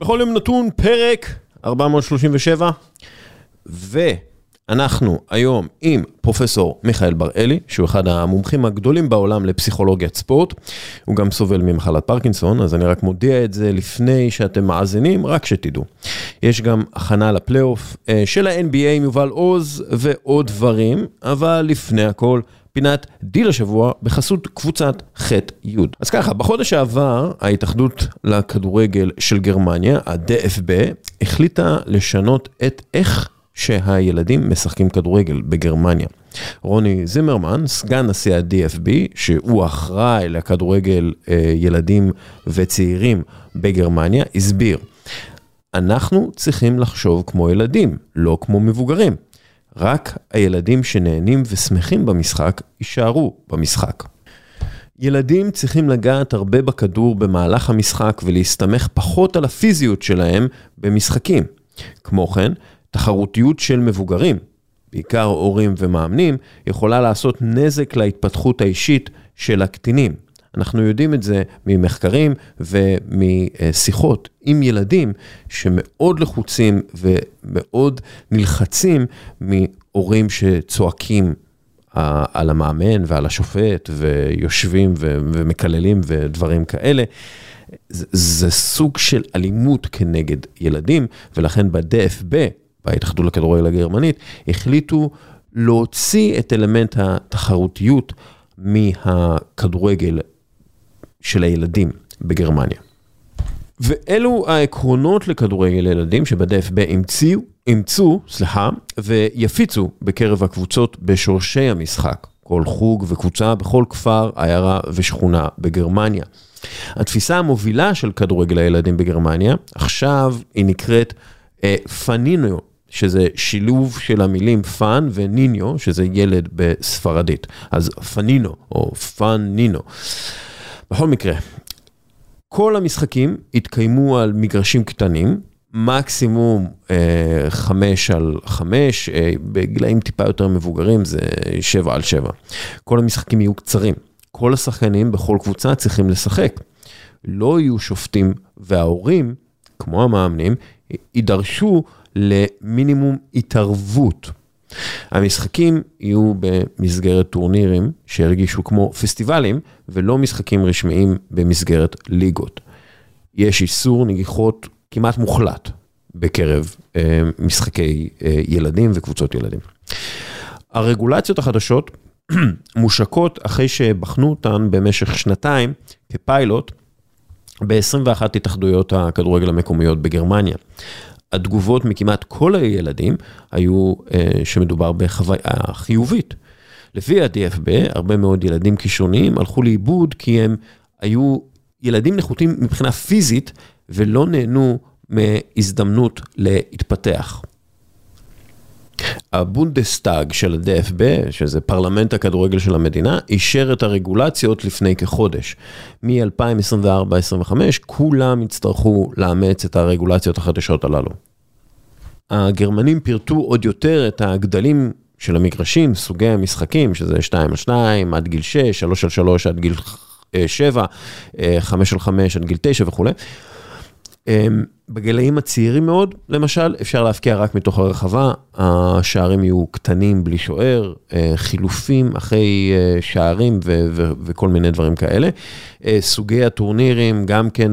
בכל יום נתון פרק 437, ואנחנו היום עם פרופסור מיכאל בראלי, שהוא אחד המומחים הגדולים בעולם לפסיכולוגיית ספורט. הוא גם סובל ממחלת פרקינסון, אז אני רק מודיע את זה לפני שאתם מאזינים, רק שתדעו. יש גם הכנה לפלייאוף אה, של ה-NBA עם יובל עוז ועוד דברים, אבל לפני הכל, פינת דיל השבוע בחסות קבוצת ח'-י'. אז ככה, בחודש שעבר ההתאחדות לכדורגל של גרמניה, ה-DFB, החליטה לשנות את איך שהילדים משחקים כדורגל בגרמניה. רוני זימרמן, סגן נשיא ה-DFB, שהוא אחראי לכדורגל אה, ילדים וצעירים בגרמניה, הסביר, אנחנו צריכים לחשוב כמו ילדים, לא כמו מבוגרים. רק הילדים שנהנים ושמחים במשחק יישארו במשחק. ילדים צריכים לגעת הרבה בכדור במהלך המשחק ולהסתמך פחות על הפיזיות שלהם במשחקים. כמו כן, תחרותיות של מבוגרים, בעיקר הורים ומאמנים, יכולה לעשות נזק להתפתחות האישית של הקטינים. אנחנו יודעים את זה ממחקרים ומשיחות עם ילדים שמאוד לחוצים ומאוד נלחצים מהורים שצועקים על המאמן ועל השופט ויושבים ומקללים ודברים כאלה. זה סוג של אלימות כנגד ילדים, ולכן ב-DFB, בהתאחדות לכדורגל הגרמנית, החליטו להוציא את אלמנט התחרותיות מהכדורגל של הילדים בגרמניה. ואלו העקרונות לכדורגל ילדים שב-DFB המציאו, אימצו, סליחה, ויפיצו בקרב הקבוצות בשורשי המשחק. כל חוג וקבוצה בכל כפר, עיירה ושכונה בגרמניה. התפיסה המובילה של כדורגל הילדים בגרמניה, עכשיו היא נקראת אה, פנינו, שזה שילוב של המילים fun ו niño, שזה ילד בספרדית. אז פנינו או פאנינו. בכל מקרה, כל המשחקים התקיימו על מגרשים קטנים, מקסימום אה, חמש על חמש, אה, בגילאים טיפה יותר מבוגרים זה שבע על שבע. כל המשחקים יהיו קצרים. כל השחקנים בכל קבוצה צריכים לשחק. לא יהיו שופטים, וההורים, כמו המאמנים, יידרשו למינימום התערבות. המשחקים יהיו במסגרת טורנירים שירגישו כמו פסטיבלים, ולא משחקים רשמיים במסגרת ליגות. יש איסור נגיחות כמעט מוחלט בקרב אה, משחקי אה, ילדים וקבוצות ילדים. הרגולציות החדשות מושקות אחרי שבחנו אותן במשך שנתיים כפיילוט ב-21 התאחדויות הכדורגל המקומיות בגרמניה. התגובות מכמעט כל הילדים היו אה, שמדובר בחוויה חיובית. לפי ה-DFB, הרבה מאוד ילדים כישרוניים הלכו לאיבוד כי הם היו ילדים נחותים מבחינה פיזית ולא נהנו מהזדמנות להתפתח. הבונדסטאג של ה-DFB, שזה פרלמנט הכדורגל של המדינה, אישר את הרגולציות לפני כחודש. מ-2024-2025 כולם יצטרכו לאמץ את הרגולציות החדשות הללו. הגרמנים פירטו עוד יותר את הגדלים של המגרשים, סוגי המשחקים, שזה 2 על 2 עד גיל 6, 3 על 3 עד גיל 7, 5 על 5 עד גיל 9 וכולי. אמ, בגילאים הצעירים מאוד, למשל, אפשר להבקיע רק מתוך הרחבה, השערים יהיו קטנים בלי שוער, אה, חילופים אחרי אה, שערים וכל מיני דברים כאלה. אה, סוגי הטורנירים, גם כן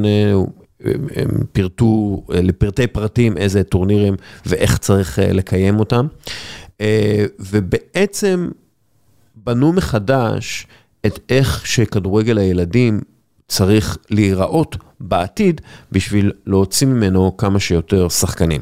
הם פירטו לפרטי פרטים איזה טורנירים ואיך צריך לקיים אותם. ובעצם בנו מחדש את איך שכדורגל הילדים צריך להיראות בעתיד בשביל להוציא ממנו כמה שיותר שחקנים.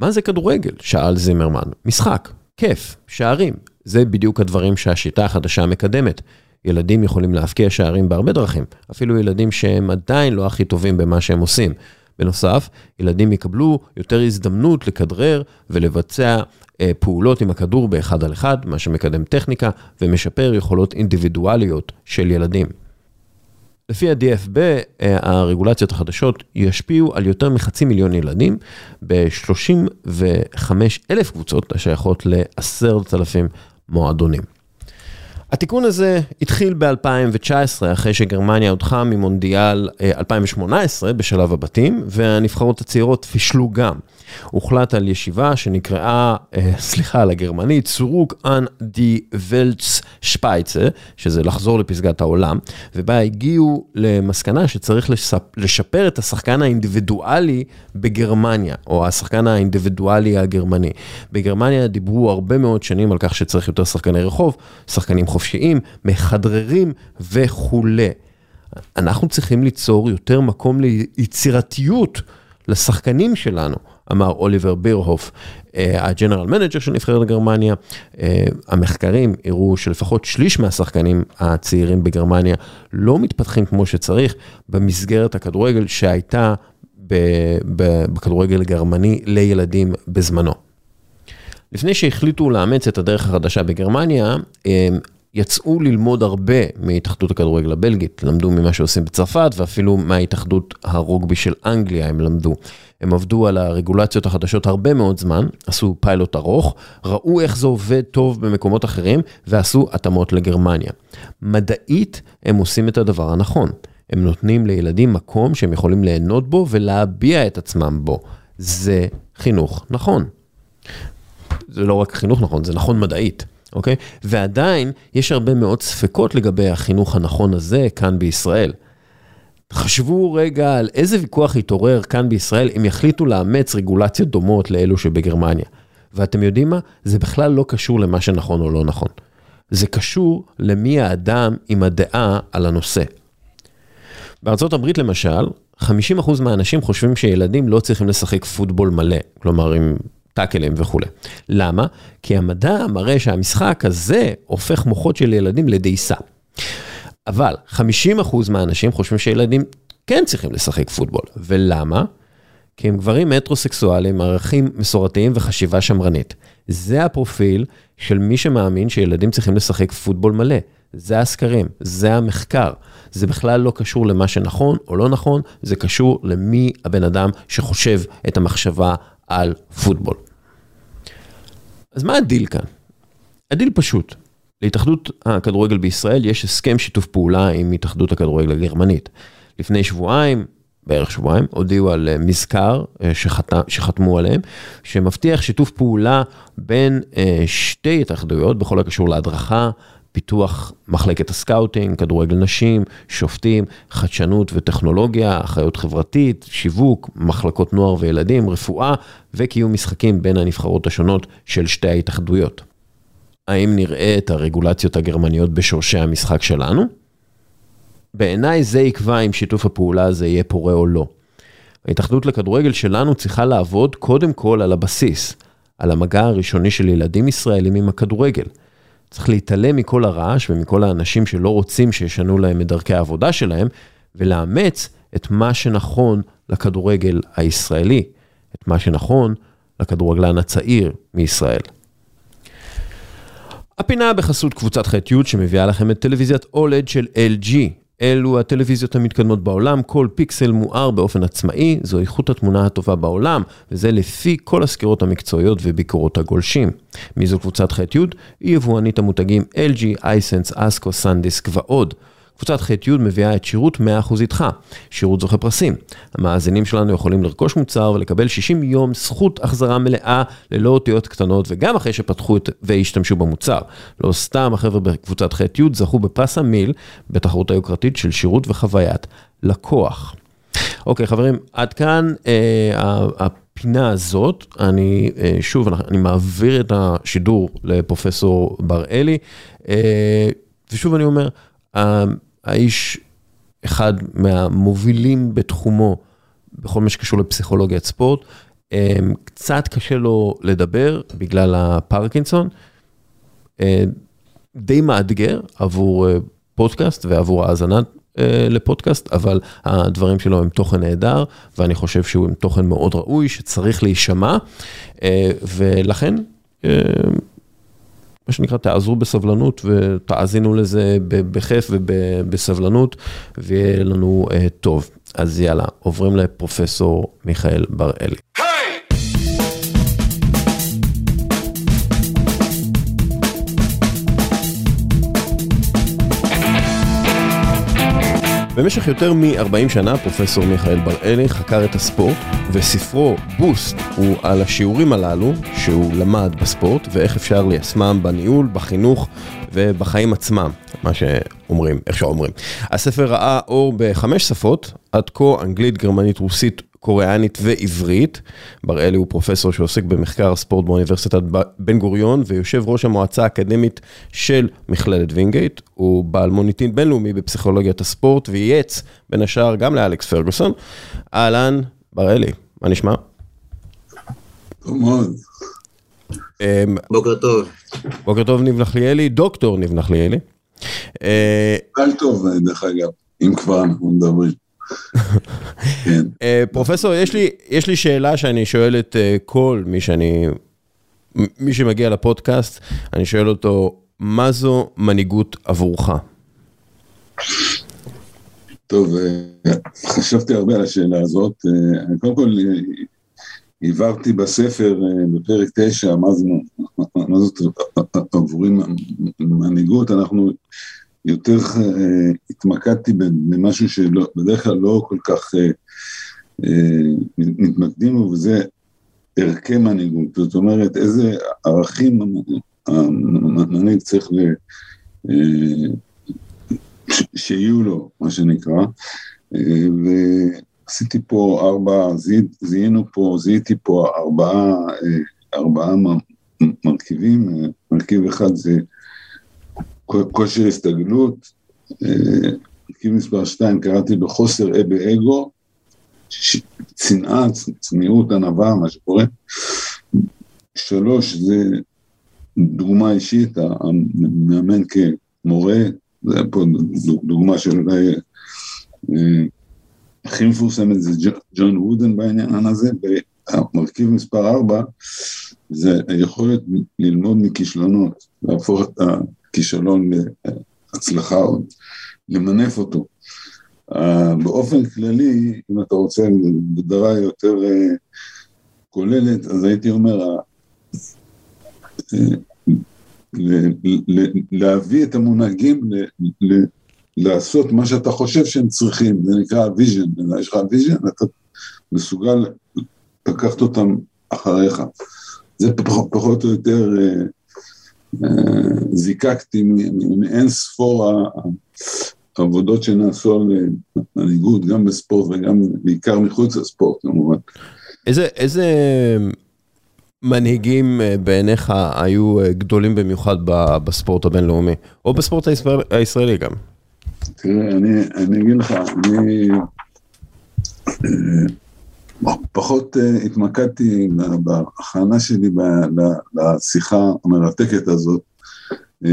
מה זה כדורגל? שאל זימרמן. משחק, כיף, שערים. זה בדיוק הדברים שהשיטה החדשה מקדמת. ילדים יכולים להבקיע שערים בהרבה דרכים, אפילו ילדים שהם עדיין לא הכי טובים במה שהם עושים. בנוסף, ילדים יקבלו יותר הזדמנות לכדרר ולבצע אה, פעולות עם הכדור באחד על אחד, מה שמקדם טכניקה ומשפר יכולות אינדיבידואליות של ילדים. לפי ה-DFB, אה, הרגולציות החדשות ישפיעו על יותר מחצי מיליון ילדים ב-35 אלף קבוצות השייכות ל-10,000 מועדונים. התיקון הזה התחיל ב-2019, אחרי שגרמניה הודחה ממונדיאל 2018 בשלב הבתים, והנבחרות הצעירות פישלו גם. הוחלט על ישיבה שנקראה, סליחה על הגרמנית, סורוק אן די ולץ שפייצה, שזה לחזור לפסגת העולם, ובה הגיעו למסקנה שצריך לשפר את השחקן האינדיבידואלי בגרמניה, או השחקן האינדיבידואלי הגרמני. בגרמניה דיברו הרבה מאוד שנים על כך שצריך יותר שחקני רחוב, שחקנים חופשיים, מכדררים וכולי. אנחנו צריכים ליצור יותר מקום ליצירתיות לשחקנים שלנו. אמר אוליבר בירהוף, ה general manager של נבחרת גרמניה. המחקרים הראו שלפחות שליש מהשחקנים הצעירים בגרמניה לא מתפתחים כמו שצריך במסגרת הכדורגל שהייתה בכדורגל גרמני לילדים בזמנו. לפני שהחליטו לאמץ את הדרך החדשה בגרמניה, יצאו ללמוד הרבה מהתאחדות הכדורגל הבלגית, למדו ממה שעושים בצרפת ואפילו מההתאחדות הרוגבי של אנגליה הם למדו. הם עבדו על הרגולציות החדשות הרבה מאוד זמן, עשו פיילוט ארוך, ראו איך זה עובד טוב במקומות אחרים ועשו התאמות לגרמניה. מדעית הם עושים את הדבר הנכון, הם נותנים לילדים מקום שהם יכולים ליהנות בו ולהביע את עצמם בו. זה חינוך נכון. זה לא רק חינוך נכון, זה נכון מדעית. אוקיי? ועדיין יש הרבה מאוד ספקות לגבי החינוך הנכון הזה כאן בישראל. חשבו רגע על איזה ויכוח יתעורר כאן בישראל אם יחליטו לאמץ רגולציות דומות לאלו שבגרמניה. ואתם יודעים מה? זה בכלל לא קשור למה שנכון או לא נכון. זה קשור למי האדם עם הדעה על הנושא. בארה"ב למשל, 50% מהאנשים חושבים שילדים לא צריכים לשחק פוטבול מלא, כלומר עם טאקלים וכולי. למה? כי המדע מראה שהמשחק הזה הופך מוחות של ילדים לדייסה. אבל 50% מהאנשים חושבים שילדים כן צריכים לשחק פוטבול. ולמה? כי הם גברים הטרוסקסואלים, ערכים מסורתיים וחשיבה שמרנית. זה הפרופיל של מי שמאמין שילדים צריכים לשחק פוטבול מלא. זה הסקרים, זה המחקר. זה בכלל לא קשור למה שנכון או לא נכון, זה קשור למי הבן אדם שחושב את המחשבה על פוטבול. אז מה הדיל כאן? הדיל פשוט. להתאחדות הכדורגל בישראל יש הסכם שיתוף פעולה עם התאחדות הכדורגל הגרמנית. לפני שבועיים, בערך שבועיים, הודיעו על מזכר שחת... שחתמו עליהם, שמבטיח שיתוף פעולה בין שתי התאחדויות בכל הקשור להדרכה, פיתוח מחלקת הסקאוטינג, כדורגל נשים, שופטים, חדשנות וטכנולוגיה, אחריות חברתית, שיווק, מחלקות נוער וילדים, רפואה וקיום משחקים בין הנבחרות השונות של שתי ההתאחדויות. האם נראה את הרגולציות הגרמניות בשורשי המשחק שלנו? בעיניי זה יקבע אם שיתוף הפעולה הזה יהיה פורה או לא. ההתאחדות לכדורגל שלנו צריכה לעבוד קודם כל על הבסיס, על המגע הראשוני של ילדים ישראלים עם הכדורגל. צריך להתעלם מכל הרעש ומכל האנשים שלא רוצים שישנו להם את דרכי העבודה שלהם, ולאמץ את מה שנכון לכדורגל הישראלי, את מה שנכון לכדורגלן הצעיר מישראל. הפינה בחסות קבוצת ח'-י' שמביאה לכם את טלוויזיית אולד של LG. אלו הטלוויזיות המתקדמות בעולם, כל פיקסל מואר באופן עצמאי, זו איכות התמונה הטובה בעולם, וזה לפי כל הסקירות המקצועיות וביקורות הגולשים. מי זו קבוצת ח'-י'? היא יבואנית המותגים LG, אייסנס, אסקו, סנדיסק ועוד. קבוצת ח'-י' מביאה את שירות 100% איתך, שירות זוכה פרסים. המאזינים שלנו יכולים לרכוש מוצר ולקבל 60 יום זכות החזרה מלאה ללא אותיות קטנות וגם אחרי שפתחו והשתמשו במוצר. לא סתם החבר'ה בקבוצת ח'-י' זכו בפרס המיל בתחרות היוקרתית של שירות וחוויית לקוח. אוקיי חברים, עד כאן אה, הפינה הזאת, אני אה, שוב, אני מעביר את השידור לפרופסור בראלי, אה, ושוב אני אומר, האיש אחד מהמובילים בתחומו בכל מה שקשור לפסיכולוגיית ספורט. קצת קשה לו לדבר בגלל הפרקינסון. די מאתגר עבור פודקאסט ועבור האזנה לפודקאסט, אבל הדברים שלו הם תוכן נהדר, ואני חושב שהוא עם תוכן מאוד ראוי שצריך להישמע, ולכן מה שנקרא, תעזרו בסבלנות ותאזינו לזה בכיף ובסבלנות, ויהיה לנו טוב. אז יאללה, עוברים לפרופסור מיכאל בראלי. במשך יותר מ-40 שנה פרופסור מיכאל בראלי חקר את הספורט, וספרו בוסט הוא על השיעורים הללו שהוא למד בספורט, ואיך אפשר ליישמם בניהול, בחינוך ובחיים עצמם, מה שאומרים, איך שאומרים. הספר ראה אור בחמש שפות, עד כה אנגלית, גרמנית, רוסית, קוריאנית ועברית. בראלי הוא פרופסור שעוסק במחקר הספורט באוניברסיטת בן גוריון ויושב ראש המועצה האקדמית של מכללת וינגייט. הוא בעל מוניטין בינלאומי בפסיכולוגיית הספורט וייעץ בין השאר גם לאלכס פרגוסון. אהלן, בראלי, מה נשמע? טוב מאוד. אמ, בוקר טוב. בוקר טוב ניב נחליאלי, דוקטור ניב נחליאלי. אה, מזל טוב דרך אגב, אם כבר אנחנו מדברים. כן. אה, פרופסור, יש לי, יש לי שאלה שאני שואל את אה, כל מי שאני, מי שמגיע לפודקאסט, אני שואל אותו, מה זו מנהיגות עבורך? טוב, חשבתי הרבה על השאלה הזאת. קודם כל, הבהרתי בספר, בפרק 9, מה, זה, מה זאת עבורי מנהיגות, אנחנו יותר אה, התמקדתי במשהו שבדרך כלל לא כל כך אה, אה, מתמקדים בו, וזה ערכי מנהיגות. זאת אומרת, איזה ערכים המנהיג צריך ל... שיהיו לו, מה שנקרא. ועשיתי פה ארבע, זיהינו פה, זיהיתי פה ארבעה, ארבעה מרכיבים. מרכיב אחד זה כושר הסתגלות, מרכיב אה, מספר 2 קראתי לו חוסר אה באגו, צנעה, צניעות, ענווה, מה שקורה. שלוש זה דוגמה אישית, המאמן כמורה, זה פה דוגמה של אולי אה, הכי מפורסמת זה ג'ון וודן בעניין הזה, והמרכיב מספר 4 זה היכולת ללמוד מכישלונות, להפוך את כישלון להצלחה או למנף אותו. Uh, באופן כללי, אם אתה רוצה הגדרה יותר uh, כוללת, אז הייתי אומר, אה, להביא את המונהגים לעשות מה שאתה חושב שהם צריכים, זה נקרא vision, יש לך vision, אתה מסוגל לקחת אותם אחריך. זה פחות או יותר זיקקתי מאין ספור העבודות שנעשו על מנהיגות, גם בספורט וגם בעיקר מחוץ לספורט כמובן. איזה, איזה מנהיגים אה, בעיניך היו אה, גדולים במיוחד בספורט הבינלאומי, או בספורט הישראל, הישראלי גם? תראה, אני, אני אגיד לך, אני... אה, פחות uh, התמקדתי בהכנה שלי לשיחה המרתקת הזאת uh,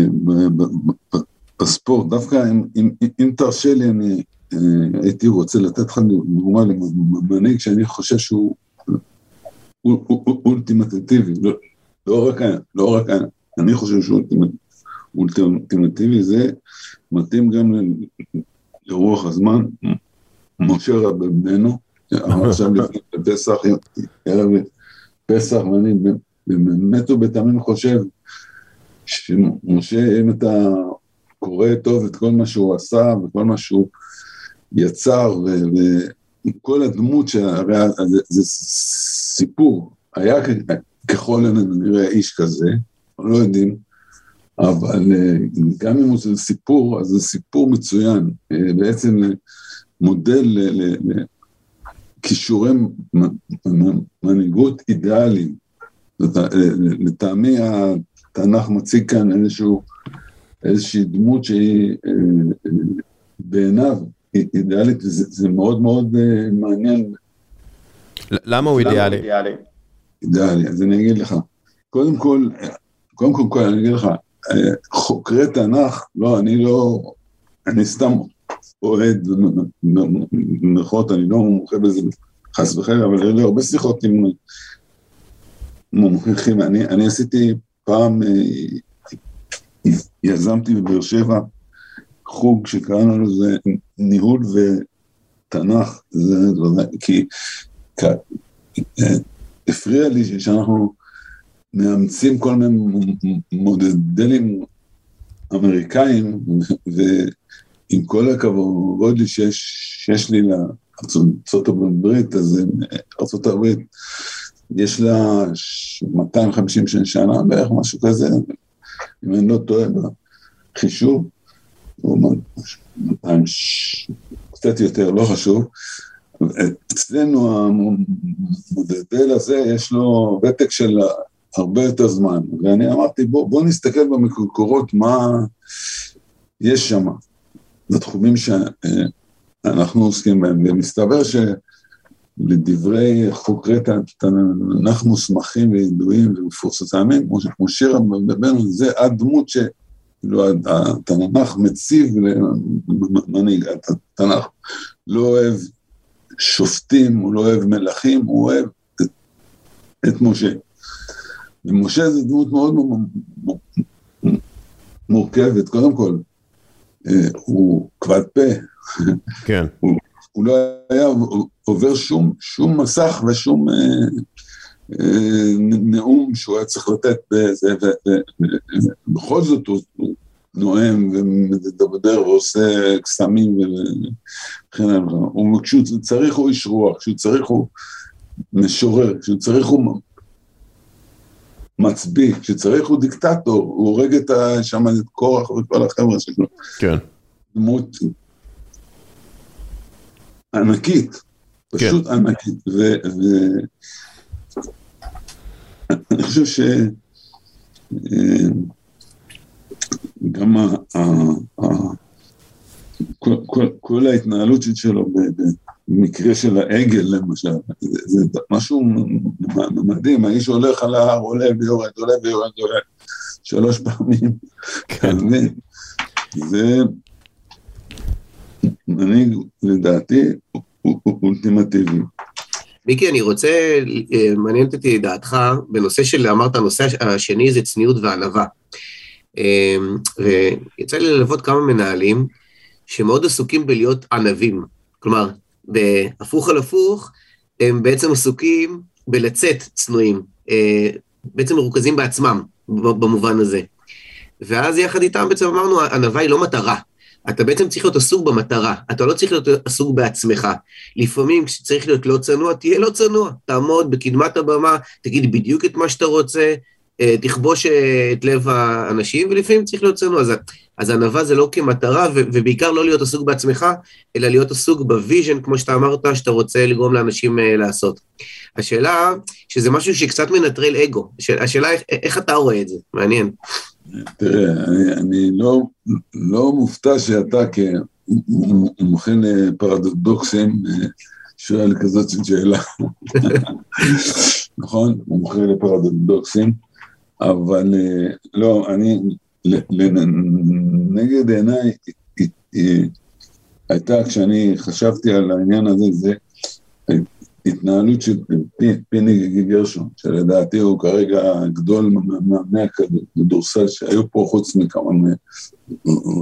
בספורט. דווקא אם, אם, אם תרשה לי, אני הייתי רוצה לתת לך דוגמה למנהיג שאני חושב שהוא אולטימטיבי, לא, לא רק, לא רק אני חושב שהוא אולטימטיבי, זה מתאים גם לרוח הזמן, משה רבנו. עכשיו לפני פסח, ערב פסח, ואני באמת ובתמים חושב שמשה, אם אתה קורא טוב את כל מה שהוא עשה וכל מה שהוא יצר, וכל הדמות, שהרי זה, זה סיפור, היה ככל הנראה איש כזה, לא יודעים, אבל גם אם זה סיפור, אז זה סיפור מצוין, בעצם מודל כישורי מנהיגות אידיאליים. לטעמי התנ"ך מציג כאן איזשהו, איזושהי דמות שהיא אה, אה, בעיניו אידיאלית, וזה מאוד מאוד אה, מעניין. למה הוא אידיאלי? אידיאלי, אז אני אגיד לך. קודם כל, קודם כל, אני אגיד לך, חוקרי תנ"ך, לא, אני לא, אני סתם אוהד, במירכאות, אני לא מומחה בזה חס וחלילה, אבל היו לי הרבה שיחות עם מומחים. אני, אני עשיתי פעם, אה, יזמתי בבאר שבע חוג שקראנו לזה ניהול ותנ"ך, זה, כי אה, הפריע לי שאנחנו מאמצים כל מיני מודלים אמריקאים, עם כל הכבוד שיש, שיש לי לארצות הברית, אז ארצות הברית יש לה 250 שנה בערך, משהו כזה, אם אני לא טועה בחישוב, או 200, קצת יותר, לא חשוב. אצלנו המודל הזה יש לו ותק של הרבה יותר זמן, ואני אמרתי בוא, בוא נסתכל במקורות מה יש שם, בתחומים שאנחנו עוסקים בהם, ומסתבר שלדברי חוקרי תנ"ך מוסמכים וידועים ומפורסמים, כמו שיר בנו, זה הדמות ש... כאילו התנ"ך מציב למנהיג, התנ"ך. לא אוהב שופטים, הוא לא אוהב מלכים, הוא אוהב את, את משה. ומשה זה דמות מאוד מורכבת, קודם כל, אה, הוא כבד פה. כן. הוא, הוא לא היה עובר שום, שום מסך ושום אה, אה, נאום שהוא היה צריך לתת בזה, ובכל זאת הוא, הוא נואם ומדבר ועושה קסמים וכן הלאה. כשהוא צריך הוא איש רוח, כשהוא צריך הוא משורר, כשהוא צריך הוא מצביא, כשצריך הוא דיקטטור, הוא הורג את שם את קורח וכל החבר'ה שלו. כן. דמות ענקית, פשוט כן. ענקית. ואני חושב ש... אה, גם ה... כל, כל, כל ההתנהלות שלו במקרה של העגל למשל, זה, זה משהו מדהים, האיש הולך על ההר, עולה ויורד, עולה ויורד, עולה שלוש פעמים, כן. זה מנהיג לדעתי אולטימטיבי. מיקי, אני רוצה, אה, מעניין אותי דעתך בנושא של, אמרת, הנושא השני זה צניעות וענווה. אה, ויצא לי ללוות כמה מנהלים שמאוד עסוקים בלהיות ענבים. כלומר, בהפוך על הפוך, הם בעצם עסוקים בלצאת צנועים, אה, בעצם מרוכזים בעצמם במובן הזה. ואז יחד איתם בעצם אמרנו, ענווה היא לא מטרה. אתה בעצם צריך להיות עסוק במטרה, אתה לא צריך להיות עסוק בעצמך. לפעמים כשצריך להיות לא צנוע, תהיה לא צנוע. תעמוד בקדמת הבמה, תגיד בדיוק את מה שאתה רוצה, אה, תכבוש אה, את לב האנשים, ולפעמים צריך להיות צנוע. אז, אז ענווה זה לא כמטרה, ו, ובעיקר לא להיות עסוק בעצמך, אלא להיות עסוק ב vision, כמו שאתה אמרת, שאתה רוצה לגרום לאנשים אה, לעשות. השאלה, שזה משהו שקצת מנטרל אגו, השאלה איך, איך אתה רואה את זה, מעניין. תראה, אני, אני לא, לא מופתע שאתה כמומחה לפרדוקסים שואל כזאת שאלה. נכון? מומחה לפרדוקסים. אבל אה, לא, אני, לנגד עיניי הייתה, כשאני חשבתי על העניין הזה, זה התנהלות של פיני גרשון, שלדעתי הוא כרגע גדול מאמני הכדורסל שהיו פה, חוץ מכמה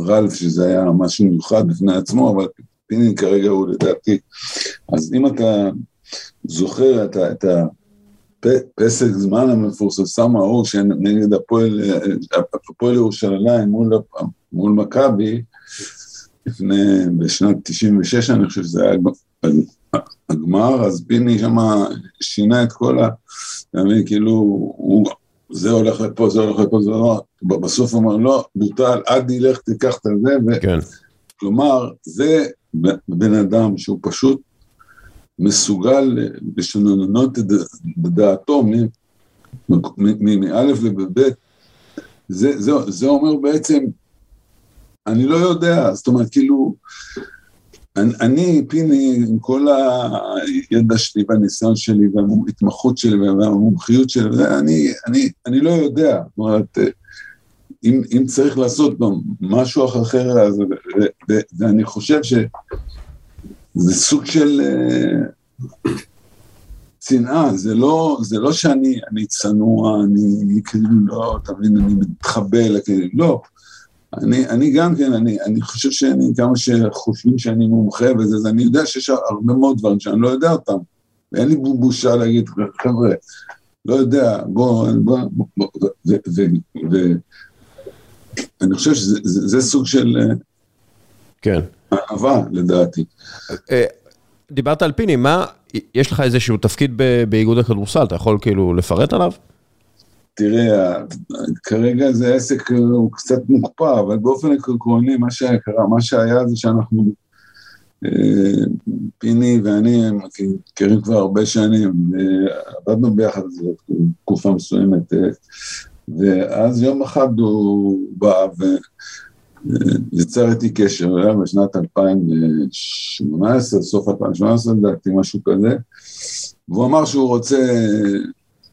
רלף, שזה היה משהו מיוחד בפני עצמו, אבל פיני כרגע הוא לדעתי. אז אם אתה זוכר את, את פסק זמן המפורסם ההוא שנגד הפועל, הפועל ירושלים מול, מול מכבי, לפני, בשנת 96 אני חושב שזה היה הגמר, אז פיני שם שינה את כל ה... אתה מבין, כאילו, הוא, זה הולך לפה, זה הולך לפה, זה לא... בסוף הוא אומר, לא, בוטל, עד ילך, תיקח את זה, ו... כן. כלומר, זה בן אדם שהוא פשוט מסוגל לשנות את דעתו מא' לב', זה, זה, זה אומר בעצם, אני לא יודע, זאת אומרת, כאילו, אני, אני, פיני, עם כל הידע שלי והניסיון שלי וההתמחות שלי והמומחיות שלי, אני, אני, אני לא יודע, זאת אומרת, אם, אם צריך לעשות משהו אחר, אז, ואני חושב ש... זה סוג של אה, צנעה, זה לא, זה לא שאני אני צנוע, אני כאילו לא, אתה מבין, אני מתחבא, כאילו, לא. אני, אני גם כן, אני, אני חושב שאני, כמה שחושבים שאני מומחה וזה, אז אני יודע שיש הרבה מאוד דברים שאני לא יודע אותם. ואין לי בושה להגיד, חבר'ה, לא יודע, בוא, בוא, בוא, ואני חושב שזה זה, זה סוג של אה, כן. ענווה לדעתי. אה, דיברת על פיני, מה, יש לך איזשהו תפקיד באיגוד הכדורסל, אתה יכול כאילו לפרט עליו? תראה, כרגע זה עסק, הוא קצת מוקפא, אבל באופן עקרוני, מה שהיה, מה שהיה זה שאנחנו, אה, פיני ואני מכירים כבר הרבה שנים, עבדנו ביחד תקופה מסוימת, אה, ואז יום אחד הוא בא ויצר איתי קשר, היה בשנת 2018, סוף 2018 לדעתי, משהו כזה, והוא אמר שהוא רוצה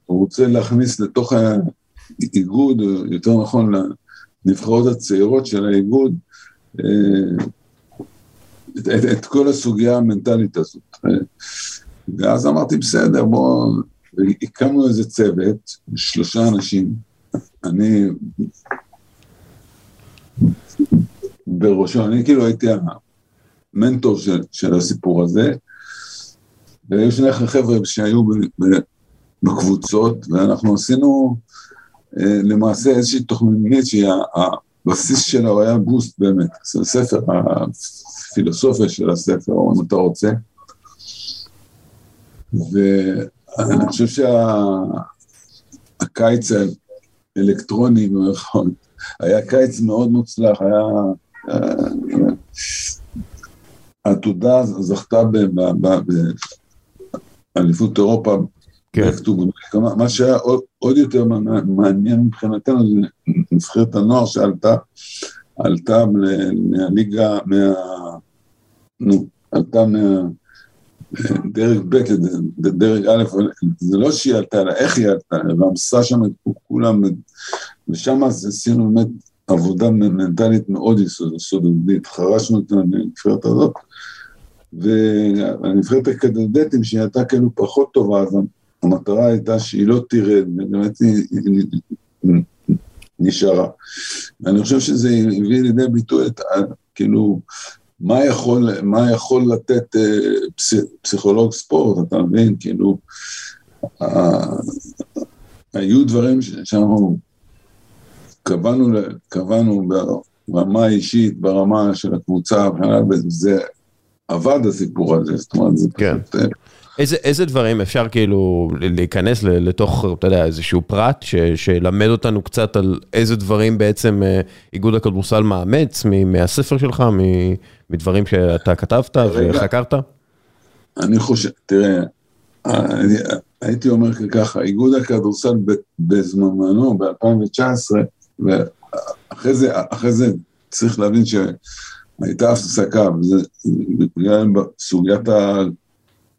הוא רוצה להכניס לתוך האיגוד, יותר נכון לנבחרות הצעירות של האיגוד, אה, את, את, את כל הסוגיה המנטלית הזאת. ואז אמרתי, בסדר, בואו, הקמנו איזה צוות, שלושה אנשים, אני בראשו, אני כאילו הייתי המנטור של, של הסיפור הזה, והיו שני חבר'ה שהיו בקבוצות, ואנחנו עשינו אה, למעשה איזושהי תוכנית שהבסיס שלה הוא היה בוסט באמת, זה ספר, הפילוסופיה של הספר, אם אתה רוצה. ואני חושב שהקיץ האלקטרוני, היה קיץ מאוד מוצלח, היה... אה, העתודה זכתה באליפות אירופה כן. מה שהיה עוד, יותר מעניין מבחינתנו זה נבחרת הנוער שעלתה, עלתה מהליגה, מה... נו, עלתה מהדרג ב' לדרג א', זה לא שהיא עלתה, אלא איך היא עלתה, ועמסה שם את כולם, ושם עשינו באמת עבודה מנטלית מאוד יסודית, חרשנו את הנבחרת הזאת. והנבחרת הקדדטים שהיא הייתה כאילו פחות טובה, אז המטרה הייתה שהיא לא תרד, באמת היא, נשארה. ואני חושב שזה הביא לידי ביטוי את, כאילו, מה יכול, מה יכול לתת אה, פס, פסיכולוג ספורט, אתה מבין? כאילו, אה, היו דברים שאנחנו קבענו, קבענו ברמה האישית, ברמה של הקבוצה, וזה עבד הסיפור הזה, זאת אומרת, זה כן. פשוט... אה, איזה, איזה דברים אפשר כאילו להיכנס לתוך, אתה יודע, איזשהו פרט ש, שלמד אותנו קצת על איזה דברים בעצם אה, איגוד הכדורסל מאמץ מהספר שלך, מדברים שאתה כתבת וחקרת? אני חושב, תראה, אני, הייתי אומר ככה, איגוד הכדורסל בזמנו, ב-2019, ואחרי זה, זה צריך להבין שהייתה הפסקה, וזה בגלל סוגיית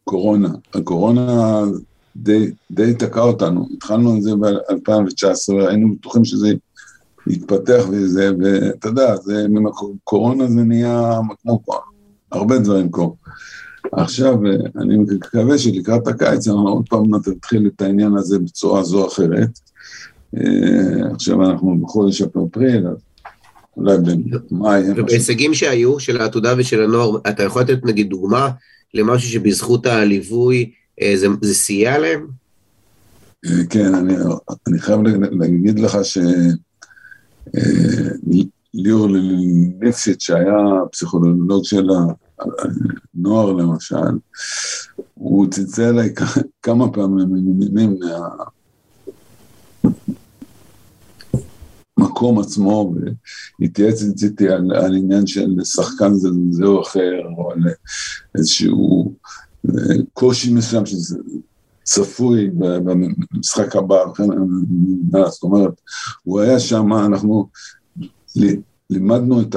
קורונה. הקורונה די, די תקע אותנו, התחלנו את זה ב-2019, היינו בטוחים שזה יתפתח וזה, ואתה יודע, זה, קורונה זה נהיה כמו הרבה דברים קורים. עכשיו, אני מקווה שלקראת הקיץ אנחנו עוד פעם נתחיל את העניין הזה בצורה זו או אחרת. אה, עכשיו אנחנו בחודש אפריל, אז אולי במאי. ובהישגים שהיו, של העתודה ושל הנוער, אתה יכול לתת נגיד דוגמה למשהו שבזכות הליווי אה, זה, זה סייע להם? אה, כן, אני, אני חייב להגיד לך שליאור ליפשיץ, שהיה פסיכולוג של הנוער למשל, הוא צלצל אליי כמה פעמים מה... המקום עצמו, והתייעץ איתי על, על עניין של שחקן זה, זה או אחר, או על איזשהו אה, קושי מסוים שזה צפוי במשחק הבא, זאת אומרת, הוא היה שם, אנחנו לימדנו את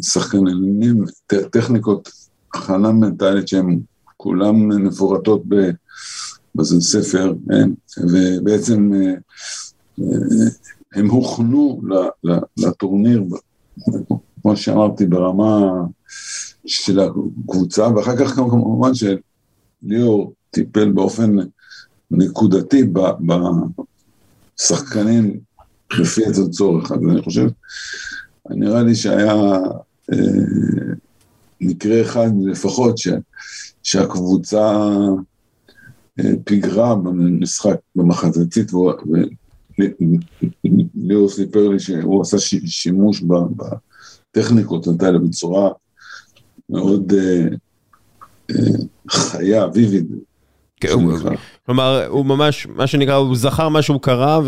השחקנים טכניקות הכנה מנטלית שהן כולן מפורטות בספר, כן? ובעצם אה, אה, הם הוכנו לטורניר, כמו שאמרתי, ברמה של הקבוצה, ואחר כך כמובן שליאור טיפל באופן נקודתי בשחקנים לפי איזה צורך. אז אני חושב, נראה לי שהיה אה, מקרה אחד לפחות ש, שהקבוצה אה, פיגרה במשחק, במחצית, ליאור סיפר לי שהוא עשה שימוש בטכניקות האלה בצורה מאוד אה, אה, חיה, ויביד. כן, כלומר, הוא ממש, מה שנקרא, הוא זכר מה שהוא קרא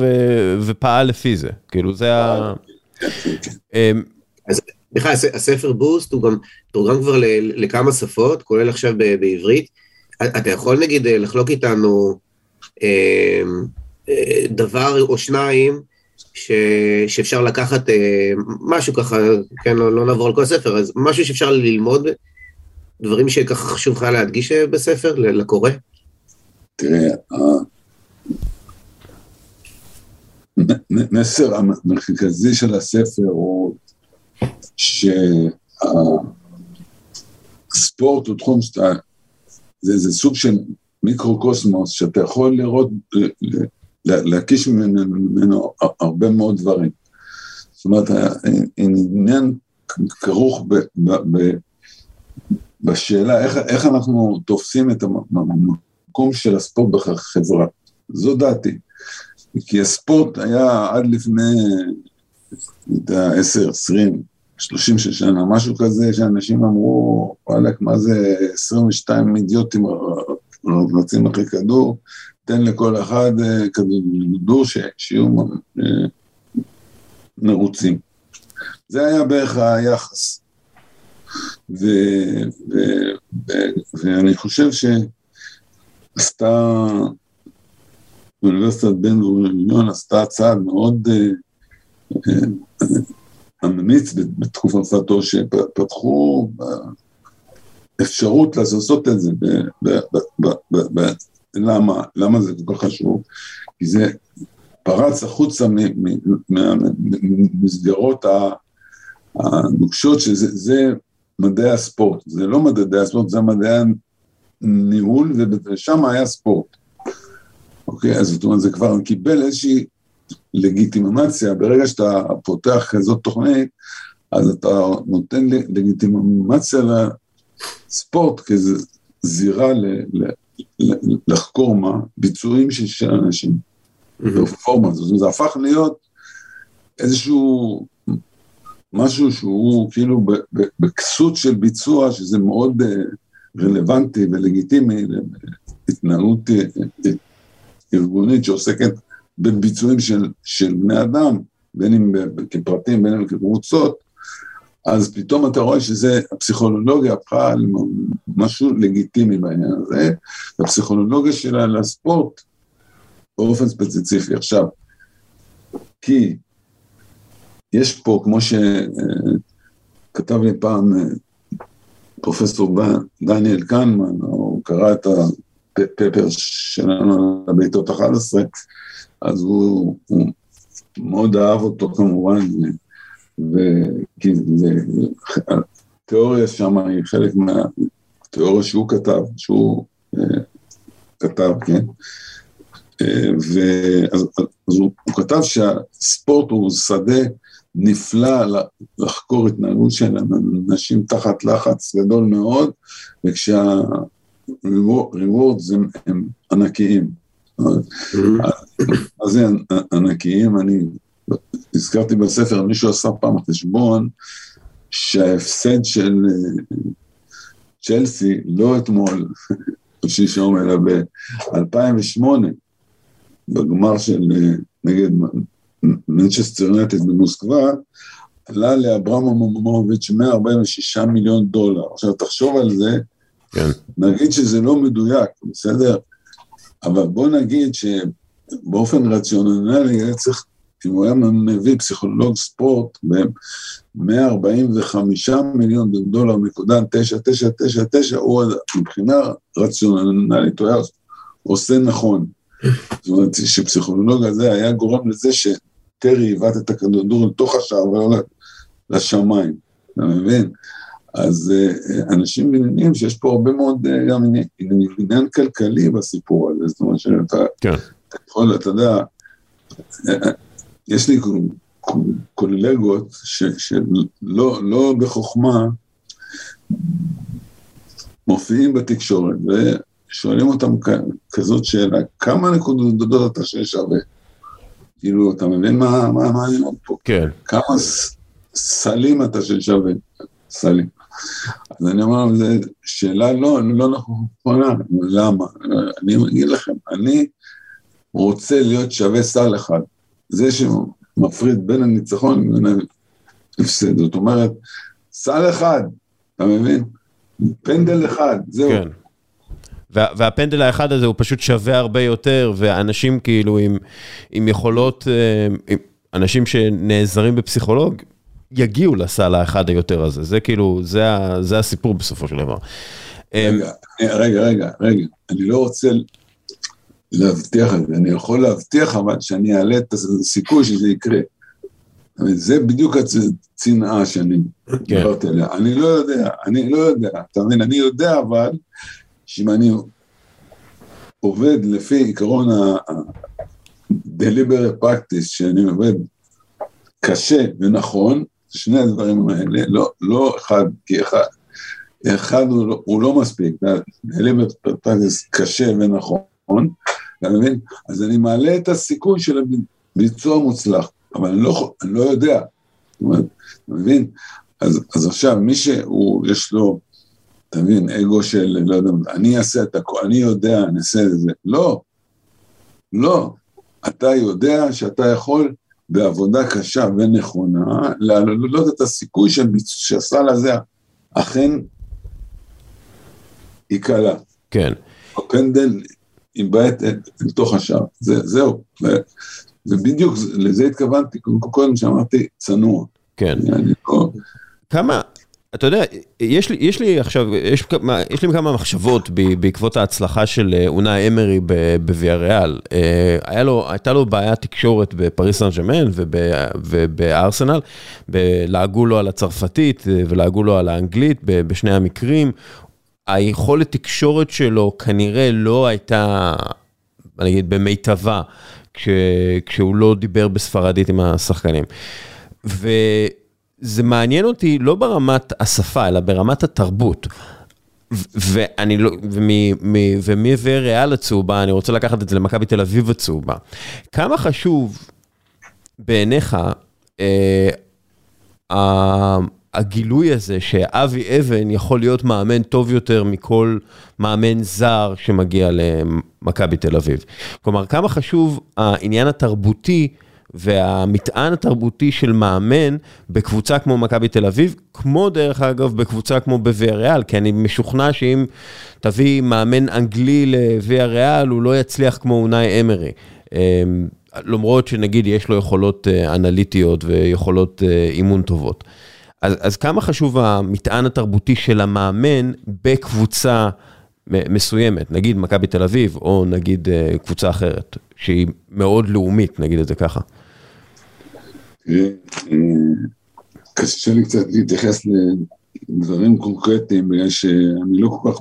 ופעל לפי זה. כאילו, זה ה... כן, כן, אמ, סליחה, הספר בוסט הוא גם תורגם כבר לכמה שפות, כולל עכשיו בעברית. אתה יכול נגיד לחלוק איתנו אמ, דבר או שניים ש, שאפשר לקחת אה, משהו ככה, כן, לא, לא נעבור על כל הספר, אז משהו שאפשר ללמוד, דברים שככה חשוב לך להדגיש אה, בספר, לקורא? תראה, המסר המרכזי של הספר הוא שהספורט הוא תחום שאתה, זה, זה סוג של מיקרוקוסמוס שאתה יכול לראות, להקיש ממנו הרבה מאוד דברים. זאת אומרת, העניין כרוך ב, ב, ב, בשאלה איך, איך אנחנו תופסים את המקום של הספורט בחברה. זו דעתי. כי הספורט היה עד לפני, אני יודע, עשר, עשרים, שלושים של שנה, משהו כזה שאנשים אמרו, וואלכ, מה זה 22 אידיוטים רצים אחרי כדור, תן לכל אחד אה, כדור שיהיו אה, מרוצים. זה היה בערך היחס. ו, ו, ו, ואני חושב שעשתה, אוניברסיטת בן גוריון עשתה צעד מאוד אמיץ אה, בתקופתו, שפתחו אפשרות לעשות את זה למה? למה זה כל כך חשוב? כי זה פרץ החוצה ממסגרות הנוקשות, שזה מדעי הספורט. זה לא מדעי הספורט, זה מדעי הניהול, ושם היה ספורט. אוקיי, אז זאת אומרת, זה כבר קיבל איזושהי לגיטימציה, ברגע שאתה פותח כזאת תוכנית, אז אתה נותן לגיטימציה לספורט כזירה לחקור מה? ביצועים של אנשים, בפרפורמנס, זאת אומרת, זה הפך להיות איזשהו משהו שהוא כאילו בכסות של ביצוע, שזה מאוד אה, רלוונטי ולגיטימי להתנהלות אה, אה, ארגונית שעוסקת בביצועים של, של בני אדם, בין אם כפרטים, בין אם כקבוצות, אז פתאום אתה רואה שזה, הפסיכולוגיה הפכה למשהו לגיטימי בעניין הזה, והפסיכולוגיה שלה לספורט באופן ספציפי. עכשיו, כי יש פה, כמו שכתב לי פעם אה, פרופסור דניאל קנמן, הוא קרא את הפפר שלנו לבעיטות 11, אז הוא, הוא מאוד אהב אותו כמובן, וכי התיאוריה שם היא חלק מהתיאוריה שהוא כתב, שהוא uh, כתב, כן? Uh, ואז אז הוא, הוא כתב שהספורט הוא שדה נפלא לחקור התנהגות של אנשים תחת לחץ גדול מאוד, וכשה-rewards הם, הם ענקיים. Mm-hmm. מה זה ענקיים? אני הזכרתי בספר, מישהו עשה פעם חשבון שההפסד של אה, צ'לסי, לא אתמול, שלשום, אלא ב-2008, בגמר של אה, נגד מנצ'סטר נטד במוסקבה, עלה לאברמומוביץ' 146 מיליון דולר. עכשיו, תחשוב על זה, כן. נגיד שזה לא מדויק, בסדר? אבל בוא נגיד שבאופן רציונלי היה צריך אם הוא היה מביא פסיכולוג ספורט ב-145 מיליון דולר נקודה 9999, הוא מבחינה רציונלית, הוא היה עושה נכון. זאת אומרת שפסיכולוג הזה היה גורם לזה שטרי עיוות את הכדור לתוך השער ולא לשמיים, אתה מבין? אז אה, אנשים מבינים שיש פה הרבה מאוד אה, גם עניין כלכלי בסיפור הזה, זאת אומרת שאתה כן. יכול, אתה יודע, יש לי קולגות שלא לא בחוכמה מופיעים בתקשורת ושואלים אותם כזאת שאלה, כמה נקודות אתה שווה? כאילו, אתה מבין מה, מה, מה אני אומר פה? כן. כמה סלים אתה שווה? סלים. אז אני אומר, זו שאלה לא, לא נכונה, למה? אני אגיד לכם, אני רוצה להיות שווה סל אחד. זה שמפריד בין הניצחון לבין ההפסד. זאת אומרת, סל אחד, אתה מבין? פנדל אחד, זהו. כן. וה, והפנדל האחד הזה הוא פשוט שווה הרבה יותר, ואנשים כאילו עם, עם יכולות, אה, עם אנשים שנעזרים בפסיכולוג, יגיעו לסל האחד היותר הזה, זה כאילו, זה, זה הסיפור בסופו של דבר. רגע, רגע, רגע, רגע, אני לא רוצה להבטיח את זה, אני יכול להבטיח אבל שאני אעלה את הסיכוי שזה יקרה. זה בדיוק הצנעה שאני כן. דיברתי עליה. אני לא יודע, אני לא יודע, אתה מבין? אני יודע אבל שאם אני עובד לפי עיקרון ה-deliberate practice, שאני עובד קשה ונכון, שני הדברים האלה, לא, לא אחד, כי אחד, אחד הוא לא, הוא לא מספיק, deliberate practice קשה ונכון, אתה מבין? אז אני מעלה את הסיכוי של הביצוע מוצלח, אבל אני לא, אני לא יודע, זאת אומרת, אתה מבין? אז, אז עכשיו, מי שהוא, יש לו אתה מבין, אגו של, לא יודע, אני אעשה את הכל, אני יודע, אני אעשה את זה. לא, לא. אתה יודע שאתה יכול בעבודה קשה ונכונה להעלות את הסיכוי שהסל הזה אכן ייקלע. כן. הפנדל ייבעט לתוך השער, זה, זהו. ובדיוק לזה התכוונתי, קודם שאמרתי צנוע. כן. לא- כמה, אתה יודע, יש לי, יש לי עכשיו, יש, יש לי כמה מחשבות בעקבות ההצלחה של אה, אונאי אמרי בוויה ריאל. אה, הייתה לו בעיה תקשורת בפריס סן ג'מאן ובארסנל, לעגו לו על הצרפתית אה, ולעגו לו על האנגלית בשני המקרים. היכולת תקשורת שלו כנראה לא הייתה, אני אגיד, במיטבה, כש, כשהוא לא דיבר בספרדית עם השחקנים. ו... זה מעניין אותי לא ברמת השפה, אלא ברמת התרבות. ואני לא, ומוויאריאל הצהובה, אני רוצה לקחת את זה למכבי תל אביב הצהובה. כמה חשוב בעיניך אה, הגילוי הזה שאבי אבן יכול להיות מאמן טוב יותר מכל מאמן זר שמגיע למכבי תל אביב? כלומר, כמה חשוב העניין התרבותי והמטען התרבותי של מאמן בקבוצה כמו מכבי תל אביב, כמו דרך אגב בקבוצה כמו בוויה ריאל, כי אני משוכנע שאם תביא מאמן אנגלי לוויה ריאל, הוא לא יצליח כמו אונאי אמרי. אמ, למרות שנגיד יש לו יכולות אה, אנליטיות ויכולות אה, אימון טובות. אז, אז כמה חשוב המטען התרבותי של המאמן בקבוצה מסוימת, נגיד מכבי תל אביב, או נגיד אה, קבוצה אחרת, שהיא מאוד לאומית, נגיד את זה ככה. קשה לי קצת להתייחס לדברים קונקרטיים, בגלל שאני לא כל כך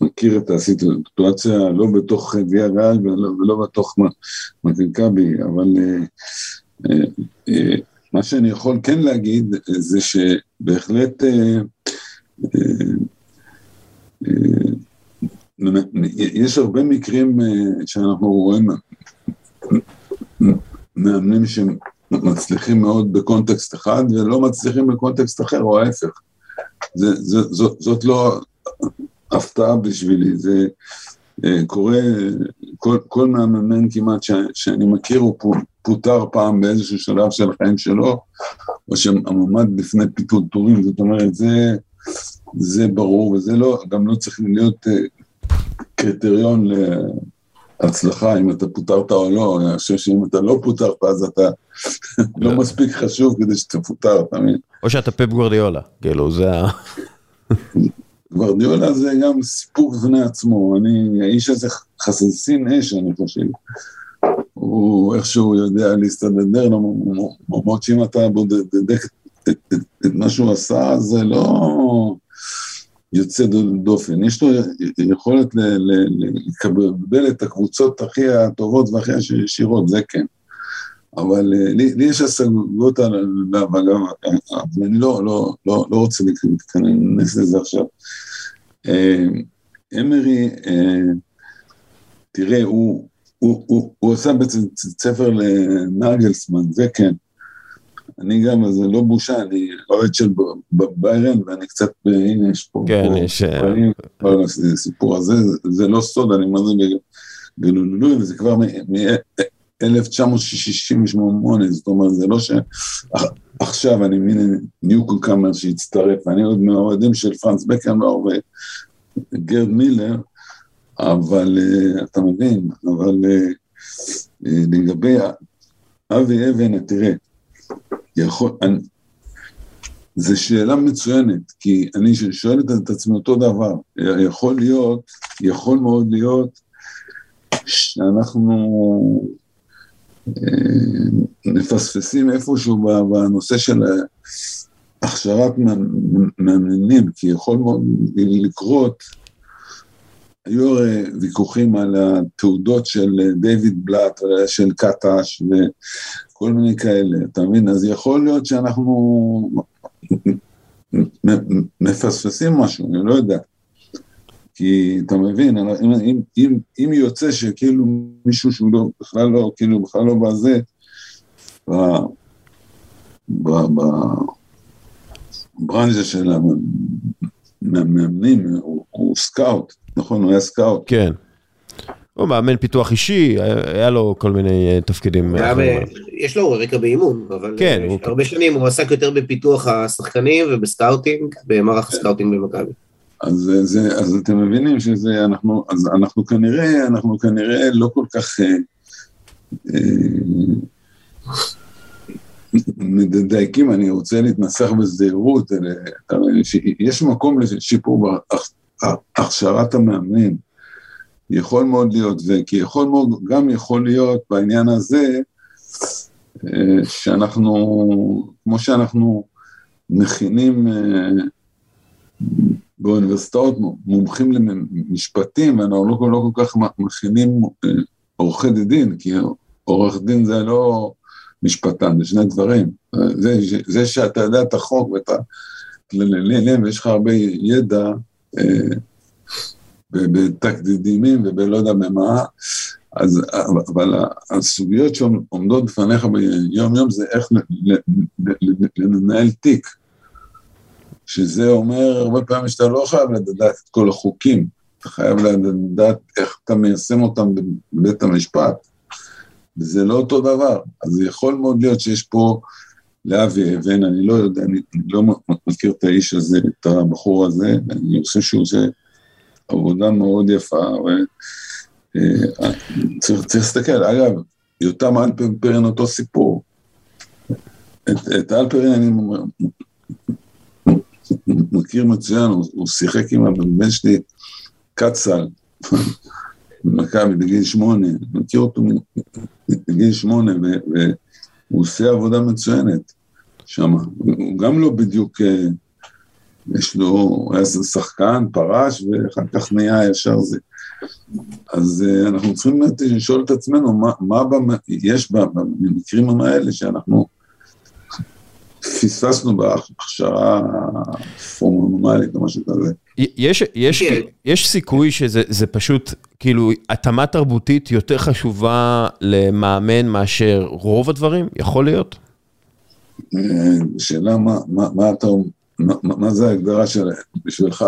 מכיר את הסיטואציה, לא בתוך ויה ריאל ולא, ולא בתוך מכבי, אבל אה, אה, מה שאני יכול כן להגיד זה שבהחלט יש הרבה מקרים שאנחנו רואים מאמנים שהם מצליחים מאוד בקונטקסט אחד ולא מצליחים בקונטקסט אחר, או ההפך. זה, זה, זאת, זאת לא הפתעה בשבילי, זה אה, קורה, כל, כל מאמן כמעט ש, שאני מכיר הוא פוטר פעם באיזשהו שלב של החיים שלו, או שעמד לפני פיטורים, זאת אומרת, זה, זה ברור, וזה לא, גם לא צריך להיות אה, קריטריון הצלחה, אם אתה פוטרת או לא, אני חושב שאם אתה לא פוטרת, אז אתה לא מספיק חשוב כדי שתפוטר, אתה מבין? או שאתה פפ גוורדיולה, כאילו, זה ה... גוורדיולה זה גם סיפור בפני עצמו, אני, האיש הזה חססין אש, אני חושב. הוא איכשהו יודע להסתדר, למרות שאם אתה בודק את מה שהוא עשה, זה לא... יוצא דופן, יש לו יכולת לקבל את הקבוצות הכי הטובות והכי עשירות, זה כן. אבל אה, לי, לי יש השגות עליו, אבל אני לא, לא, לא, לא רוצה להיכנס לזה עכשיו. אה, אמרי, אה, תראה, הוא, הוא, הוא, הוא עשה בעצם ספר לנגלסמן, זה כן. אני גם, זה לא בושה, אני אוהד של ביירן, ואני קצת, הנה, יש פה, כן, יש... פה, הסיפור הזה, זה לא סוד, אני אומר זה בגלולוי, וזה כבר מ-1968, זאת אומרת, זה לא שעכשיו אני מין ניוקו קאמר שהצטרף, אני עוד מהאוהדים של פרנס בקנבאו וגרד מילר, אבל אתה מבין, אבל לגבי אבי אבן, תראה, יכול, אני, זו שאלה מצוינת, כי אני שואל את עצמי אותו דבר, יכול להיות, יכול מאוד להיות שאנחנו אה, מפספסים איפשהו בנושא של הכשרת מאמנים, כי יכול מאוד לקרות, היו הרי ויכוחים על התעודות של דיוויד בלאט, של קטש וכל מיני כאלה, אתה מבין? אז יכול להיות שאנחנו מפספסים משהו, אני לא יודע. כי אתה מבין, אם, אם, אם, אם יוצא שכאילו מישהו שהוא לא, בכלל לא, כאילו בכלל לא בזה, בברנז'ה של המאמנים, הוא, הוא סקאוט, נכון? הוא היה סקאוט. כן. הוא מאמן פיתוח אישי, היה לו כל מיני תפקידים. יש לו רקע באימון, אבל כן, הרבה שנים הוא עסק יותר בפיתוח השחקנים ובסקאוטינג, במערך הסקאוטינג במכבי. אז, זה, אז אתם מבינים שזה, אנחנו, אז אנחנו כנראה, אנחנו כנראה לא כל כך אה, אה, מדייקים, אני רוצה להתנסח בזהירות, יש מקום לשיפור בהכשרת המאמנים, יכול מאוד להיות, וכי יכול מאוד, גם יכול להיות בעניין הזה, אה, שאנחנו, כמו שאנחנו מכינים באוניברסיטאות מומחים למשפטים, ואנחנו לא, לא כל כך מכינים אה, עורכי דין, כי עורך דין זה לא משפטן, זה שני דברים. זה, זה שאתה יודע את החוק ואתה כללים, ויש לך הרבה ידע אה, בתקדימים ובלא יודע במה, אז, אבל הסוגיות שעומדות בפניך ביום יום זה איך לנהל תיק. שזה אומר הרבה פעמים שאתה לא חייב לדעת את כל החוקים, אתה חייב לדעת איך אתה מיישם אותם בבית המשפט, וזה לא אותו דבר. אז יכול מאוד להיות שיש פה לאבי אבן, אני לא יודע, אני, אני לא מכיר את האיש הזה, את הבחור הזה, אני חושב שהוא עושה עבודה מאוד יפה, וצריך אה, להסתכל, אגב, יותם אלפרין אותו סיפור. את, את אלפרין אני מכיר מצוין, הוא, הוא שיחק עם הבן שלי, קצל, במכבי בגיל שמונה, מכיר אותו בגיל שמונה, והוא עושה עבודה מצוינת שם. הוא גם לא בדיוק, אה, יש לו, הוא היה שחקן, פרש, ואחר כך נהיה ישר זה. אז uh, אנחנו צריכים לשאול את עצמנו מה, מה במ... יש במקרים האלה שאנחנו פספסנו בהכשרה פורמלית או משהו כזה. יש, יש, כן. יש סיכוי שזה פשוט, כאילו, התאמה תרבותית יותר חשובה למאמן מאשר רוב הדברים? יכול להיות? אה, שאלה מה, מה, מה אתה, מה, מה זה ההגדרה של, בשבילך,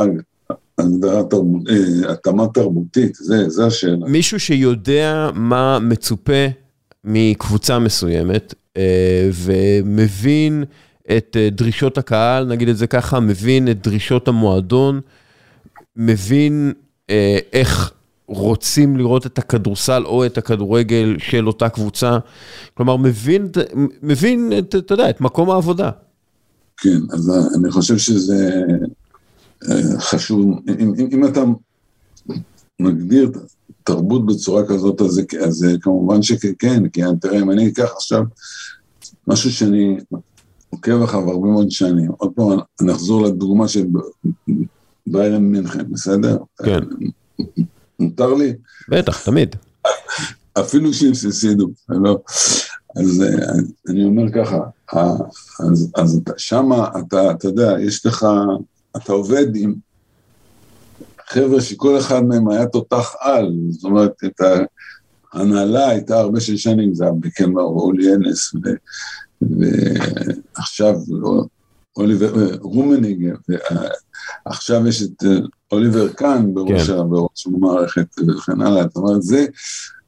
הגדרה תרבות, אה, התאמה תרבותית, זה, זה השאלה. מישהו שיודע מה מצופה מקבוצה מסוימת, ומבין את אה, דרישות הקהל, נגיד את זה ככה, מבין את דרישות המועדון, מבין אה, איך רוצים לראות את הכדורסל או את הכדורגל של אותה קבוצה. כלומר, מבין, מבין את, אתה יודע, את מקום העבודה. כן, אז אני חושב שזה חשוב. אם, אם, אם אתה מגדיר תרבות בצורה כזאת, אז, אז כמובן שכן, כי תראה, אם אני אקח עכשיו משהו שאני עוקב אחריו הרבה מאוד שנים, עוד פעם נחזור לדוגמה של ביירן מינכן, בסדר? כן. מותר לי? בטח, תמיד. אפילו שהם הפסידו, לא. אז אני אומר ככה, אז, אז שמה אתה, אתה יודע, יש לך, אתה עובד עם חבר'ה שכל אחד מהם היה תותח על, זאת אומרת, את ההנהלה הייתה הרבה של שנים, זה היה בקמר ואולי אנס, ועכשיו אוליבר, רומניג, ועכשיו יש את אוליבר קאן בראש, כן. בראש המערכת וכן הלאה, זאת אומרת, זה,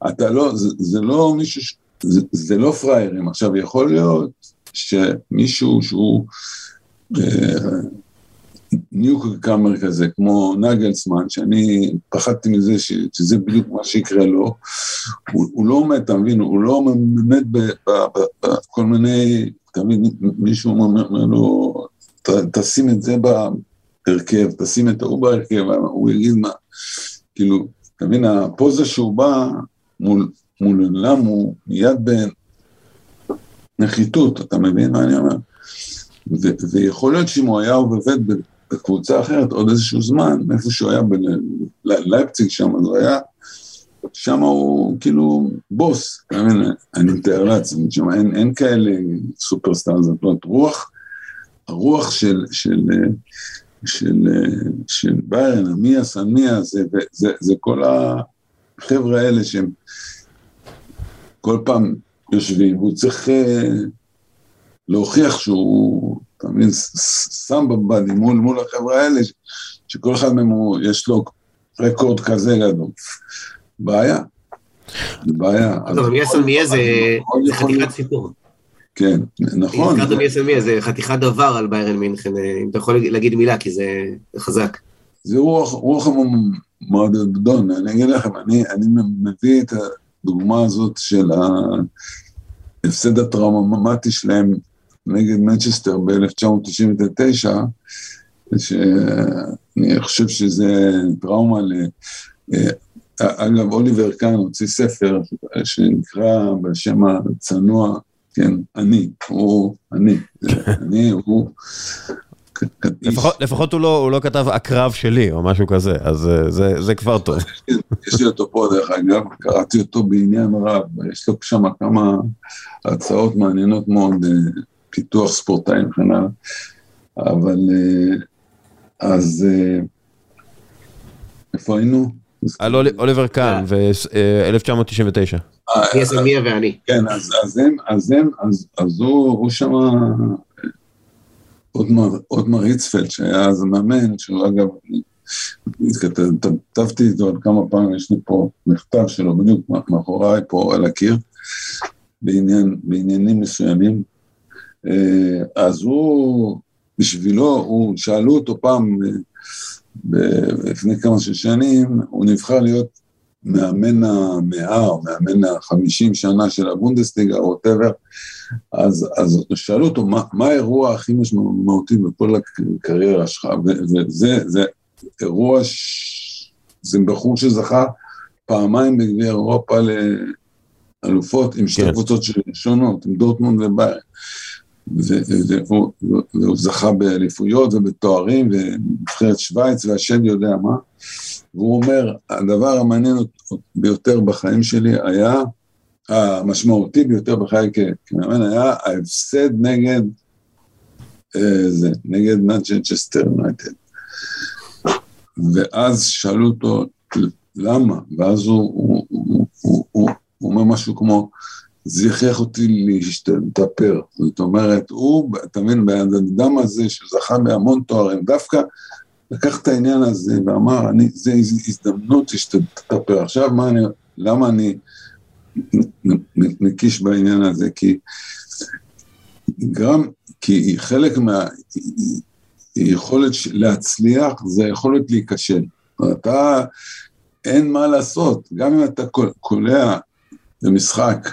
אתה לא, זה, זה לא מישהו, זה, זה לא פראיירים, עכשיו יכול להיות שמישהו שהוא ניו קאמר כזה, כמו נגלסמן, שאני פחדתי מזה ש, שזה בדיוק מה שיקרה לו, הוא, הוא לא עומד, אתה מבין, הוא לא עומד בכל מיני, תמיד מישהו אומר לו, ת, תשים את זה בהרכב, תשים את ההוא בהרכב, הוא יגיד מה, כאילו, אתה מבין, הפוזה שהוא בא מול, מול עולם הוא מיד בנחיתות, אתה מבין מה אני אומר? ויכול להיות שאם הוא היה עובד בקבוצה אחרת עוד איזשהו זמן, מאיפה שהוא היה בלייפציג שם, אז הוא היה, שם הוא כאילו בוס, אתה? אני מתאר לעצמי, שם אין, אין כאלה סופרסטאר, זאת אומרת, רוח, הרוח של, של, של, של ביירן, המיאס, המיאס, זה, זה, זה כל החבר'ה האלה שהם כל פעם יושבים, והוא צריך אה, להוכיח שהוא אתה מבין, שם בבאדי מול, מול החברה האלה, שכל אחד מהם יש לו רקורד כזה גדול. בעיה. בעיה. טוב, מי יעשה מי זה חתיכת סיפור. כן, נכון. הזכרת מי יעשה מי זה חתיכת דבר על ביירן מינכן, אם אתה יכול להגיד מילה, כי זה חזק. זה רוח, רוח המועדון, אני אגיד לכם, אני, אני מביא את הדוגמה הזאת של ההפסד הטראומטי שלהם נגד מנצ'סטר ב-1999, שאני חושב שזה טראומה ל... אה, אגב, אוליבר קאן הוציא ספר שנקרא בשם הצנוע, כן, אני, הוא, אני, אני, הוא... לפחות, לפחות הוא, לא, הוא לא כתב הקרב שלי או משהו כזה, אז אה, זה, זה כבר טוב. יש לי אותו פה דרך אגב, קראתי אותו בעניין רב, יש לו שם כמה הצעות מעניינות מאוד אה, פיתוח ספורטאים וכן הלאה, אבל אה, אז אה, איפה היינו? על אוליבר קאן, ו-1999. יסמיה ואני. כן, אז הם, אז הם, אז הוא שם, אוטמר היצפלד, שהיה אז מאמן, שהוא אגב, כתבתי איתו על כמה פעמים, יש לי פה מכתב שלו בדיוק מאחוריי פה על הקיר, בעניינים מסוימים, אה, אז הוא, בשבילו, הוא, שאלו אותו פעם, אה, לפני כמה שנים, הוא נבחר להיות מאמן המאה או מאמן החמישים שנה של הבונדסליגה או ווטאבר, אז, אז שאלו אותו, מה, מה האירוע הכי משמעותי בכל הקריירה שלך? וזה זה אירוע, ש... זה בחור שזכה פעמיים בגביע אירופה לאלופות עם שתי כן. קבוצות שונות, עם דורטמונד וביירן. והוא זכה באליפויות ובתוארים ונבחרת שווייץ והשם יודע מה. והוא אומר, הדבר המעניין ביותר בחיים שלי היה, המשמעותי ביותר בחיי כמאמן היה ההפסד נגד, אה, זה, נגד מנצ'סטר יונייטד. ואז שאלו אותו, למה? ואז הוא, הוא, הוא, הוא, הוא, הוא אומר משהו כמו, זה הכריח אותי להשתפר. זאת אומרת, הוא, אתה מבין, האדם הזה שזכה בהמון תוארים, דווקא לקח את העניין הזה ואמר, אני, זה הזדמנות להשתפר. עכשיו, מה אני, למה אני מקיש בעניין הזה? כי גם, כי חלק מהיכולת להצליח זה היכולת להיכשל. אתה, אין מה לעשות, גם אם אתה קולע במשחק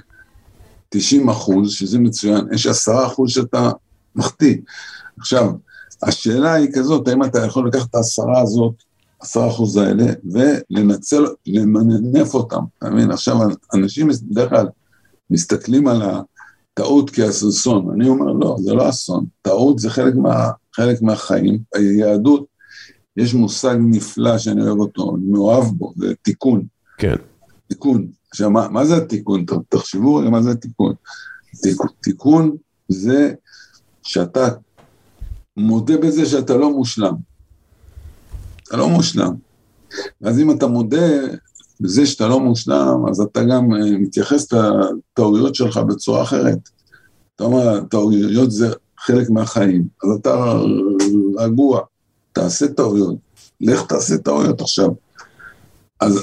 90 אחוז, שזה מצוין, יש 10 אחוז שאתה מחטיא. עכשיו, השאלה היא כזאת, האם אתה יכול לקחת את העשרה הזאת, עשרה אחוז האלה, ולנצל, למנף אותם, אתה מבין? עכשיו, אנשים בדרך כלל מסתכלים על הטעות כאסון, אני אומר, לא, זה לא אסון, טעות זה חלק, מה, חלק מהחיים, היהדות, יש מושג נפלא שאני אוהב אותו, אני מאוהב בו, זה תיקון. כן. תיקון. עכשיו, מה, מה זה התיקון? תחשבו רגע מה זה התיקון. תיקון, תיקון זה שאתה מודה בזה שאתה לא מושלם. אתה לא מושלם. ואז אם אתה מודה בזה שאתה לא מושלם, אז אתה גם אה, מתייחס לטעויות שלך בצורה אחרת. אתה אומר, טעויות זה חלק מהחיים, אז אתה רגוע, תעשה טעויות, לך תעשה טעויות עכשיו. אז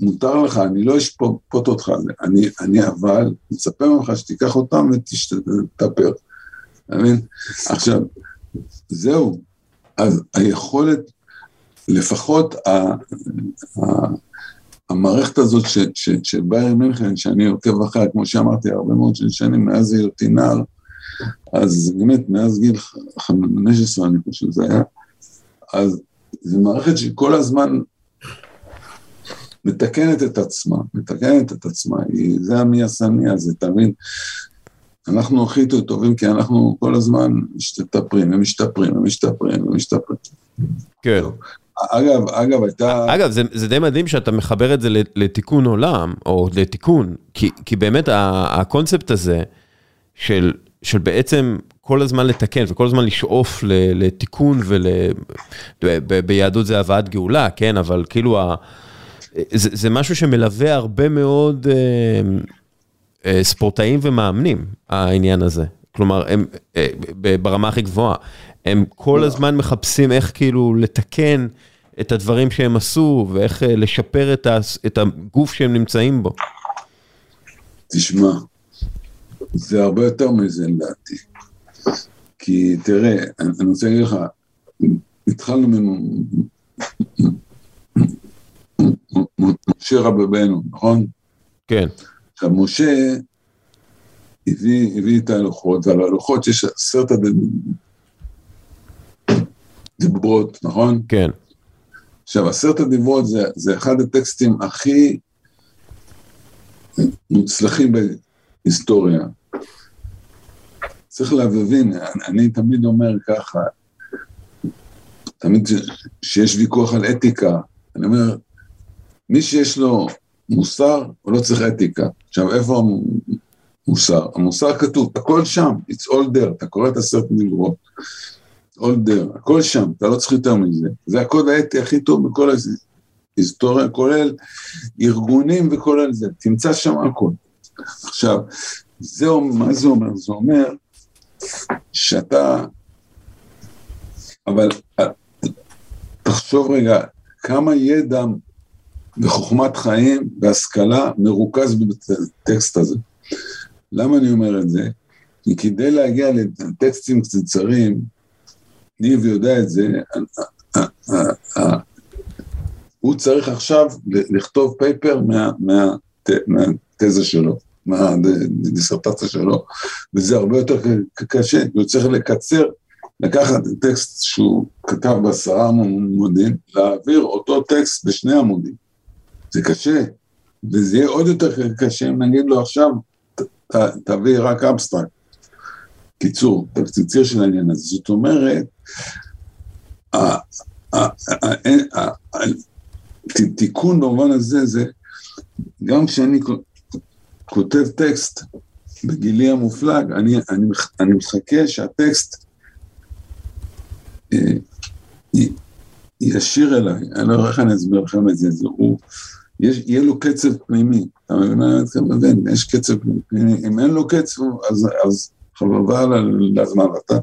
מותר לך, אני לא אשפוט אותך, אני, אני אבל מצפה ממך שתיקח אותם ותשתפר, אתה מבין? עכשיו, זהו, אז היכולת, לפחות ה, ה, המערכת הזאת ש, ש, של בייר מינכן, שאני עוקב אחריה, כמו שאמרתי, הרבה מאוד שנים, מאז היותי נער, אז באמת, מאז גיל 15, אני חושב שזה היה, אז זו מערכת שכל הזמן מתקנת את עצמה, מתקנת את עצמה, היא, זה המי עשה מי הזה, תמיד. אנחנו הכי טובים כי אנחנו כל הזמן משתפרים ומשתפרים ומשתפרים ומשתפרים. כן. אגב, אגב, הייתה... אגב, זה, זה די מדהים שאתה מחבר את זה לתיקון עולם, או לתיקון, כי, כי באמת הקונספט הזה של, של בעצם כל הזמן לתקן וכל הזמן לשאוף לתיקון, וביהדות זה הבאת גאולה, כן, אבל כאילו ה... זה, זה משהו שמלווה הרבה מאוד אה, אה, ספורטאים ומאמנים, העניין הזה. כלומר, הם אה, ברמה הכי גבוהה, הם כל הזמן מחפשים איך כאילו לתקן את הדברים שהם עשו, ואיך אה, לשפר את, ה, את הגוף שהם נמצאים בו. תשמע, זה הרבה יותר מזה לדעתי. כי תראה, אני רוצה להגיד לך, התחלנו משה רבנו, נכון? כן. עכשיו, משה הביא, הביא את הלוחות, ועל הלוחות יש עשרת הדיברות, נכון? כן. עכשיו, עשרת הדיברות זה, זה אחד הטקסטים הכי מוצלחים בהיסטוריה. צריך להבין, אני, אני תמיד אומר ככה, תמיד שיש ויכוח על אתיקה, אני אומר, מי שיש לו מוסר, הוא לא צריך אתיקה. עכשיו, איפה המוסר? המוסר כתוב, הכל שם, it's all there, אתה קורא את הסרט דיברות, all there, הכל שם, אתה לא צריך יותר מזה. זה הקוד האתי הכי טוב בכל ההיסטוריה, כולל ארגונים וכולל זה, תמצא שם הכל. עכשיו, זהו, מה זה אומר? זה אומר שאתה, אבל תחשוב רגע, כמה ידע וחוכמת חיים והשכלה מרוכז בטקסט הזה. למה אני אומר את זה? כי כדי להגיע לטקסטים קצרים, ניב יודע את זה, הוא צריך עכשיו לכתוב פייפר מהתזה שלו, מהדיסרטציה שלו, וזה הרבה יותר קשה, הוא צריך לקצר, לקחת טקסט שהוא כתב בעשרה עמודים, להעביר אותו טקסט בשני עמודים. זה קשה, וזה יהיה עוד יותר קשה אם נגיד לו עכשיו, ת, תביא רק אבסטרקט. קיצור, תקציציר של העניין הזה. זאת אומרת, תיקון במובן הזה זה, גם כשאני כותב טקסט בגילי המופלג, אני, אני, אני מחכה שהטקסט אה, ישיר אליי, אני לא יודע איך אני אסביר לכם את זה, זה הוא, יש, יהיה לו קצב פנימי, אתה מבין? יש קצב פנימי, אם אין לו קצב, אז, אז חבל על הזמן, אתה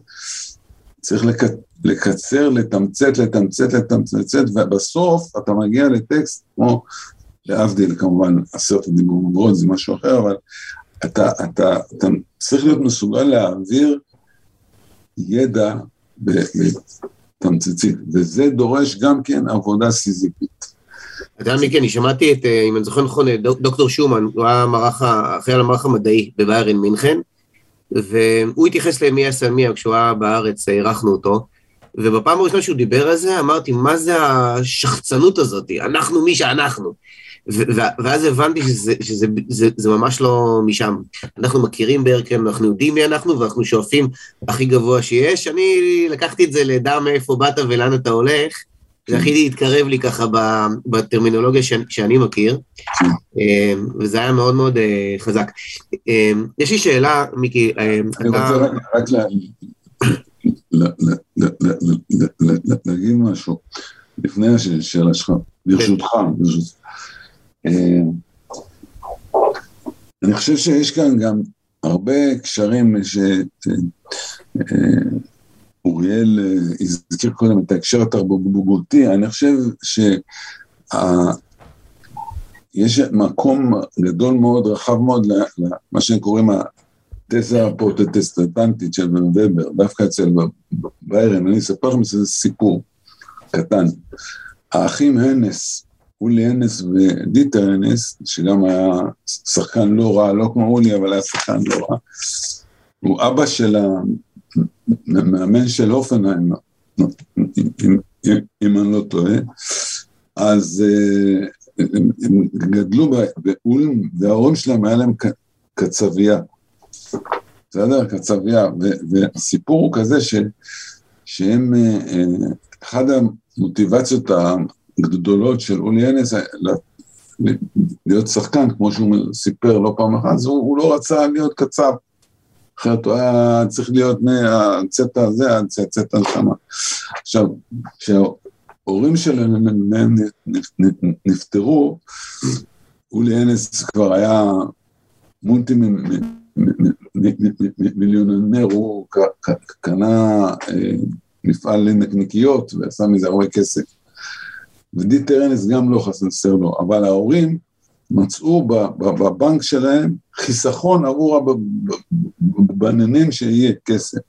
צריך לק, לקצר, לתמצת, לתמצת, לתמצת, ובסוף אתה מגיע לטקסט, כמו, להבדיל כמובן, עשרת הדיבורות זה משהו אחר, אבל אתה, אתה, אתה צריך להיות מסוגל להעביר ידע בתמציתית, וזה דורש גם כן עבודה סיזיפית. אתה יודע, מיקי, אני שמעתי את, אה, אם אני זוכר נכון, דוקטור שומן, הוא היה המערך, אחראי על המערך המדעי בביירן מינכן, והוא התייחס למי הסלמיה כשהוא היה בארץ, אירחנו אותו, ובפעם הראשונה שהוא דיבר על זה, אמרתי, מה זה השחצנות הזאת? אנחנו מי שאנחנו. ואז הבנתי שזה, שזה זה, זה ממש לא משם. אנחנו מכירים בערכם, אנחנו יודעים מי אנחנו, ואנחנו שואפים הכי גבוה שיש. אני לקחתי את זה לדע מאיפה באת ולאן אתה הולך, זה הכי התקרב לי ככה בטרמינולוגיה שאני מכיר, אמ, וזה היה מאוד מאוד אה, חזק. אמ, יש לי שאלה, מיקי, אמ, אני רוצה רק להגיד משהו לפני השאלה שלך, ברשותך. אני חושב שיש כאן גם הרבה קשרים שאוריאל הזכיר קודם את ההקשר התרבותי, אני חושב שיש מקום גדול מאוד, רחב מאוד, למה שהם קוראים התזה הפרוטסטנטית של ובר, דווקא אצל ביירן, אני אספר לכם איזה סיפור קטן. האחים הנס, אולי הנס ודיטר הנס, שגם היה שחקן לא רע, לא כמו אולי, אבל היה שחקן לא רע, הוא אבא של המאמן של אופנהיים, אם אני לא טועה, אז אה, הם גדלו באולם, וההורים שלהם היה להם קצבייה. בסדר? קצבייה. והסיפור הוא כזה ש, שהם, אה, אה, אחד המוטיבציות הגדולות של אולי אנס, להיות שחקן, כמו שהוא סיפר לא פעם אחת, הוא, הוא לא רצה להיות קצב. אחרת הוא היה צריך להיות מהצאת הזה עד צאת הנשמה. עכשיו, כשההורים שלהם נפטרו, אולי אנס כבר היה מולטי מיליונר, הוא קנה אה, מפעל לנקניקיות ועשה מזה הרבה כסף. ודיטר אנס גם לא חסר לו, אבל ההורים מצאו בבנק שלהם חיסכון עבור הבננים שיהיה כסף.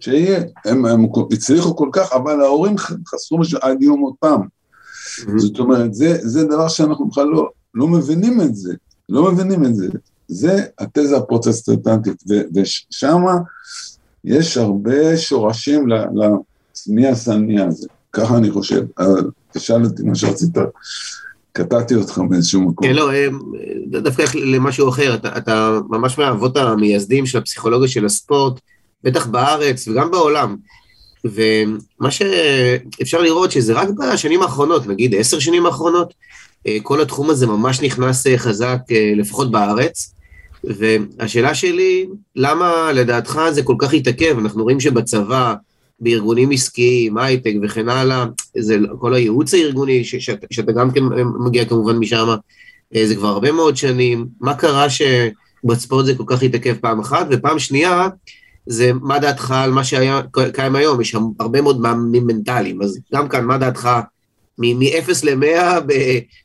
שיהיה, הם, הם הצליחו כל כך, אבל ההורים חסרו עד יום מותם. Mm-hmm. זאת אומרת, זה, זה דבר שאנחנו בכלל לא, לא מבינים את זה, לא מבינים את זה. זה התזה הפרוטסטנטית, ושם יש הרבה שורשים למי הסני הזה, ככה אני חושב. תשאל אותי מה שרצית, קטעתי אותך באיזשהו מקום. כן, לא, אה, דווקא למשהו אחר, אתה, אתה ממש מהאבות המייסדים של הפסיכולוגיה של הספורט, בטח בארץ וגם בעולם. ומה שאפשר לראות שזה רק בשנים האחרונות, נגיד עשר שנים האחרונות, אה, כל התחום הזה ממש נכנס אה, חזק, לפחות בארץ. והשאלה שלי, למה לדעתך זה כל כך התעכב? אנחנו רואים שבצבא, בארגונים עסקיים, הייטק וכן הלאה, זה כל הייעוץ הארגוני, ש, שאתה, שאתה גם כן מגיע כמובן משם, אה, זה כבר הרבה מאוד שנים. מה קרה שבספורט זה כל כך התעכב פעם אחת? ופעם שנייה, זה מה דעתך על מה שהיה קיים היום, יש שם הרבה מאוד מאמנים מנטליים, אז גם כאן, מה דעתך מ-0 ל-100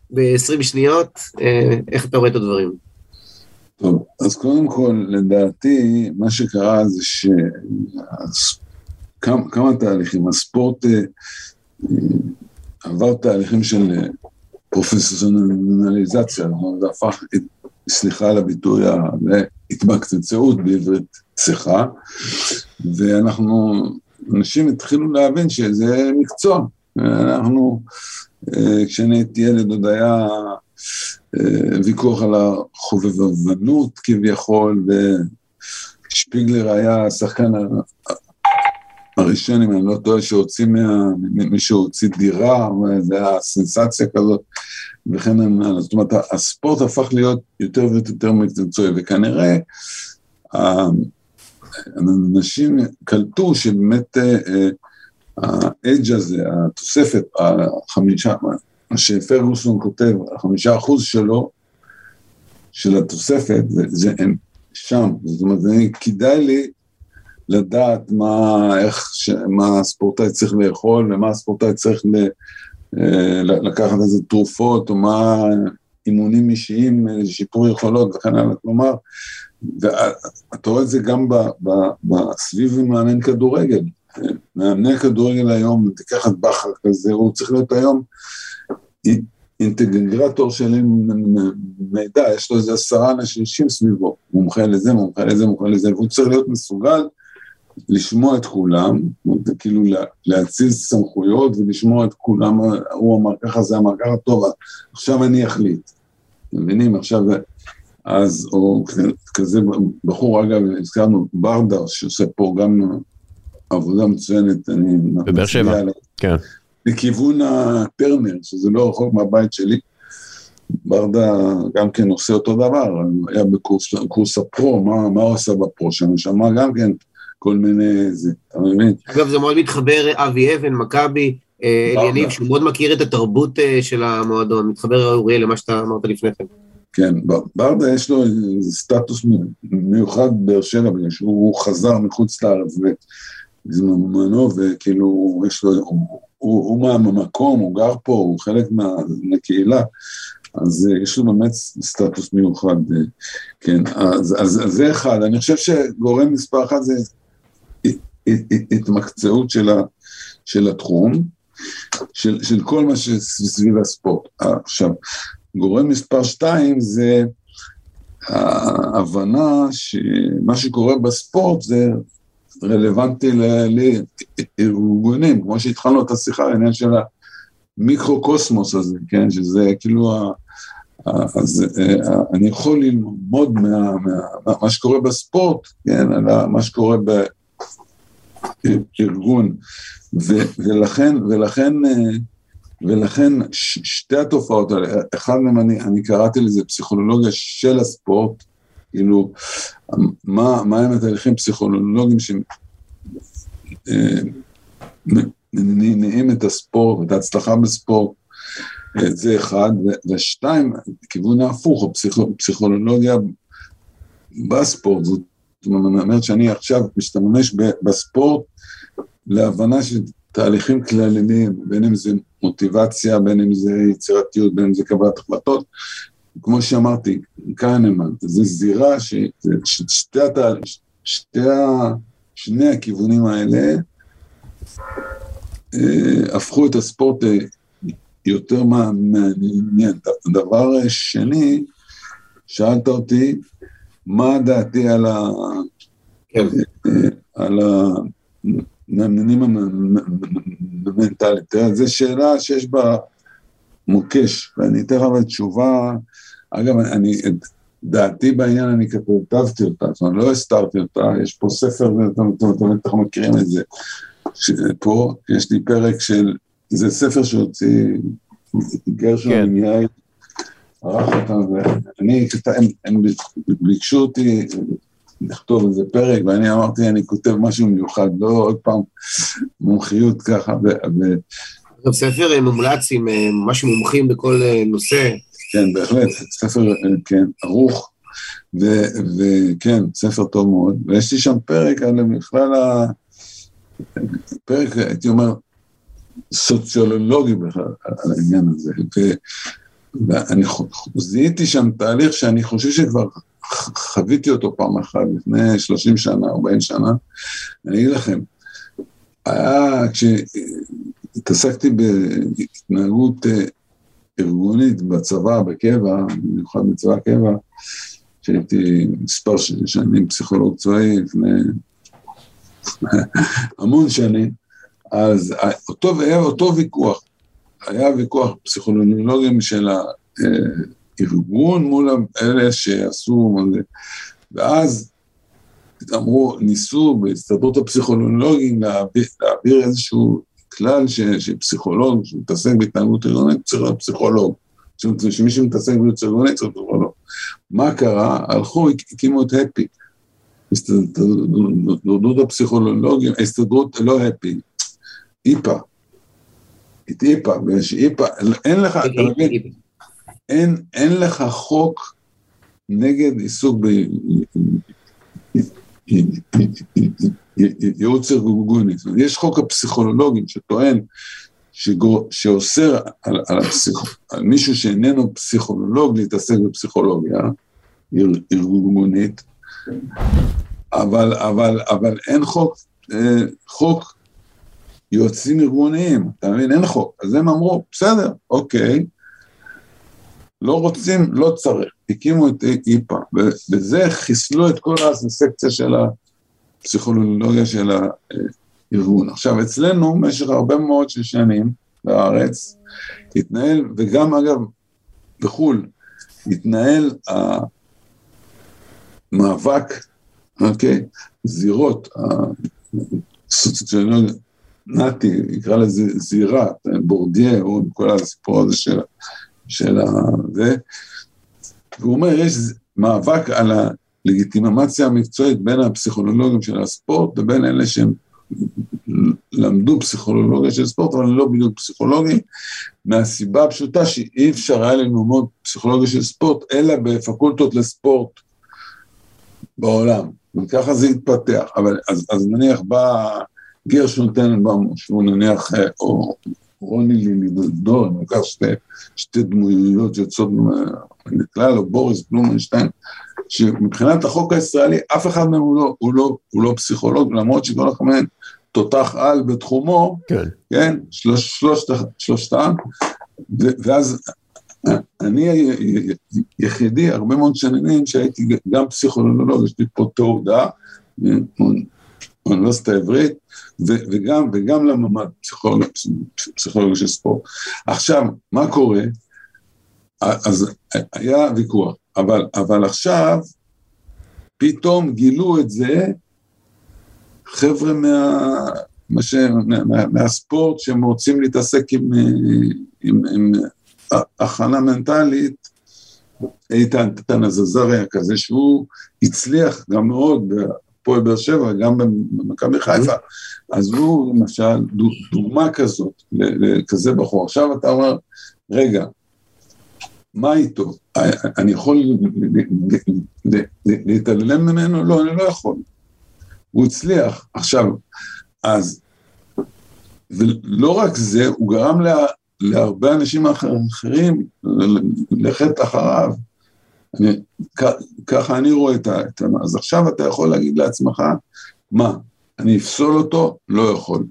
ב-20 שניות, אה, איך אתה רואה את הדברים? טוב, אז קודם כל, לדעתי, מה שקרה זה ש... כמה, כמה תהליכים, הספורט אה, אה, עבר תהליכים של אה, פרופסיונליזציה, זה הפך, סליחה על הביטוי, להתמקצעות בעברית צחה, ואנחנו, אנשים התחילו להבין שזה מקצוע. אנחנו, כשאני הייתי ילד עוד היה ויכוח על החובבנות כביכול, ושפיגלר היה השחקן הראשון, אם אני לא טועה, שהוציא מה... מישהו הוציא דירה, זה היה סנסציה כזאת, וכן הלאה. זאת אומרת, הספורט הפך להיות יותר ויותר מקצועי, וכנראה האנשים קלטו שבאמת אה, אה, האדג' הזה, התוספת, החמישה, מה שפרגוסון כותב, החמישה אחוז שלו, של התוספת, זה, זה הם שם, זאת אומרת, כדאי לי לדעת מה, איך, ש, מה הספורטאי צריך לאכול ומה הספורטאי צריך ל, אה, לקחת איזה תרופות או מה אימונים אישיים לשיפור יכולות וכן הלאה, כלומר, ואתה רואה את זה גם ב, ב, ב, מאמן כדורגל. מאמני כדורגל היום, תיקח את בכר כזה, הוא צריך להיות היום אינטגרטור של מידע, יש לו איזה עשרה אנשים סביבו, מומחה לזה, מומחה לזה, מומחה לזה, והוא צריך להיות מסוגל לשמוע את כולם, כאילו להציז סמכויות ולשמוע את כולם, הוא אמר ככה, זה אמר ככה, טוב, עכשיו אני אחליט. אתם מבינים? עכשיו, אז, או כזה בחור, אגב, הזכרנו ברדה, שעושה פה גם עבודה מצוינת, אני... בבאר שבע, כן. לכיוון הטרנר, שזה לא רחוק מהבית שלי. ברדה גם כן עושה אותו דבר, היה בקורס הפרו, מה, מה הוא עשה בפרו? שם שמע גם כן כל מיני, זה, אתה מבין? אגב, זה מאוד מתחבר, אבי אבן, מכבי, אה, אליניב, שהוא מאוד מכיר את התרבות אה, של המועדון, מתחבר אוריאל למה שאתה אמרת לפני כן. כן, ברדה יש לו סטטוס מיוחד באר שבע, בגלל שהוא חזר מחוץ לארץ בזמנו, וכאילו, יש לו, הוא, הוא מהמקום, הוא גר פה, הוא חלק מה, מהקהילה, אז יש לו באמת סטטוס מיוחד, כן, אז, אז, אז זה אחד, אני חושב שגורם מספר אחת זה התמקצעות של, ה, של התחום, של, של כל מה שסביב הספורט. עכשיו, גורם מספר שתיים זה ההבנה שמה שקורה בספורט זה רלוונטי לארגונים, כמו שהתחלנו את השיחה, העניין של המיקרו-קוסמוס הזה, כן, שזה כאילו, ה, אז אני יכול ללמוד מה, מה, מה שקורה בספורט, כן, על מה שקורה בארגון, ו, ולכן, ולכן ולכן ש- שתי התופעות האלה, אחד מהם אני, אני קראתי לזה פסיכולוגיה של הספורט, כאילו, מה, מה הם התהליכים פסיכולוגיים שמניעים אה, את הספורט, את ההצלחה בספורט, אה, זה אחד, ושתיים, כיוון ההפוך, הפסיכולוגיה בספורט, זאת אומרת שאני עכשיו משתמש בספורט להבנה של תהליכים כלליים, בין אם זה מוטיבציה, בין אם זה יצירתיות, בין אם זה קבלת החלטות. כמו שאמרתי, קהנמן, זו זירה ששתי התהל... שתי ה... שני הכיוונים האלה אה, הפכו את הספורט אה, יותר מעניין. דבר שני, שאלת אותי, מה דעתי על ה... כן. על ה... מעניינים המנטלית. תראה, זו שאלה שיש בה מוקש, ואני אתן לך תשובה, אגב, אני, דעתי בעניין, אני כתבתי אותה, זאת אומרת, לא הסתרתי אותה, יש פה ספר, ואתם בטח מכירים את זה, פה יש לי פרק של, זה ספר שהוציא גרשון כן. יאיר, ערך אותם, ואני, הם, הם ביקשו אותי לכתוב איזה פרק, ואני אמרתי, אני כותב משהו מיוחד, לא עוד פעם מומחיות ככה. ו... ספר מומלץ עם אה, ממש מומחים בכל אה, נושא. כן, בהחלט, ספר, אה, כן, ערוך, וכן, ספר טוב מאוד. ויש לי שם פרק על בכלל ה... פרק, הייתי אומר, סוציולוגי בכלל על העניין הזה. ואני זיהיתי שם תהליך שאני חושב שכבר חוויתי אותו פעם אחת לפני 30 שנה, 40 שנה, אני אגיד לכם, היה, כשהתעסקתי בהתנהגות אה, ארגונית בצבא, בקבע, במיוחד בצבא הקבע, שהייתי מספר שנים פסיכולוג צבאי לפני המון שנים, אז אותו, היה אותו ויכוח, היה ויכוח פסיכולוגים של ה... אה, ארגון מול אלה שעשו, ואז אמרו, ניסו בהסתדרות הפסיכולוגים להעביר, להעביר איזשהו כלל ש, שפסיכולוג שמתעסק בהתנהגות ארגונית צריך להיות פסיכולוג. שמי שמתעסק בהתנהגות ארגונית צריך להיות פסיכולוג. מה קרה? הלכו, הקימו את הפי. הסתדרות הפסיכולוגים, הסתדרות, לא הפי, איפה. את איפה, ויש איפה, אין לך, אתה מבין? אין, אין לך חוק נגד עיסוק בייעוץ ארגוני. יש חוק הפסיכולוגים שטוען, שגור, שאוסר על, על, הפסיכ... על מישהו שאיננו פסיכולוג להתעסק בפסיכולוגיה ארגונית, אבל, אבל, אבל אין חוק, אה, חוק יועצים ארגוניים, אתה מבין? אין חוק. אז הם אמרו, בסדר, אוקיי, לא רוצים, לא צריך. הקימו את איפ"א, ובזה חיסלו את כל הסקציה של הפסיכולוגיה של הארגון. עכשיו, אצלנו, במשך הרבה מאוד של שנים בארץ, התנהל, וגם אגב בחו"ל, התנהל המאבק, אוקיי, זירות, הסוציולוגיה, נתי, נקרא לזה זירה, בורדיה, או כל הסיפור הזה של של זה, והוא אומר, יש מאבק על הלגיטימציה המקצועית בין הפסיכולוגים של הספורט לבין אלה שהם למדו פסיכולוגיה של ספורט, אבל לא בדיוק פסיכולוגים, מהסיבה הפשוטה שאי אפשר היה ללמוד פסיכולוגיה של ספורט, אלא בפקולטות לספורט בעולם. וככה זה התפתח. אבל אז, אז נניח בא גרשון טננבאום, שהוא נניח, אה, או רוני לילידור, אני לוקח שתי, שתי דמויות יוצאות מכלל, או בוריס בלומנשטיין, שמבחינת החוק הישראלי, אף אחד מהם הוא לא, הוא לא, הוא לא פסיכולוג, למרות שכל אחד מהם תותח על בתחומו, כן, כן? שלוש, שלושת, שלושתם, ואז אני יחידי הרבה מאוד שנים שהייתי גם פסיכולוג, יש לי פה תעודה, באוניברסיטה העברית, וגם, וגם לממ"ד, פסיכולוגיה פסיכולוג של ספורט. עכשיו, מה קורה? אז היה ויכוח, אבל, אבל עכשיו פתאום גילו את זה חבר'ה מה, מה ש, מה, מה, מהספורט שהם רוצים להתעסק עם, עם, עם הכנה מנטלית, איתן, איתן כזה, שהוא הצליח גם מאוד בהפועל באר שבע, גם במכבי חיפה, אז הוא למשל דוגמה כזאת, לכזה בחור. עכשיו אתה אומר, רגע, מה איתו? אני יכול להתעלם ממנו? לא, אני לא יכול. הוא הצליח. עכשיו, אז, ולא רק זה, הוא גרם לה, להרבה אנשים אחרים ללכת אחריו. אני, ככה אני רואה את ה... אז עכשיו אתה יכול להגיד לעצמך, מה, אני אפסול אותו? לא יכול.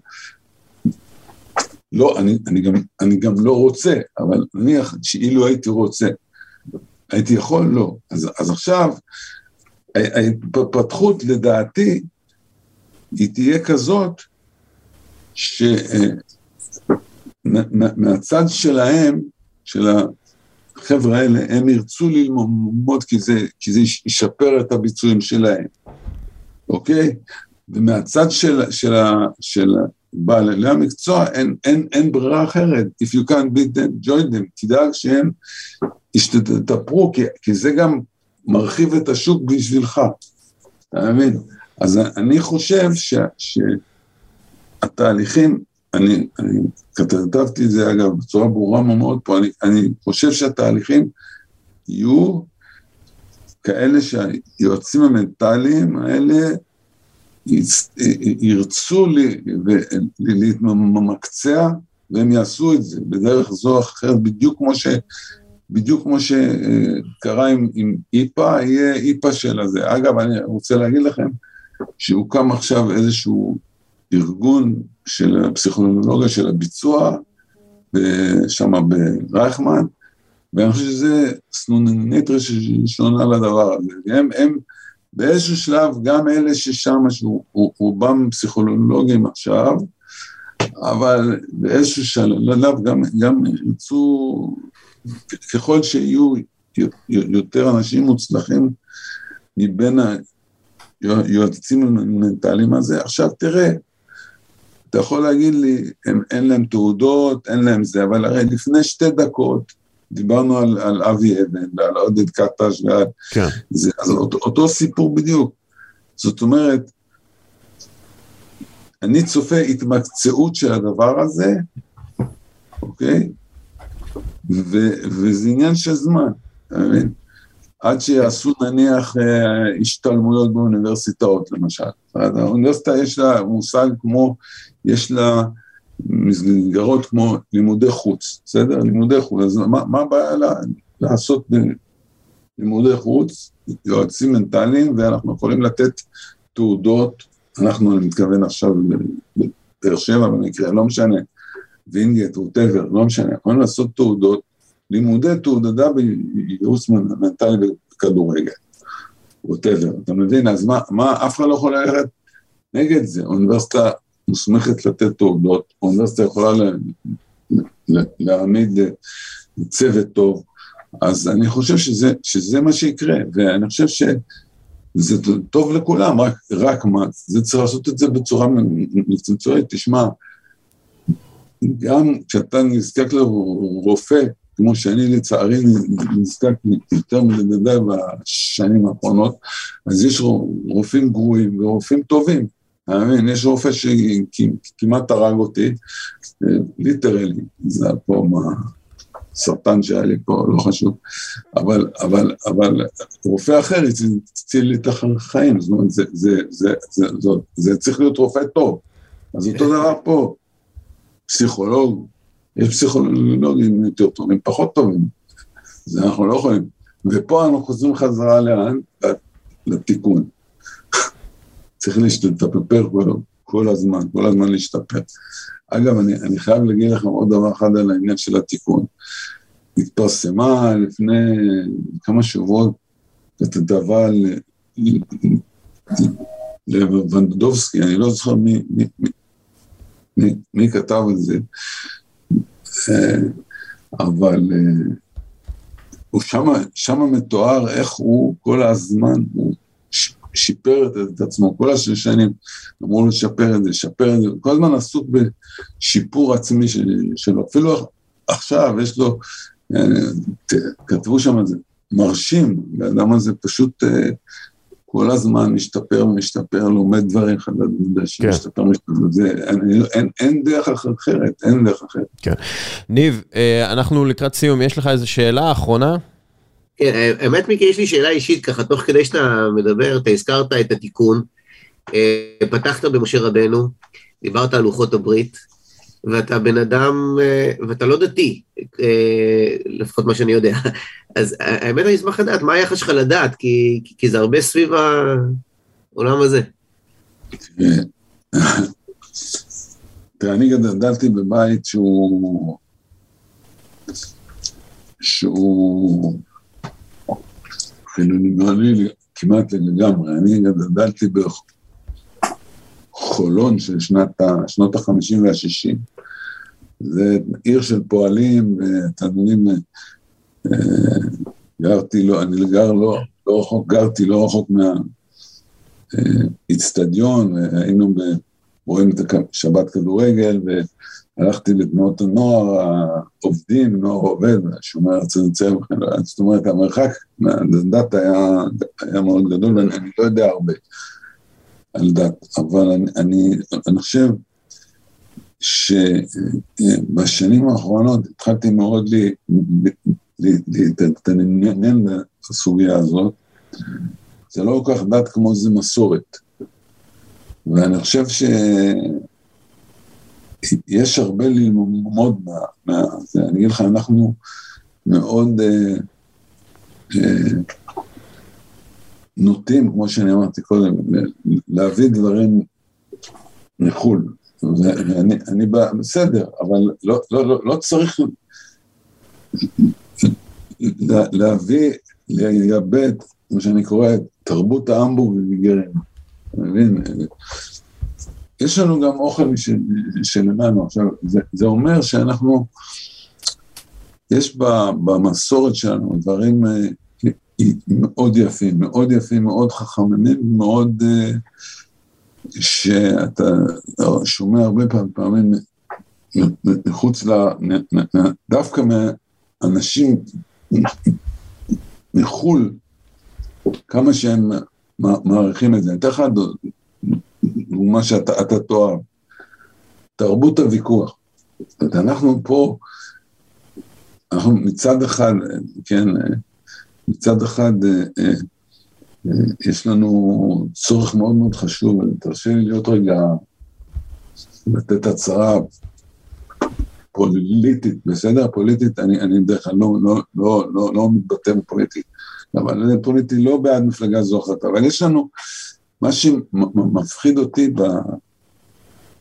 לא, אני, אני, גם, אני גם לא רוצה, אבל נניח שאילו הייתי רוצה, הייתי יכול? לא. אז, אז עכשיו, ההתפתחות לדעתי, היא תהיה כזאת, שמהצד שלהם, של החבר'ה האלה, הם ירצו ללמוד כי זה, כי זה ישפר את הביצועים שלהם, אוקיי? ומהצד של, של, של בעלי המקצוע אין, אין, אין ברירה אחרת. If you can't beat them, join them. תדאג שהם ישתפרו, כי, כי זה גם מרחיב את השוק בשבילך, אתה מבין? אז אני חושב ש, שהתהליכים, אני, אני כתבתי את זה אגב בצורה ברורה מאוד פה, אני, אני חושב שהתהליכים יהיו כאלה שהיועצים המנטליים האלה ירצו להתמקצע והם יעשו את זה בדרך זו או אחרת, בדיוק כמו, ש, בדיוק כמו שקרה עם, עם איפה, יהיה איפה של הזה. אגב, אני רוצה להגיד לכם שהוקם עכשיו איזשהו ארגון של הפסיכולוגיה של הביצוע, שם ברייכמן, ואני חושב שזה סנונית ראשונה לדבר הזה. הם, הם באיזשהו שלב, גם אלה ששם, רובם פסיכולוגים עכשיו, אבל באיזשהו שלב גם, גם ירצו, ככל שיהיו יותר אנשים מוצלחים מבין היועצים המנטליים הזה, עכשיו תראה, אתה יכול להגיד לי, הם, אין להם תעודות, אין להם זה, אבל הרי לפני שתי דקות, דיברנו על, על אבי אבן ועל עודד קטש ועל... כן. זה, אז אותו, אותו סיפור בדיוק. זאת אומרת, אני צופה התמקצעות של הדבר הזה, אוקיי? ו, וזה עניין של זמן, אתה מבין? עד שיעשו נניח אה, השתלמויות באוניברסיטאות למשל. האוניברסיטה יש לה מושג כמו, יש לה מסגרות כמו לימודי חוץ, בסדר? לימודי חוץ, אז מה, מה הבעיה לה, לעשות לימודי חוץ, יועצים מנטליים, ואנחנו יכולים לתת תעודות, אנחנו, אני מתכוון עכשיו לבאר שבע במקרה, לא משנה, וינגייט, whatever, לא משנה, יכולים לעשות תעודות, לימודי תעודה בייעוץ מנטלי בכדורגל, whatever, אתה מבין? אז מה, מה, אף אחד לא יכול ללכת נגד זה, אוניברסיטה מוסמכת לתת תעודות, האוניברסיטה יכולה להעמיד צוות טוב, אז אני חושב שזה, שזה מה שיקרה, ואני חושב שזה טוב לכולם, רק, רק מה, זה צריך לעשות את זה בצורה מצומצמת, תשמע, גם כשאתה נזקק לרופא, כמו שאני לצערי נזקק יותר מדי בשנים האחרונות, אז יש רופאים גרועים ורופאים טובים. אתה מבין? יש רופא שכמעט הרג אותי, ליטרלי, זה פה מה... סרטן שהיה לי פה, לא חשוב, אבל, אבל, אבל רופא אחר הציל לי את החיים, זאת אומרת, זה, זה, זה, זה, זה, זה צריך להיות רופא טוב. אז אותו דבר פה, פסיכולוג, יש פסיכולוגים יותר טובים, פחות טובים, זה אנחנו לא יכולים. ופה אנחנו חוזרים חזרה לאן? לתיקון. צריך להשתפר כל, כל הזמן, כל הזמן להשתפר. אגב, אני, אני חייב להגיד לכם עוד דבר אחד על העניין של התיקון. התפרסמה לפני כמה שבועות כתבה לוונדובסקי, אני לא זוכר מי, מי, מי, מי, מי כתב את זה, אה, אבל אה, שמה מתואר איך הוא כל הזמן, הוא שיפר את עצמו, כל השנים אמרו לשפר את זה, לשפר את זה, כל הזמן עסוק בשיפור עצמי שלו, אפילו עכשיו יש לו, אה, כתבו שם את זה, מרשים, האדם הזה פשוט אה, כל הזמן משתפר ומשתפר, לומד דברים חדשים, כן. משתפר ומשתפר, זה, אין, אין, אין דרך אחרת, אין דרך אחרת. כן. ניב, אה, אנחנו לקראת סיום, יש לך איזו שאלה אחרונה? כן, האמת מיקי, יש לי שאלה אישית ככה, תוך כדי שאתה מדבר, אתה הזכרת את התיקון, אה, פתחת במשה רבנו, דיברת על לוחות הברית, ואתה בן אדם, אה, ואתה לא דתי, אה, לפחות מה שאני יודע. אז האמת אני אשמח לדעת, מה היחס שלך לדעת? כי, כי זה הרבה סביב העולם הזה. תראה, אני גדלתי בבית שהוא... שהוא חילוני כמעט לגמרי. אני גדלתי בחולון של שנת, שנות ה-50 וה-60. זה עיר של פועלים, ותלמידים, אה, גרתי, לא, אני גר לא, לא רחוק, גרתי לא רחוק מהאיצטדיון, אה, היינו רואים את שבת כדורגל, הלכתי לתנועות הנוער, העובדים, נוער עובד, שומר הצנצר זאת אומרת, המרחק מהדת היה, היה מאוד גדול, ואני לא יודע הרבה על דת, אבל אני, אני, אני חושב שבשנים האחרונות התחלתי מאוד להתעניין בסוגיה הזאת. זה לא כל כך דת כמו זה מסורת. ואני חושב ש... יש הרבה ללמוד מה... מה זה. אני אגיד לך, אנחנו מאוד אה, אה, נוטים, כמו שאני אמרתי קודם, להביא דברים מחו"ל. ואני אני בסדר, אבל לא, לא, לא, לא צריך להביא, לייבא את מה שאני קורא תרבות ההמבורגרים, אתה מבין? יש לנו גם אוכל שלנו. עכשיו, זה, זה אומר שאנחנו, יש במסורת שלנו דברים אה, מאוד יפים, מאוד יפים, מאוד חכמים, מאוד... אה, שאתה שומע הרבה פעמים מחוץ ל... דווקא מאנשים מחו"ל, כמה שהם מעריכים את זה. אני אתן לך דוגמה שאתה תואר, תרבות הוויכוח. אנחנו פה, אנחנו מצד אחד, כן, מצד אחד אה, אה, יש לנו צורך מאוד מאוד חשוב, תרשה לי להיות רגע, לתת הצהרה פוליטית, בסדר? פוליטית, אני, אני בדרך כלל לא, לא, לא, לא, לא מתבטא בפוליטית, אבל פוליטי לא בעד מפלגה זו אחת, אבל יש לנו מה שמפחיד אותי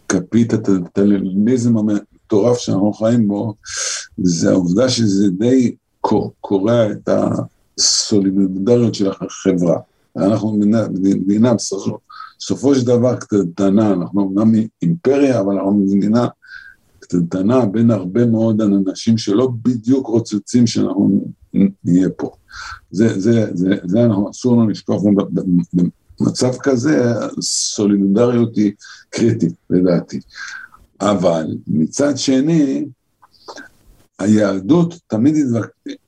בכפית הטלניזם המטורף שאנחנו חיים בו, זה העובדה שזה די קורע את הסולידריות של החברה. אנחנו מדינה, מדינה בסופו של דבר קטנה, אנחנו אומנם אימפריה, אבל אנחנו מדינה קטנה בין הרבה מאוד אנשים שלא בדיוק רוצצים שאנחנו נהיה פה. זה, זה, זה, זה אנחנו, אסור לנו לשכוח במצב כזה, סולידריות היא קריטית, לדעתי. אבל מצד שני, היהדות תמיד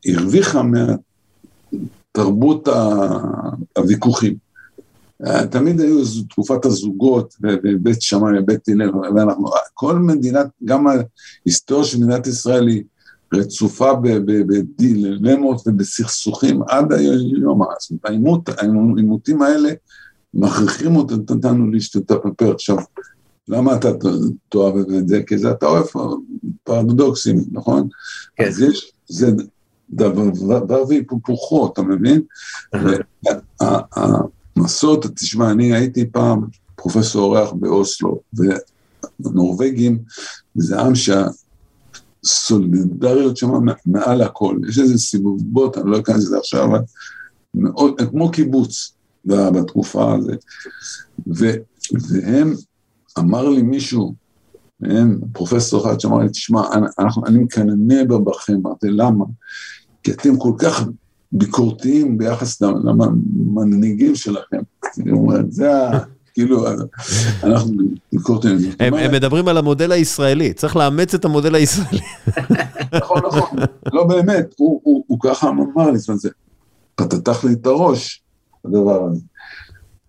הרוויחה מהתרבות הוויכוחים. תמיד היו תקופת הזוגות, ובית שמאי ובית הלל, ואנחנו, כל מדינת, גם ההיסטוריה של מדינת ישראל היא רצופה בדילמות ובסכסוכים עד היום, זאת אומרת, העימותים האלה מכריחים אותנו להשתתף עכשיו. למה אתה תאהב את זה? כי זה אתה אוהב פרדוקסים, נכון? כן. אז יש, זה דבר והיפוכו, אתה מבין? המסורת, תשמע, אני הייתי פעם פרופסור אורח באוסלו, ונורבגים זה עם שהסולידריות שם מעל הכל. יש איזה סיבובות, אני לא אכנס לזה עכשיו, אבל מאוד, כמו קיבוץ בתקופה הזאת. והם, אמר לי מישהו, מהם, פרופסור אחד שאמר לי, תשמע, אני מקנא בכם, אמרתי, למה? כי אתם כל כך ביקורתיים ביחס למנהיגים שלכם. זה ה... כאילו, אנחנו ביקורתיים. הם, הם מדברים על המודל הישראלי, צריך לאמץ את המודל הישראלי. נכון, נכון, לא באמת, הוא, ככה אמר לי, זאת אומרת, זה פתח לי את הראש, הדבר הזה.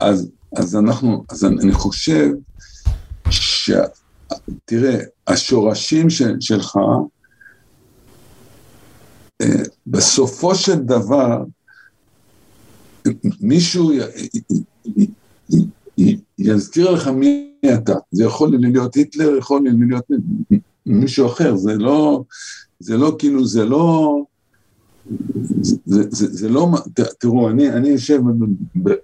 אז, אז אנחנו, אז אני חושב ש... תראה, השורשים של, שלך, בסופו של דבר, מישהו יזכיר לך מי אתה. זה יכול להיות היטלר, יכול להיות מישהו אחר, זה לא, זה לא כאילו, זה לא, זה, זה, זה לא, תראו, אני, אני יושב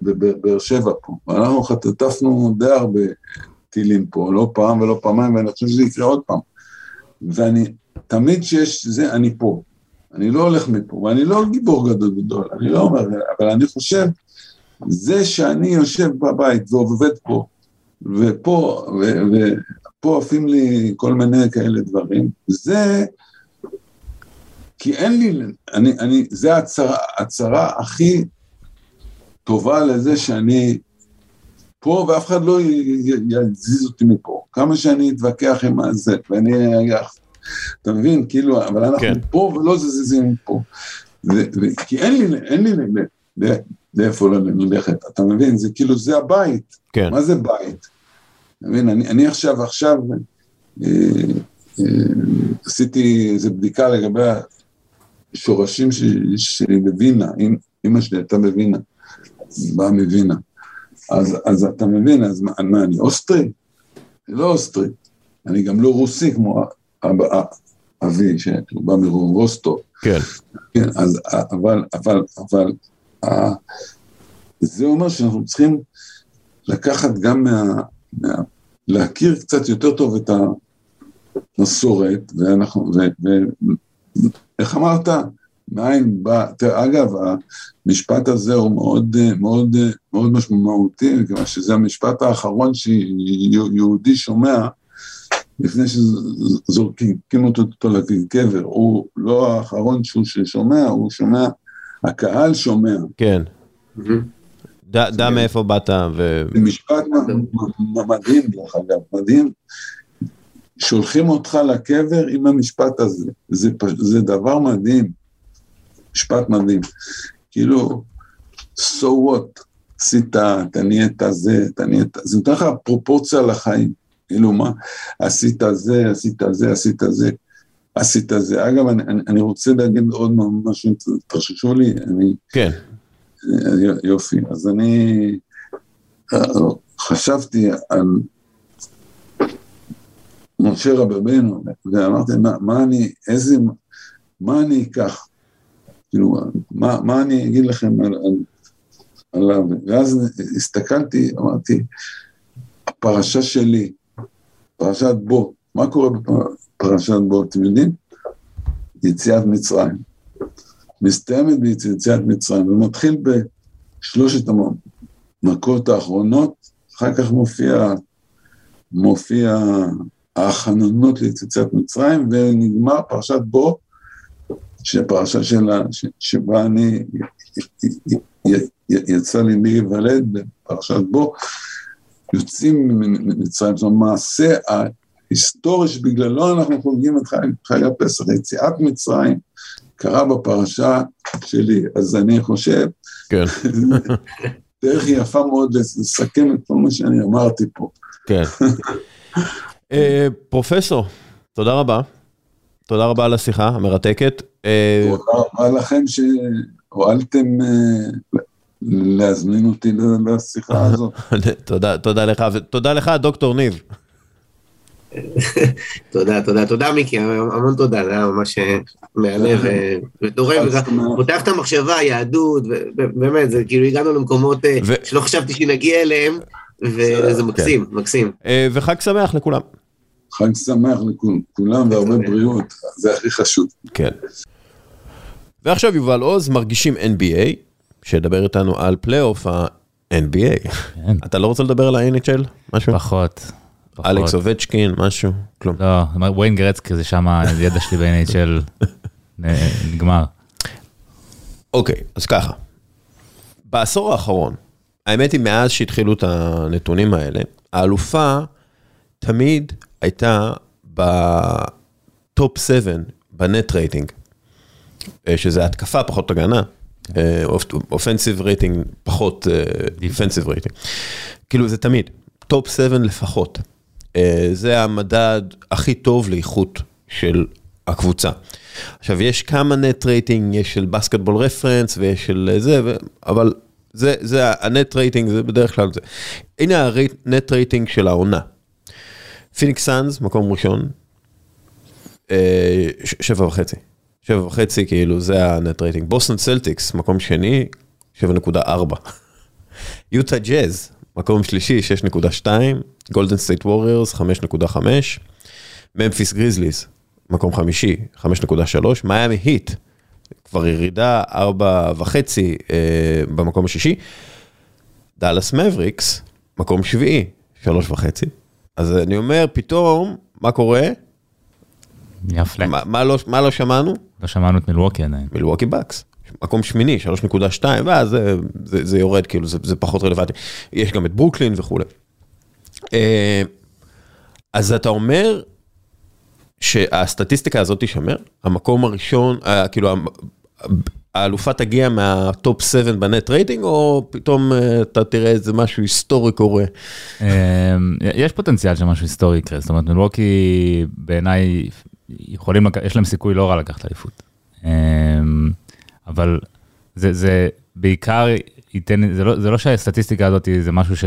בבאר שבע פה, ואנחנו חטפנו די הרבה טילים פה, לא פעם ולא פעמיים, ואני חושב שזה יקרה עוד פעם. ואני, תמיד שיש זה, אני פה. אני לא הולך מפה, ואני לא גיבור גדול גדול, אני לא אומר, אבל אני חושב, זה שאני יושב בבית ועובד פה, ופה, ופה עפים לי כל מיני כאלה דברים, זה, כי אין לי, אני, אני, זה הצרה, הצרה הכי טובה לזה שאני פה ואף אחד לא יזיז אותי מפה. כמה שאני אתווכח עם זה, ואני אתה מבין? כאילו, אבל אנחנו כן. פה ולא זזים פה. כי אין לי, אין לי לאיפה ללכת, אתה מבין? זה כאילו, זה הבית. כן. מה זה בית? אתה מבין? אני, אני עכשיו, עכשיו, אה, אה, עשיתי איזו בדיקה לגבי השורשים שלי בווינה, אמא שלי הייתה בווינה, באה מווינה. אז, אז אתה מבין, אז מה, מה אני אוסטרי? אני לא אוסטרי, אני גם לא רוסי כמו אבי, שהוא בא מרוסטו. כן. כן, אז, אבל, אבל, אבל, זה אומר שאנחנו צריכים לקחת גם מה... מה להכיר קצת יותר טוב את המסורת, ואנחנו, ואיך אמרת? מאין בא, אגב, המשפט הזה הוא מאוד, מאוד, מאוד משמעותי, מכיוון שזה המשפט האחרון שיהודי שומע לפני שזורקים אותו לקבר, הוא לא האחרון שהוא שומע, הוא שומע, הקהל שומע. כן. דע מאיפה באת ו... זה משפט מדהים, דרך אגב, מדהים. שולחים אותך לקבר עם המשפט הזה. זה, זה דבר מדהים, משפט מדהים. כאילו, so what, עשית, אתה נהיית זה, אתה נהיית, זה נותן לך פרופורציה לחיים. כאילו מה, עשית זה, עשית זה, עשית זה, עשית זה. אגב, אני, אני רוצה להגיד עוד משהו, תרששו לי, אני... כן. יופי, אז אני חשבתי על משה רבנו, ואמרתי, מה, מה אני, איזה, מה אני אקח? כאילו, מה, מה אני אגיד לכם על, על, עליו? ואז הסתכלתי, אמרתי, הפרשה שלי, פרשת בו. מה קורה בפרשת בו, אתם יודעים? יציאת מצרים. מסתיימת ביציאת מצרים ומתחיל בשלושת המכות האחרונות, אחר כך מופיע, מופיע ההכננות ליציאת מצרים, ונגמר פרשת בו, שפרשה שלה, שבה אני, יצא לי להיוולד בפרשת בו, יוצאים ממצרים, זאת אומרת, מעשה ההיסטורי שבגללו אנחנו חוגגים את חג הפסח, יציאת מצרים, קרה בפרשה שלי, אז אני חושב, כן. דרך יפה מאוד לסכם את כל מה שאני אמרתי פה. כן. אה, פרופסור, תודה רבה. תודה רבה על השיחה המרתקת. אה, תודה רבה לכם שהואלתם אה, להזמין אותי לשיחה הזאת. תודה, תודה לך, ותודה לך, דוקטור ניב. תודה, תודה, תודה מיקי, המון תודה, זה היה ממש מהנה ותורם, פותח את המחשבה, יהדות, באמת, זה כאילו הגענו למקומות שלא חשבתי שנגיע אליהם, וזה מקסים, מקסים. וחג שמח לכולם. חג שמח לכולם והרבה בריאות, זה הכי חשוב. כן. ועכשיו יובל עוז, מרגישים NBA, שידבר איתנו על פלייאוף ה-NBA. כן. אתה לא רוצה לדבר על ה-NHL? משהו? פחות. אלכס אובצ'קין, משהו? כלום. לא, וויין גרצקי זה שם הידע שלי ב-NHL נגמר. אוקיי, אז ככה. בעשור האחרון, האמת היא, מאז שהתחילו את הנתונים האלה, האלופה תמיד הייתה ב top 7 ב net rating, שזה התקפה פחות הגנה, offensive rating פחות defensive rating. כאילו זה תמיד, top 7 לפחות. אה, זה המדד הכי טוב לאיכות של הקבוצה. עכשיו, יש כמה net rating, יש של Basketball Reference ויש של זה, אבל זה, זה ה net rating, זה בדרך כלל זה. הנה ה net rating של העונה. פיניקס סאנס, מקום ראשון, אה, שבע וחצי. שבע וחצי, כאילו, זה ה net rating. בוסטון סלטיקס, מקום שני, 7.4. יוטה ג'אז, מקום שלישי, 6.2. גולדן סטייט ווריורס, 5.5. ממפיס גריזליס, מקום חמישי, 5.3. מיאמי היט, כבר ירידה, 4.5 אה, במקום השישי. דאלאס מבריקס, מקום שביעי, 3.5. אז אני אומר, פתאום, מה קורה? יפה. מה, מה, לא, מה לא שמענו? לא שמענו את מילווקי עדיין. מילווקי בקס. מקום שמיני, 3.2, ואז זה, זה, זה יורד, כאילו, זה, זה פחות רלוונטי. יש גם את ברוקלין וכולי. אה, אז אתה אומר שהסטטיסטיקה הזאת תישמר? המקום הראשון, אה, כאילו, האלופה תגיע מה top 7 ב net rating, או פתאום אה, אתה תראה איזה משהו היסטורי קורה? יש פוטנציאל שמשהו היסטורי יקרה, זאת אומרת, מלווקי בעיניי יכולים, יש להם סיכוי לא רע לקחת אליפות. אבל זה, זה בעיקר ייתן, זה לא, זה לא שהסטטיסטיקה הזאת זה משהו ש...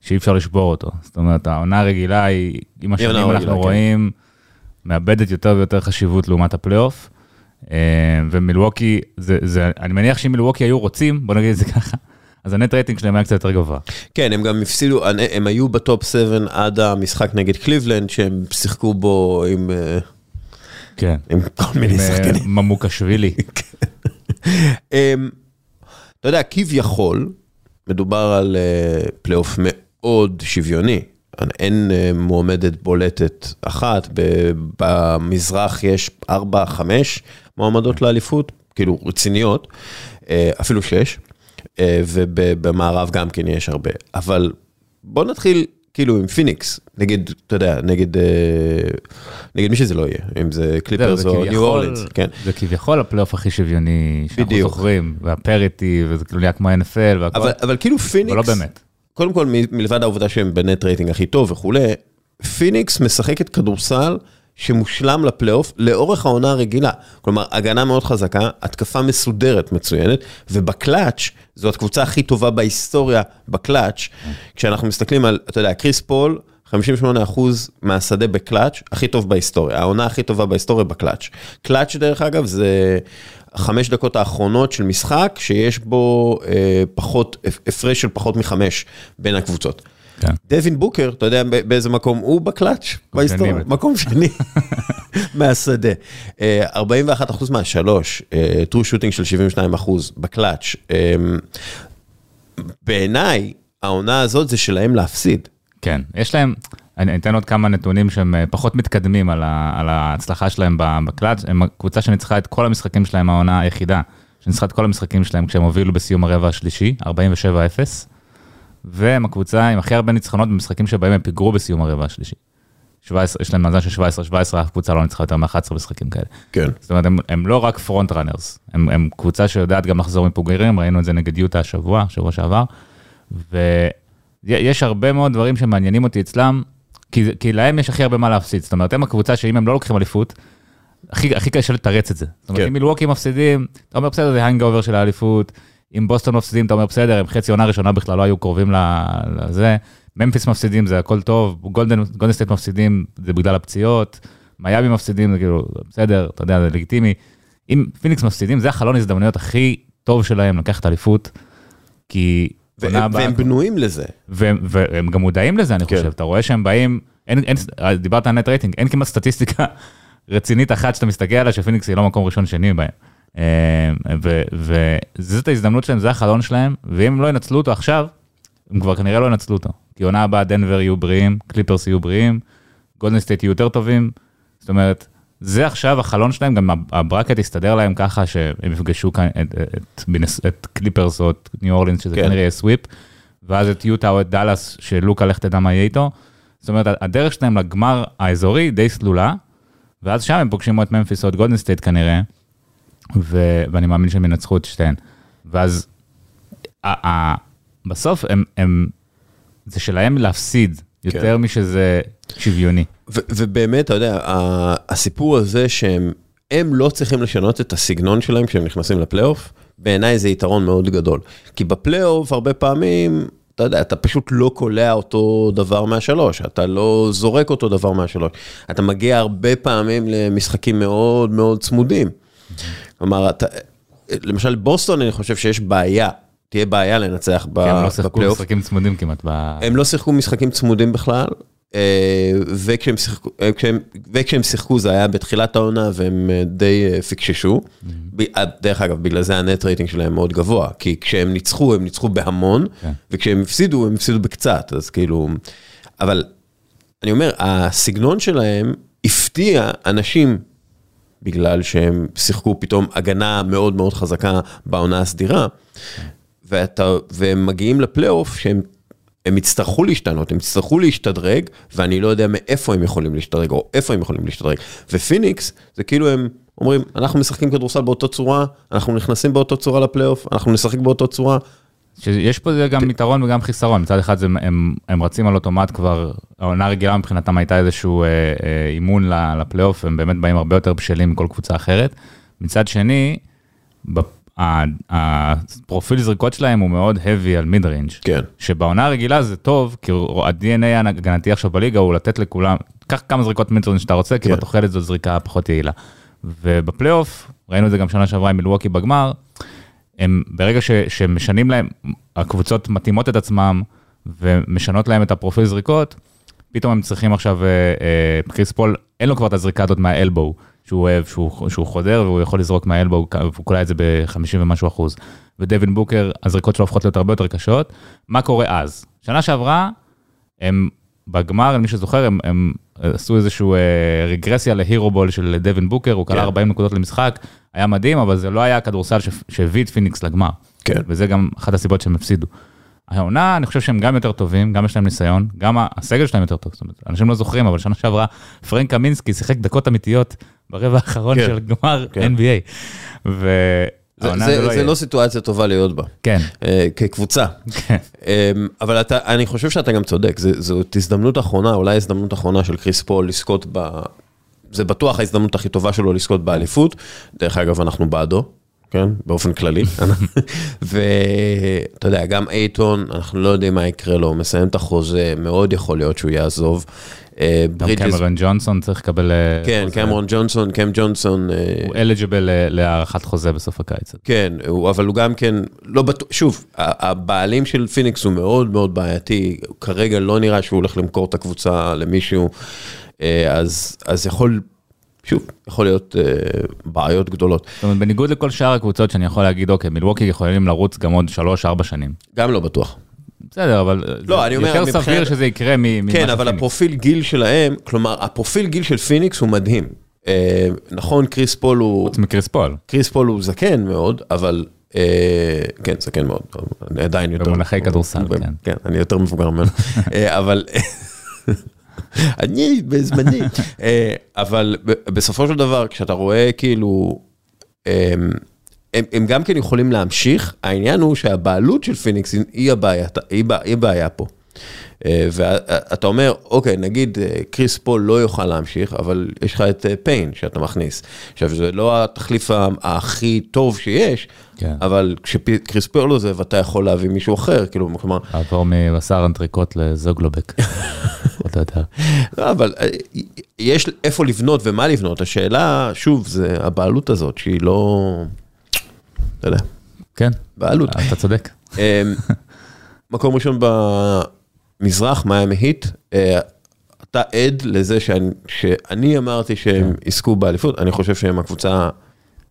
שאי אפשר לשבור אותו. זאת אומרת, העונה הרגילה היא, עם השנים אנחנו כן. רואים, מאבדת יותר ויותר חשיבות לעומת הפלייאוף. אה, ומילווקי, זה, זה, אני מניח שאם מילווקי היו רוצים, בוא נגיד את זה ככה, אז ה net rating שלהם היה קצת יותר גבוה. כן, הם גם הפסידו, הם היו ב top 7 עד המשחק נגד קליבלנד, שהם שיחקו בו עם... אה, כן. עם כל מיני אה, שחקנים. ממוקלשווילי. אמ, אתה יודע, כביכול, מדובר על פלייאוף מאוד שוויוני. אין אה, מועמדת בולטת אחת, במזרח יש 4-5 מועמדות לאליפות, כאילו רציניות, אה, אפילו 6, אה, ובמערב גם כן יש הרבה. אבל בוא נתחיל כאילו עם פיניקס, נגד, אתה יודע, נגד, נגד מי שזה לא יהיה, אם זה קליפרס או ניו אורלינס, כן. זה כביכול הפלייאוף הכי שוויוני שאנחנו זוכרים, וה parity, וזה כאילו נהיה כמו NFL והכל. אבל, אבל כאילו פיניקס, אבל לא באמת. קודם כל, מלבד העובדה שהם ב net rating הכי טוב וכולי, פיניקס משחקת כדורסל שמושלם לפלייאוף לאורך העונה הרגילה. כלומר, הגנה מאוד חזקה, התקפה מסודרת מצוינת, ובקלאץ', זו הקבוצה הכי טובה בהיסטוריה בקלאץ', כשאנחנו מסתכלים על, אתה יודע, קריס פול, 58% מהשדה בקלאץ', הכי טוב בהיסטוריה, העונה הכי טובה בהיסטוריה ב clutch. clutch, דרך אגב, זה החמש דקות האחרונות של משחק, שיש בו אה, פחות, הפרש של פחות מחמש בין הקבוצות. כן. דווין בוקר, אתה יודע באיזה מקום הוא בקלאץ' בהיסטוריה? מקום שני מהשדה. 41 אחוז מהשלוש, טרו שוטינג של 72 אחוז בקלאץ'. בעיניי, העונה הזאת זה שלהם להפסיד. כן, יש להם, אני אתן עוד כמה נתונים שהם אה, פחות מתקדמים על, ה, על ההצלחה שלהם בקלאץ', הם קבוצה שניצחה את כל המשחקים שלהם, העונה היחידה, שניצחה את כל המשחקים שלהם כשהם הובילו בסיום הרבע השלישי, 47-0, והם הקבוצה עם הכי הרבה ניצחונות במשחקים שבהם הם פיגרו בסיום הרבע השלישי, 17, יש להם מאזן של 17-17, אף קבוצה לא ניצחה יותר מ-11 משחקים כאלה. כן. זאת אומרת, הם, הם לא רק front runners, הם, הם קבוצה שיודעת גם לחזור מפוגרים, ראינו את זה נגד יוטה השבוע, שבוע שעבר, ויש הרבה מאוד דברים שמעניינים אותי אצלם, כי, כי להם יש הכי הרבה מה להפסיד. זאת אומרת, הם הקבוצה שאם הם לא לוקחים אליפות, הכי, הכי קשה לתרץ את זה. זאת אומרת, כן. אם מילווקי מפסידים, אתה אומר בסדר, זה hangover של האליפות, אם בוסטון מפסידים, אתה אומר בסדר, הם חצי עונה ראשונה בכלל לא היו קרובים לזה, ממפיס מפסידים, זה הכל טוב, גולדן, גולדן סטייט מפסידים, זה בגלל הפציעות, מיאמי מפסידים, זה כאילו, בסדר, אתה יודע, זה לגיטימי. אם פיניקס מפסידים, זה החלון הזדמנויות הכי טוב שלהם לקחת אליפות, כי... והם, והם בנויים לזה. והם, והם גם מודעים לזה, אני כן. חושב. אתה רואה שהם באים, אין, אין, דיברת על net rating, אין כמעט סטטיסטיקה רצינית אחת שאתה מסתכל עליה, שפיניקס היא לא מקום ראשון שני בהם. אה, וזאת ההזדמנות שלהם, זה החלון שלהם, ואם הם לא ינצלו אותו עכשיו, הם כבר כנראה לא ינצלו אותו. כי עונה הבאה דנבר יהיו בריאים, קליפרס יהיו בריאים, גולדן סטייט יהיו יותר טובים. זאת אומרת, זה עכשיו החלון שלהם, גם ה bracket יסתדר להם ככה שהם יפגשו כאן את, את, את, את קליפרס או את ניו אורלינס, שזה כן. כנראה יהיה sweep, ואז את יוטה או את דאלאס, שלוקה לך תדע מה יהיה איתו. זאת אומרת, הדרך שלהם לגמר האזורי די סלולה, ואז שם הם פוגשים או את ממפיס או את גולדן סטייט כנראה, ו- ואני מאמין שהם ינצחו את שתיהן. ואז ה- ה- בסוף הם, הם, זה שלהם להפסיד יותר כן. משזה שוויוני. ו- ובאמת, אתה יודע, הסיפור הזה שהם הם לא צריכים לשנות את הסגנון שלהם כשהם נכנסים לפלייאוף, בעיניי זה יתרון מאוד גדול. כי בפלייאוף הרבה פעמים, אתה יודע, אתה פשוט לא קולע אותו דבר מהשלוש, אתה לא זורק אותו דבר מהשלוש. אתה מגיע הרבה פעמים למשחקים מאוד מאוד צמודים. כלומר, אתה, למשל בוסטון, אני חושב שיש בעיה, תהיה בעיה לנצח ב- כי הם לא שיחקו בפלייאוף. משחקים צמודים כמעט. ב... הם לא שיחקו משחקים צמודים בכלל, אה, וכשהם שיחקו, אה, כשהם, וכשהם שיחקו זה היה בתחילת העונה והם אה, די פיקששו. אה, דרך אגב, בגלל זה ה net rating שלהם מאוד גבוה, כי כשהם ניצחו, הם ניצחו בהמון, כן. וכשהם הפסידו, הם הפסידו בקצת, אז כאילו... אבל אני אומר, הסגנון שלהם הפתיע אנשים בגלל שהם שיחקו פתאום הגנה מאוד מאוד חזקה בעונה הסדירה, ואתה, והם מגיעים לפלייאוף שהם הם יצטרכו להשתנות, הם יצטרכו להשתדרג, ואני לא יודע מאיפה הם יכולים להשתדרג, או איפה הם יכולים להשתדרג. ופיניקס, זה כאילו הם אומרים, אנחנו משחקים כדורסל באותה צורה, אנחנו נכנסים באותה צורה לפלייאוף, אנחנו נשחק באותה צורה. שיש פה גם יתרון וגם חיסרון, מצד אחד זה, הם, הם רצים על אוטומט כבר, העונה הרגילה מבחינתם הייתה איזשהו אה, אה, אימון לפלייאוף, הם באמת באים הרבה יותר בשלים מכל קבוצה אחרת. מצד שני, הפרופיל זריקות שלהם הוא מאוד heavy על mid range. כן. שבעונה הרגילה זה טוב, כי ה-DNA ההגנתי עכשיו בליגה הוא לתת לכולם, קח כמה זריקות mid range שאתה רוצה, כי כן. בתוחלת זו זריקה פחות יעילה. ובפלייאוף, ראינו את זה גם שנה שעברה עם מילווקי בגמר, הם ברגע ש, שמשנים להם, הקבוצות מתאימות את עצמם ומשנות להם את הפרופיל זריקות, פתאום הם צריכים עכשיו, אה, אה, קריס פול, אין לו כבר את הזריקה הזאת מהאלבו, שהוא אוהב, שהוא, שהוא חודר והוא יכול לזרוק מהאלבו, והוא קולע את זה ב-50 ומשהו אחוז. ודווין בוקר, הזריקות שלו הופכות להיות הרבה יותר קשות. מה קורה אז? שנה שעברה, הם בגמר, מי שזוכר, הם, הם עשו איזושהי אה, רגרסיה להירו בול של דווין בוקר, הוא קלע כן. 40 נקודות למשחק, היה מדהים, אבל זה לא היה הכדורסל שהביא את פיניקס לגמר. כן. וזה גם אחת הסיבות שהם הפסידו. העונה, אני חושב שהם גם יותר טובים, גם יש להם ניסיון, גם הסגל שלהם יותר טוב. זאת אומרת, אנשים לא זוכרים, אבל שנה שעברה, פרנק קמינסקי שיחק דקות אמיתיות ברבע האחרון כן. של גמר כן. NBA. זה, זה, זה לא זה. לא סיטואציה טובה להיות בה, כן, אה, כקבוצה. כן. אמ, אבל אתה, אני חושב שאתה גם צודק, זה- זאת הזדמנות אחרונה, אולי הזדמנות אחרונה של קריס פול לזכות ב... זה בטוח ההזדמנות הכי טובה שלו לזכות באליפות. דרך אגב, אנחנו בעדו, כן? באופן כללי. ואתה יודע, גם אייטון, אנחנו לא יודעים מה יקרה לו, הוא מסיים את החוזה, מאוד יכול להיות שהוא יעזוב. אה, גם ברידג'ס- קמרון ג'ונסון צריך לקבל... אה, כן. קמרון ג'ונסון, קם ג'ונסון. אה, הוא אליג'יבל אה, להארכת חוזה בסוף הקיץ. כן, אבל הוא גם כן, לא בטוח, שוב, הבעלים של פיניקס הוא מאוד מאוד בעייתי, כרגע לא נראה שהוא הולך למכור את הקבוצה למישהו, אה, אז, אז יכול, שוב, יכול להיות אה, בעיות גדולות. זאת אומרת, בניגוד לכל שאר הקבוצות שאני יכול להגיד, אוקיי, מילווקי יכולים לרוץ גם עוד 3-4 שנים. גם לא בטוח. בסדר, אבל אה, לא, זה אני אומר, יותר מבחינת- סביר שזה יקרה ממה כן, אבל שפיניקס. הפרופיל גיל שלהם, כלומר, הפרופיל גיל של פיניקס הוא מדהים. אה, נכון, קריס פול הוא, חוץ מקריס פול, קריס פול הוא זקן מאוד, אבל, אה, כן, זקן מאוד, אני עדיין יותר. במונחי כדורסל, כן. כן, אני יותר מבוגר ממנו, אה, אבל, אני בזמני. אה, אבל בסופו של דבר, כשאתה רואה כאילו, אמ, הם, הם גם כן יכולים להמשיך, העניין הוא שהבעלות של פיניקס היא הבעיה, היא, היא בעיה פה. אה, ואתה אומר, אוקיי, נגיד אה, קריס פול לא יוכל להמשיך, אבל יש לך את פיין שאתה מכניס. עכשיו, זה לא התחליף הכי טוב שיש, כן. אבל כשקריס פול עוזב, אתה יכול להביא מישהו אחר, כאילו, כלומר... לעבור מבשר אנטריקוט לזוגלובק. לא, אבל אה, יש איפה לבנות ומה לבנות. השאלה, שוב, זה הבעלות הזאת, שהיא לא... אתה יודע. כן, בעלות. אתה צודק. אמ, מקום ראשון במזרח, מיאמי היט, אה, אתה עד לזה שאני, שאני אמרתי שהם כן. יזכו באליפות, אני חושב שהם הקבוצה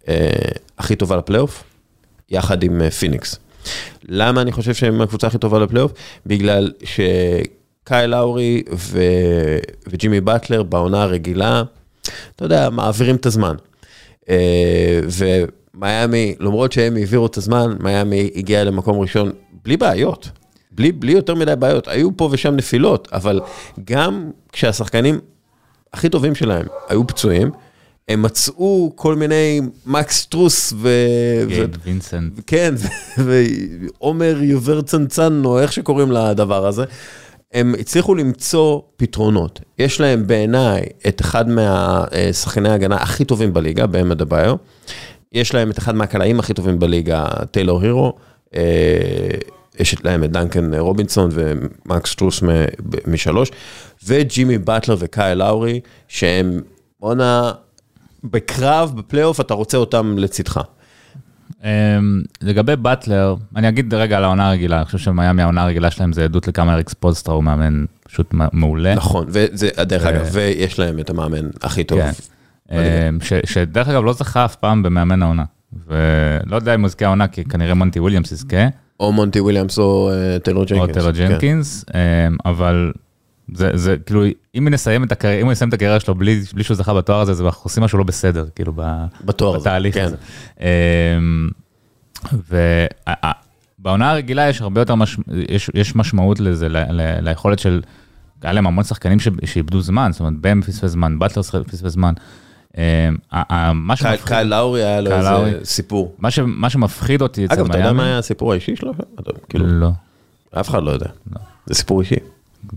אה, הכי טובה לפלייאוף, יחד עם אה, פיניקס. למה אני חושב שהם הקבוצה הכי טובה לפלייאוף? בגלל שקאי לאורי ו... וג'ימי באטלר בעונה הרגילה, אתה יודע, מעבירים את הזמן. ומיאמי, למרות שהם העבירו את הזמן, מיאמי הגיע למקום ראשון בלי בעיות. בלי, בלי יותר מדי בעיות, היו פה ושם נפילות, אבל גם כשהשחקנים הכי טובים שלהם היו פצועים, הם מצאו כל מיני מקס טרוס ו... גייד וינסנט. כן, ועומר יובר צנצן, או איך שקוראים לדבר הזה. הם הצליחו למצוא פתרונות. יש להם בעיניי את אחד מהשחקני ההגנה הכי טובים בליגה, בהם אדבאיו. יש להם את אחד מהקלעים הכי טובים בליגה, טיילור הירו. אה, יש להם את דנקן רובינסון ומקס שטרוס משלוש, וג'ימי באטלר וקאי לאורי, שהם, בואנה, בקרב, בפלייאוף, אתה רוצה אותם לצדך. אמ, לגבי באטלר, אני אגיד רגע על העונה הרגילה, אני חושב שמיאמי העונה הרגילה שלהם זה עדות לכמה אריק ספולסטרה הוא מאמן פשוט מעולה. נכון, וזה, דרך אגב, ויש להם את המאמן הכי טוב. כן. אמ, שדרך אגב לא זכה אף פעם במאמן העונה, ולא יודע אם הוא יזכה העונה, כי כנראה מונטי וויליאמס יזכה. או מונטי וויליאמס או טיילור ג'נקינס. או טיילור ג'נקינס, אבל זה, זה כאילו, אם נסיים את הקריירה, אם הוא יסיים את הקריירה שלו בלי, בלי שהוא זכה בתואר הזה, זה אנחנו עושים משהו לא בסדר, כאילו, בתואר בתהליך הזה. כן. ובעונה הרגילה יש הרבה יותר, מש, יש, יש משמעות לזה, ל, ל, ליכולת של, היה להם המון שחקנים שאיבדו זמן, זאת אומרת, בהם פספס זמן, באטלר פספס זמן. אמ, קייל לאורי היה לו איזה סיפור. מה שמפחיד אותי אצל מיאמי... אגב, אתה יודע מה היה הסיפור האישי שלו? כאילו, לא. אף אחד לא יודע. לא. זה סיפור אישי.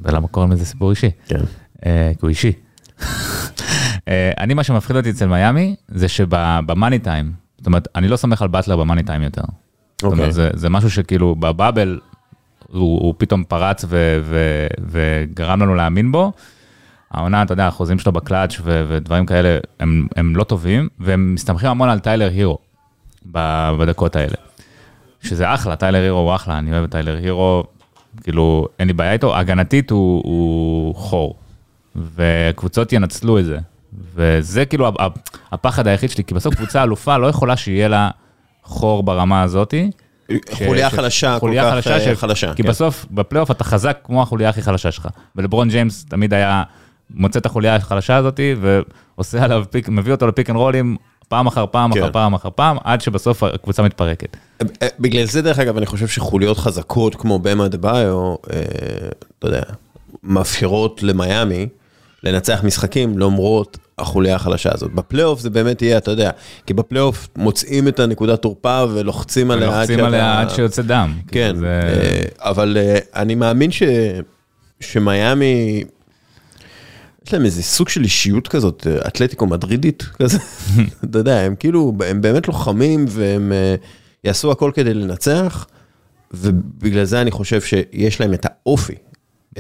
ולמה קוראים לזה סיפור אישי? כן. אה, כי הוא אישי. אה, אני, מה שמפחיד אותי אצל מיאמי, זה שבמאני טיים, זאת אומרת, אני לא סומך על באטלר במאני טיים יותר. זאת אומרת, אוקיי. זה משהו שכאילו בבאבל, הוא פתאום פרץ וגרם לנו להאמין בו. העונה, אתה יודע, החוזים שלו בקלאץ' ודברים כאלה, הם, הם לא טובים, והם מסתמכים המון על טיילר הירו בדקות האלה. שזה אחלה, טיילר הירו הוא אחלה, אני אוהב את טיילר הירו, כאילו, אין לי בעיה איתו, הגנתית הוא, הוא חור, וקבוצות ינצלו את זה. וזה כאילו הפחד היחיד שלי, כי בסוף קבוצה אלופה לא יכולה שיהיה לה חור ברמה הזאתי. חוליה חלשה, כל כך אה, חלשה. כי כן. בסוף, בפלייאוף אתה חזק כמו החוליה הכי חלשה שלך. ולברון ג'יימס תמיד היה מוצא את החוליה החלשה הזאתי, ועושה עליו פיק, מביא אותו לפיק אנד רולים, פעם אחר פעם כן. אחר פעם אחר פעם, עד שבסוף הקבוצה מתפרקת. אה, בגלל זה דרך אגב, אני חושב שחוליות חזקות כמו במה דה ביו, אה, אתה יודע, מאפשרות למיאמי לנצח משחקים למרות החוליה החלשה הזאת. בפלייאוף זה באמת יהיה, אתה יודע, כי בפלייאוף מוצאים את הנקודת תורפה ולוחצים עליה עד לוחצים עליה עד שיוצא דם. כן, זה... אה, אבל אני מאמין ש... שמיאמי... יש להם איזה סוג של אישיות כזאת, אתלטיקו מדרידית כזה, אתה יודע, הם כאילו, הם באמת לוחמים והם uh, יעשו הכל כדי לנצח, ובגלל זה אני חושב שיש להם את האופי.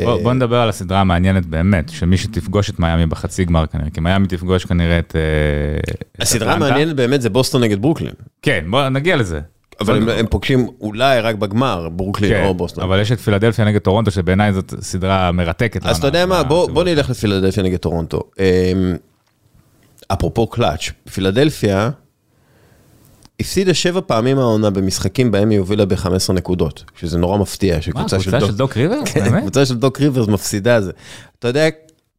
בוא, בוא נדבר על הסדרה המעניינת באמת, שמי שתפגוש את מיאמי בחצי גמר כנראה, כי מיאמי תפגוש כנראה את... אה, הסדרה המעניינת באמת זה בוסטון נגד ברוקלין. כן, בוא נגיע לזה. אבל הם, הם פוגשים אולי רק בגמר, ברוקלין כן, או בוסטון. אבל יש את פילדלפיה נגד טורונטו, שבעיניי זאת סדרה מרתקת. אז אתה יודע מה, בוא, בוא נלך לפילדלפיה נגד טורונטו. אמ, אפרופו קלאץ', פילדלפיה הפסידה שבע פעמים העונה במשחקים בהם היא הובילה ב-15 נקודות, שזה נורא מפתיע שקבוצה של, של דוק ריברס? כן, קבוצה של דוק ריברס מפסידה זה. אתה יודע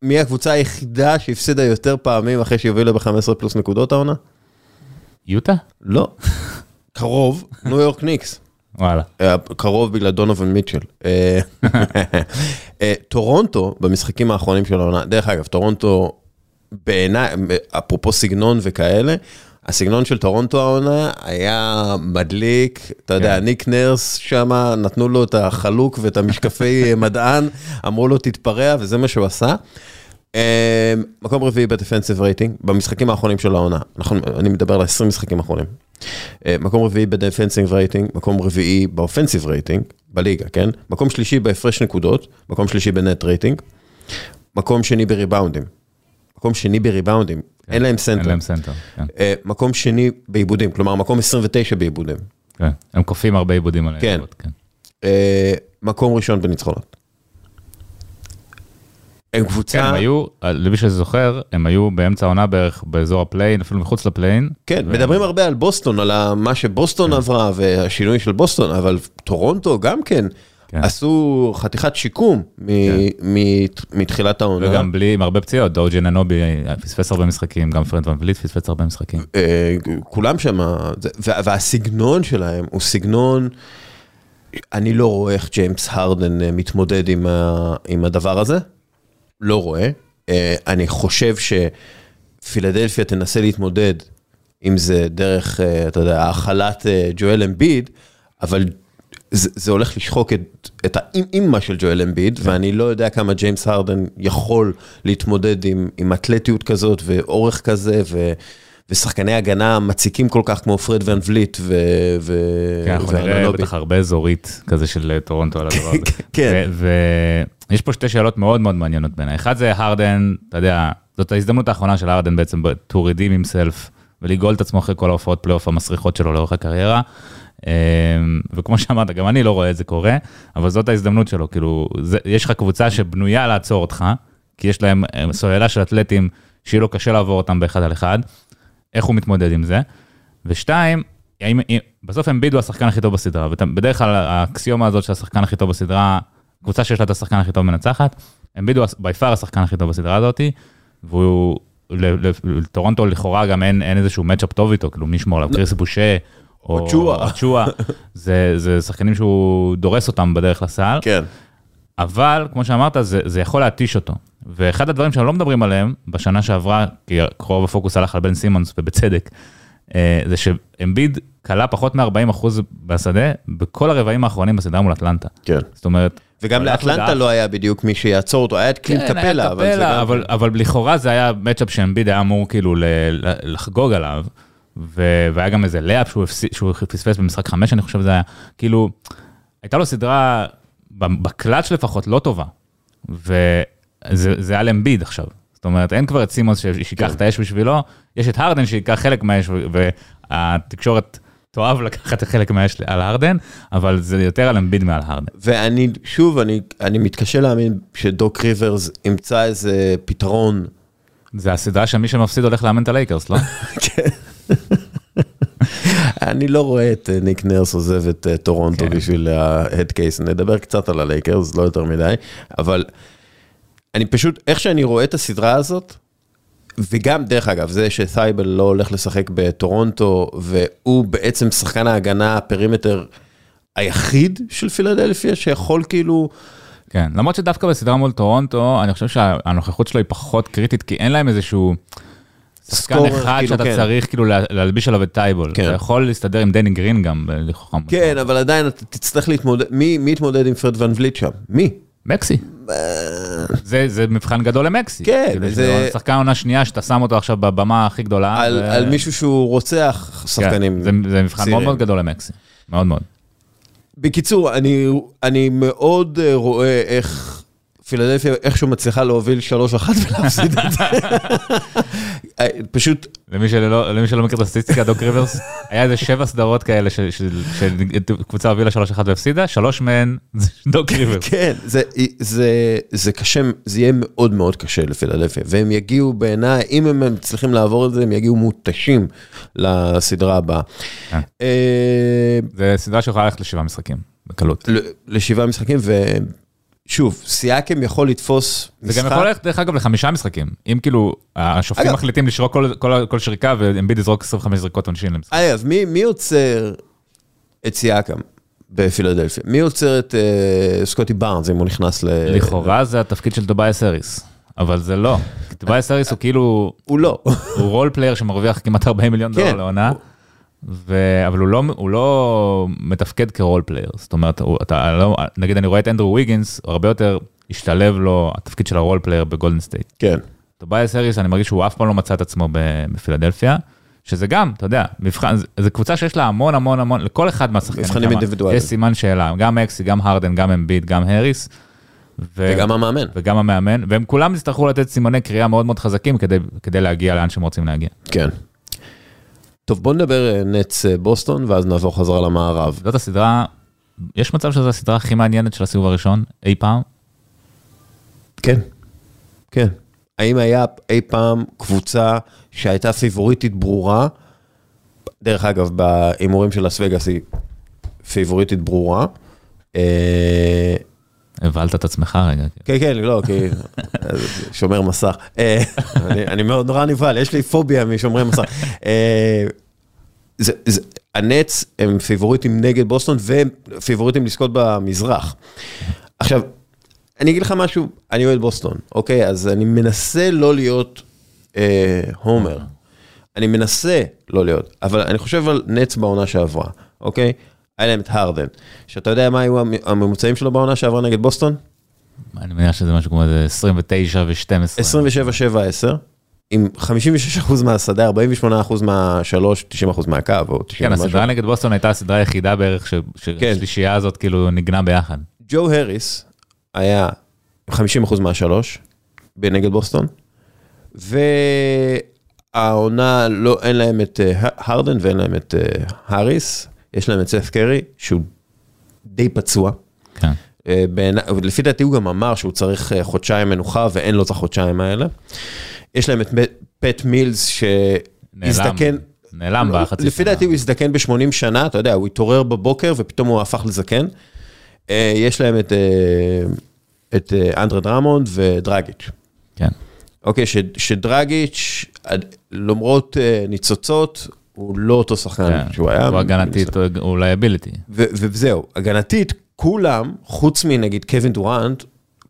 מי הקבוצה היחידה שהפסידה יותר פעמים אחרי שהיא הובילה ב-15 פלוס נקודות העונה? יוטה? לא. קרוב, ניו יורק ניקס. וואלה. קרוב בגלל דונובן מיטשל. אה, אה, טורונטו, במשחקים האחרונים של העונה, דרך אגב, טורונטו בעיניי, אפרופו סגנון וכאלה, הסגנון של טורונטו העונה היה מדליק, אתה יודע, כן. ניק נרס שם, נתנו לו את החלוק ואת המשקפי מדען, אמרו לו תתפרע, וזה מה שהוא עשה. אה, מקום רביעי ב defensive rating, במשחקים האחרונים של העונה, אנחנו, אני מדבר על 20 משחקים האחרונים. אה, מקום רביעי ב defensive rating, מקום רביעי ב offensive rating, בליגה, כן? מקום שלישי בהפרש נקודות, מקום שלישי ב net rating, מקום שני בריבאונדים. מקום שני בריבאונדים, אין להם אין סנטר. להם סנטר. כן. אה, מקום שני באיבודים, כלומר מקום 29 באיבודים. כן. הם כופים הרבה איבודים על כן. היריבות, כן. אה, מקום ראשון בניצחונות. הם כן, קבוצה, הם היו, למי שזוכר, הם היו באמצע העונה בערך באזור ה play-in, אפילו מחוץ ל play-in. כן, ו- מדברים הרבה על בוסטון, על מה שבוסטון עברה והשינוי של בוסטון, אבל טורונטו גם כן, כן. עשו חתיכת שיקום מ- מ- מתחילת העונה. וגם בלי, עם הרבה פציעות, או ג'י אנונובי פספס הרבה משחקים, גם פרד ון וליט פספס הרבה משחקים. אה, כולם שם, והסגנון שלהם הוא סגנון, אני לא רואה איך ג'יימס הרדן אה, מתמודד עם ה- עם הדבר הזה, לא רואה. אה, אני חושב שפילדלפיה תנסה להתמודד עם זה דרך, אה, אתה יודע, האכלת אה, ג'ואל אמביד, אבל זה, זה הולך לשחוק את, את האימא של ג'ואל אמביד, ואני לא יודע כמה ג'יימס הרדן יכול להתמודד עם, עם אתלטיות כזאת ואורך כזה, ו, ושחקני הגנה מציקים כל כך כמו פרד ון וליט ו, ו, כן, אנחנו נראה. בטח הרבה אזורית כזה של אה, טורונטו על הדבר הזה. כן. ויש פה שתי שאלות מאוד מאוד מעניינות בעיניי. אחד זה הרדן, אתה יודע, זאת ההזדמנות האחרונה של הרדן בעצם to redeem himself ולגאול את עצמו אחרי כל ההופעות פלייאוף המסריחות שלו לאורך הקריירה. אה, וכמו שאמרת, גם אני לא רואה את זה קורה, אבל זאת ההזדמנות שלו, כאילו, זה, יש לך קבוצה שבנויה לעצור אותך, כי יש להם אה, סוללה של אתלטים שיהיה לו קשה לעבור אותם באחד על אחד, איך הוא מתמודד עם זה. ושתיים, האם, אם- בסוף אמביד הוא השחקן הכי טוב בסדרה, ובדרך כלל האקסיומה הזאת של השחקן הכי טוב בסדרה, קבוצה שיש לה את השחקן הכי טוב מנצחת, אמביד הוא בי פאר השחקן הכי טוב בסדרה הזאתי, והוא, לטורונטו לכאורה גם אין, אין איזשהו מצ'אפ טוב איתו, כאילו מי ישמור עליו, קריס בושה. או צ'ואה, זה, זה שחקנים שהוא דורס אותם בדרך לסל, כן. אבל כמו שאמרת, זה, זה יכול להתיש אותו. ואחד הדברים שאנחנו לא מדברים עליהם בשנה שעברה, כי רוב הפוקוס הלך על בן סימונס, ובצדק, אה, זה שאמביד כלה פחות מ-40% בשדה בכל הרבעים האחרונים בסדרה מול אטלנטה. כן. זאת אומרת... וגם לאטלנטה. לא היה בדיוק מי שיעצור אותו, היה את קלינט כן, קפלה, אבל זה גם... אבל, אבל לכאורה זה היה מצ'אפ שאמביד היה אמור כאילו לחגוג עליו, והיה גם איזה לאפ שהוא, פספס במשחק חמש, אני חושב שזה היה, כאילו, הייתה לו סדרה, בקלאץ' לפחות, לא טובה, וזה זה היה לאמביד עכשיו. זאת אומרת, אין כבר את סימונס ש- שיקח כן. את האש בשבילו, יש את הרדן שייקח חלק מהאש, והתקשורת תאהב לקחת חלק מהאש על הרדן, אבל זה יותר על אמביד מעל הרדן. ואני, שוב, אני, אני מתקשה להאמין שדוק ריברס ימצא איזה פתרון. זה הסדרה שמי שמפסיד הולך לאמן את הלייקרס, לא? כן. אני לא רואה את אה, ניק נרס עוזב את אה, טורונטו כן. בשביל ה head case, נדבר קצת על הלייקרס, לא יותר מדי, אבל אני פשוט, איך שאני רואה את הסדרה הזאת, וגם, דרך אגב, זה שסייבל לא הולך לשחק בטורונטו, והוא בעצם שחקן ההגנה, ה perimeter היחיד של פילדלפיה, שיכול כאילו... כן, למרות שדווקא בסדרה מול טורונטו, אני חושב שהנוכחות שלו היא פחות קריטית, כי אין להם איזשהו שחקן אחד כאילו, שאתה כן. צריך כאילו לה- להלביש עליו את ת'ייבול. כן. אתה יכול להסתדר עם דני גרין גם, ב- לכאורה. כן, אבל עדיין אתה תצטרך להתמודד, מי מי יתמודד עם פרד ואן וליט שם? מי? מקסי. זה, זה מבחן גדול למקסי. כן, כאילו, זה- שחקן עונה שנייה שאתה שם אותו עכשיו בבמה הכי גדולה. על ו- על מישהו שהוא רוצח שחקנים. כן, זה, זה מבחן צעירים. מאוד מאוד גדול למקסי. מאוד מאוד. בקיצור, אני, אני מאוד אה, רואה איך פילדלפיה איכשהו מצליחה להוביל 3-1 ולהפסיד את זה. פשוט, למי שלא, למי שלא מכיר את הסטטיסטיקה, דוק ריברס, היה איזה שבע סדרות כאלה שקבוצה הובילה 3-1 והפסידה, שלוש מהן זה דוק ריברס. כן, זה, זה, זה קשה, זה יהיה מאוד מאוד קשה לפילדלפיה, והם יגיעו בעיניי, אם הם מצליחים לעבור את זה, הם יגיעו מותשים לסדרה הבאה. כן. אה, זה סדרה שיכולה ללכת לשבעה משחקים, בקלות. לשבעה משחקים, ושוב, סיאקם יכול לתפוס זה גם יכול ללכת, דרך אגב, לחמישה משחקים. אם כאילו, השופטים אגב- מחליטים לשרוק כל- כל- כל שריקה, ואמביד יזרוק 25 זריקות עונשין למשחק. אגב, מי, מי עוצר את סיאקם? בפילדלפיה. מי עוצר את אה, סקוטי בארנס אם הוא נכנס ל... לכאורה זה התפקיד של טוביאס האריס, אבל זה לא. טוביאס האריס הוא כאילו, הוא לא. הוא role player שמרוויח כמעט 40 מיליון דולר כן. לעונה, ו... אבל הוא לא, הוא לא מתפקד כ role player, זאת אומרת, הוא, אתה, לא, נגיד אני רואה את אנדרו ויגינס, הרבה יותר השתלב לו התפקיד של ה role player בגולדן סטייט. כן. טוביאס האריס, אני מרגיש שהוא אף פעם לא מצא את עצמו בפילדלפיה, שזה גם, אתה יודע, מבחן, זו קבוצה שיש לה המון המון המון, לכל אחד מהשחקנים מבחנים אינדיבידואליים. יש סימן שאלה, גם מקסי, גם הרדן, גם אמביד, גם האריס. ו- וגם המאמן. וגם המאמן, והם כולם יצטרכו לתת סימני קריאה מאוד מאוד חזקים כדי, כדי להגיע לאן שהם רוצים להגיע. כן. טוב, בוא נדבר אה, נץ אה, בוסטון, ואז נעבור חזרה למערב. זאת הסדרה, יש מצב שזו הסדרה הכי מעניינת של הסיבוב הראשון אי פעם? כן, כן. האם היה אי פעם קבוצה שהייתה פיבוריטית ברורה? דרך אגב, בהימורים של לס וגאס היא פיבוריטית ברורה. הבלת את עצמך רגע. כן, כן, לא, כי... שומר מסך. אה, אני מאוד נורא נבהל, יש לי פוביה משומרי מסך. אה, הנץ הם פיבוריטים נגד בוסטון והם פיבוריטים לזכות במזרח. עכשיו, אני אגיד לך משהו, אני אוהד בוסטון, אוקיי? אז אני מנסה לא להיות אה, הומר. אני מנסה לא להיות, אבל אני חושב על נץ בעונה שעברה, אוקיי? היה להם את הרדן, שאתה יודע מה היו המ- הממוצעים שלו בעונה שעברה נגד בוסטון? אני מניח שזה משהו כמו איזה 29 ו-12. 27, 7, 10, עם 56% מהשדה, 48% מהשלוש, 90% מהקו, או 90 כן. הסדרה נגד בוסטון הייתה הסדרה היחידה בערך ש- כן. שהשלישייה הזאת כאילו ניגנה ביחד. ג'ו הריס היה 50% מהשלוש בנגד בוסטון, והעונה, לא, אין להם את אה, הרדן ואין להם את אה, האריס, יש להם את סף קרי, שהוא די פצוע. כן. אה, בעיני- לפי דעתי הוא גם אמר שהוא צריך אה, חודשיים מנוחה ואין לו את החודשיים האלה. יש להם את פט מילס שהזדקן, נעלם לא, בחצי לפי שנה. דעתי הוא הזדקן ב-80 שנה, אתה יודע, הוא התעורר בבוקר ופתאום הוא הפך לזקן. אה, יש להם את, את אנדרה דרמונד ודרגיץ'. כן. אוקיי, ש, שדרגיץ', למרות ניצוצות, הוא לא אותו שחקן כן. שהוא היה. הוא הגנתית, הוא- liability. וזהו, הגנתית, כולם, חוץ מנגיד קווין דורנט,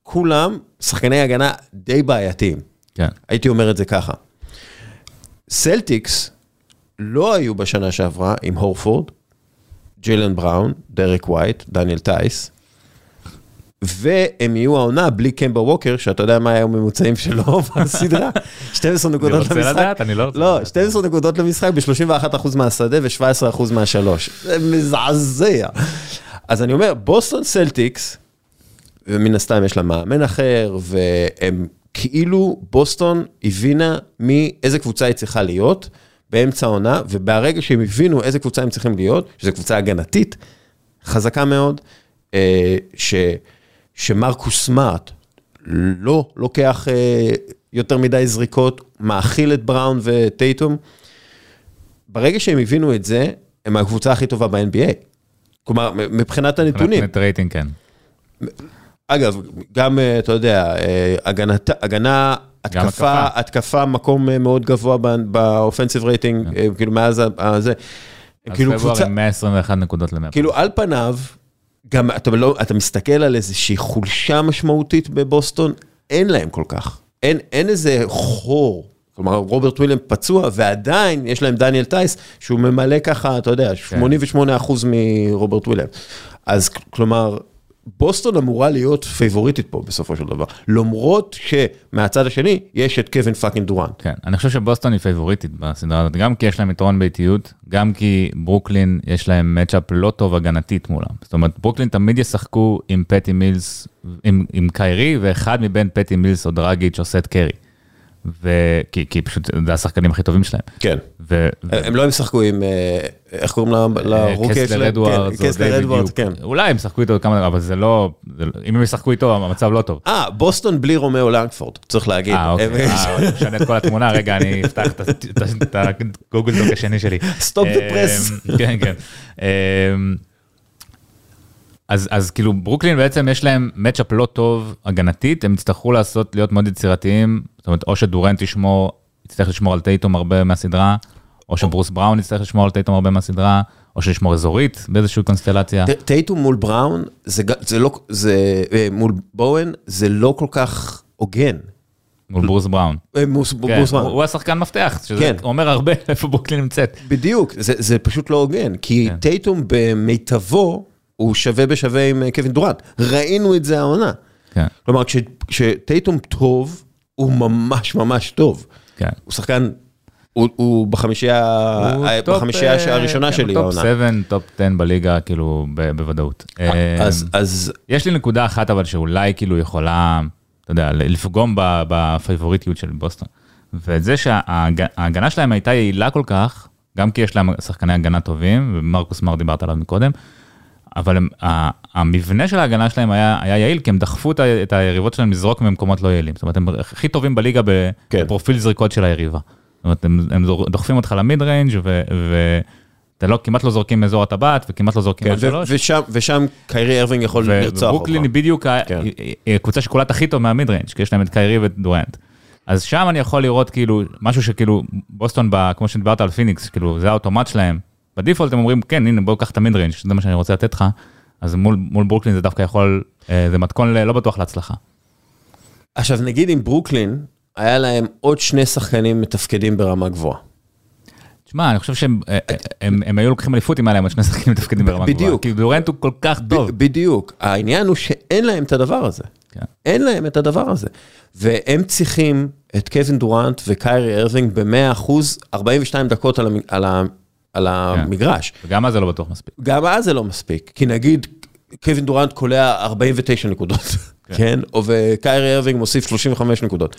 כולם שחקני הגנה די בעייתיים. כן. הייתי אומר את זה ככה. סלטיקס לא היו בשנה שעברה עם הורפורד, ג'יילן בראון, דריק ווייט, דניאל טייס, והם יהיו העונה בלי קמבה ווקר, שאתה יודע מה היו הממוצעים שלו בסדרה? 12 אני נקודות רוצה למשחק. לדעת, אני לא רוצה לא, לדעת. 12 נקודות למשחק ב-31% מהשדה ו-17% מהשלוש. זה מזעזע. אז אני אומר, בוסטון סלטיקס, ומן הסתם יש לה מאמן אחר, והם כאילו, בוסטון הבינה מאיזה קבוצה היא צריכה להיות באמצע העונה, וברגע שהם הבינו איזה קבוצה הם צריכים להיות, שזו קבוצה הגנתית, חזקה מאוד, אה, ש, שמרקוס סמארט לא לוקח אה, יותר מדי זריקות, מאכיל את בראון וטייטום. ברגע שהם הבינו את זה, הם הקבוצה הכי טובה ב-NBA. כלומר, מבחינת הנתונים. מבחינת רייטינג, כן. אגב, גם, אה, אתה יודע, אה, הגנת, הגנה, גם התקפה, התקפה. התקפה מקום אה, מאוד גבוה באופנסיב רייטינג, כאילו מאז ה- הזה. אז כאילו פברואר קבוצה, עם 121 נקודות ל-100. כאילו על פניו, גם אתה, לא, אתה מסתכל על איזושהי חולשה משמעותית בבוסטון, אין להם כל כך. אין, אין איזה חור. כלומר, רוברט וויליאם פצוע, ועדיין יש להם דניאל טייס, שהוא ממלא ככה, אתה יודע, 88% מרוברט וויליאם. אז כלומר, בוסטון אמורה להיות favorite ית פה בסופו של דבר, למרות שמהצד השני יש את קווין fucking דורנט. כן, אני חושב שבוסטון היא favorite ית בסדרה הזאת, גם כי יש להם יתרון ביתיות, גם כי ברוקלין יש להם matchup לא טוב הגנתית מולם. זאת אומרת, ברוקלין תמיד ישחקו עם פטי מילס, עם, עם קיירי, ואחד מבין פטי מילס או דרגיץ' עושה את סת' קרי. וכי כי פשוט זה השחקנים הכי טובים שלהם. כן. ו... הם לא ישחקו עם, אה, איך קוראים לרוקי קסלר שלהם? כן, קסלר די אדוארדס, בדיוק. כן. אולי הם ישחקו איתו כמה, אבל זה לא, זה לא- אם הם ישחקו איתו, המצב לא טוב. אה, בוסטון בלי רומאו לנגפורד, צריך להגיד. אה, אוקיי, אה, משנה את כל התמונה, רגע, אני אפתח את הגוגל דוק השני שלי. The press. אמ, כן, כן. אז, אז כאילו ברוקלין בעצם יש להם מצ'אפ לא טוב הגנתית, הם יצטרכו לעשות, להיות מאוד יצירתיים, זאת אומרת, או שדורנט ישמור, יצטרך לשמור על טייטום הרבה מהסדרה, או שברוס בראון יצטרך לשמור על טייטום הרבה מהסדרה, או שלשמור אזורית באיזושהי קונסטלציה. טייטום מול בראון, זה, זה לא, זה, אה, מול בואן, זה לא כל כך הוגן. מול ברוס בראון. אה, מוס, כן, ברוס בראון. הוא השחקן מפתח, שזה כן. אומר הרבה איפה ברוקלין נמצאת. בדיוק, זה, זה פשוט לא הוגן, כי כן. טייטום במיטבו, הוא שווה בשווה עם אה, קווין דורנט. ראינו את זה העונה. כן, כלומר, כש- כשטייטום טוב, הוא ממש ממש טוב. כן. הוא שחקן, הוא, הוא בחמישייה, הוא אה, top, בחמישייה אה, הראשונה כן, שלי top העונה. 7, top 10 בליגה, כאילו, ב- בוודאות. אז, אז יש לי נקודה אחת, אבל שאולי כאילו יכולה, אתה יודע, לפגום ב favorite יות של בוסטון. וזה שההגנה שלהם הייתה יעילה כל כך, גם כי יש להם שחקני הגנה טובים, ומרקוס סמארט דיברת עליו מקודם, אבל הם, ה- המבנה של ההגנה שלהם היה, היה יעיל, כי הם דחפו את את היריבות שלהם לזרוק ממקומות לא יעילים. זאת אומרת, הם הכי טובים בליגה כן. בפרופיל זריקות של היריבה. זאת אומרת, הם, הם דוחפים אותך ל mid-range ואתה לא, כמעט לא זורקים מאזור הטבעת, וכמעט לא זורקים כן, ו- שלוש. ושם, ושם קיירי ארווינג יכול לרצוח וברוקלין אותך. היא בדיוק כן. הקבוצה שקולט הכי טוב מה mid-range, כי יש להם את קיירי ואת דורנט. אז שם אני יכול לראות כאילו משהו שכאילו בוסטון, ב- כמו שדיברת על פיניקס, כאילו זה האוטומט שלהם. ב default הם אומרים כן הנה בוא קח את ה mid-range, זה מה שאני רוצה לתת לך. אז מול, מול ברוקלין זה דווקא יכול, אה, זה מתכון לא בטוח להצלחה. עכשיו, נגיד עם ברוקלין, היה להם עוד שני שחקנים מתפקדים ברמה גבוהה. תשמע, אני חושב שהם אה, אה, הם, הם היו לוקחים אליפות אם היה להם עוד שני שחקנים מתפקדים ברמה גבוהה. בדיוק. כי דורנט הוא כל כך טוב. בדיוק. העניין הוא שאין להם את הדבר הזה. כן. אין להם את הדבר הזה. והם צריכים את קווין דורנט וקיירי ארווינג ב-100%, 42 דקות על, המ... על, ה... על המגרש. וגם אז זה לא בטוח מספיק. גם אז זה לא מספיק, כי נגיד קווין דורנט קולע 49 נקודות, כן? או וקיירי ארווינג מוסיף 35 נקודות.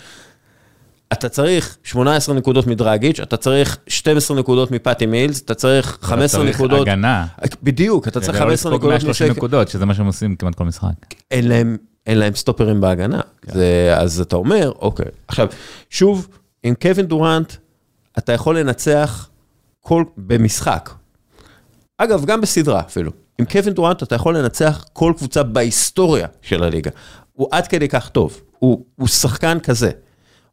אתה צריך 18 נקודות מדרגיץ', אתה צריך 12 נקודות מפאטי מילס, אתה צריך 15 צריך נקודות. הגנה. בדיוק, אתה צריך 15 נקודות 130 מסק. נקודות, שזה מה שהם עושים כמעט כל משחק. אין להם, אין להם סטופרים בהגנה. זה, אז אתה אומר, אוקיי. עכשיו, שוב, עם קווין דורנט, אתה יכול לנצח כל, במשחק. אגב, גם בסדרה אפילו. עם קווין דורנט אתה יכול לנצח כל קבוצה בהיסטוריה של הליגה. הוא עד כדי כך טוב. הוא, הוא שחקן כזה,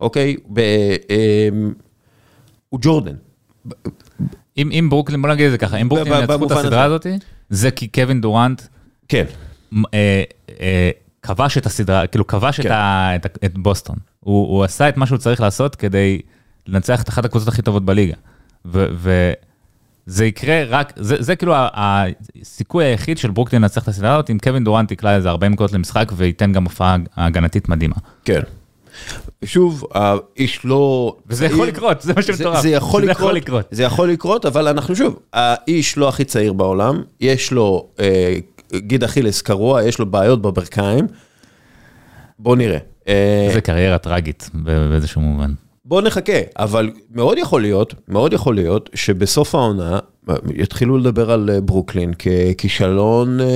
אוקיי? ב, אמ, הוא ג'ורדן. אם, אם ברוקלין, בוא נגיד את זה ככה, אם ברוקלין ינצחו את הסדרה. הזאת, זה כי קווין דורנט כן. אה, אה, כבש את הסדרה, כאילו כבש את, כן. ה, את, ה- את בוסטון. הוא, הוא עשה את מה שהוא צריך לעשות כדי לנצח את אחת הקבוצות הכי טובות בליגה. וזה יקרה רק, זה, זה כאילו הסיכוי היחיד של ברוקלין לנצח את הסדרה הזאת, אם קווין דורנט יקלע איזה 40 נקודות למשחק וייתן גם הופעה הגנתית מדהימה. כן. ושוב, האיש לא... וזה יכול לקרות, זה מה זה, שמטורף. זה יכול זה לקרות, יכול לקרות. זה יכול לקרות, אבל אנחנו שוב, האיש לא הכי צעיר בעולם, יש לו אה, גיד אכילס קרוע, יש לו בעיות בברכיים. בוא נראה. אה, זה קריירה טראגית באיזשהו מובן. בוא נחכה, אבל מאוד יכול להיות, מאוד יכול להיות שבסוף העונה יתחילו לדבר על אה, ברוקלין ככישלון, אה,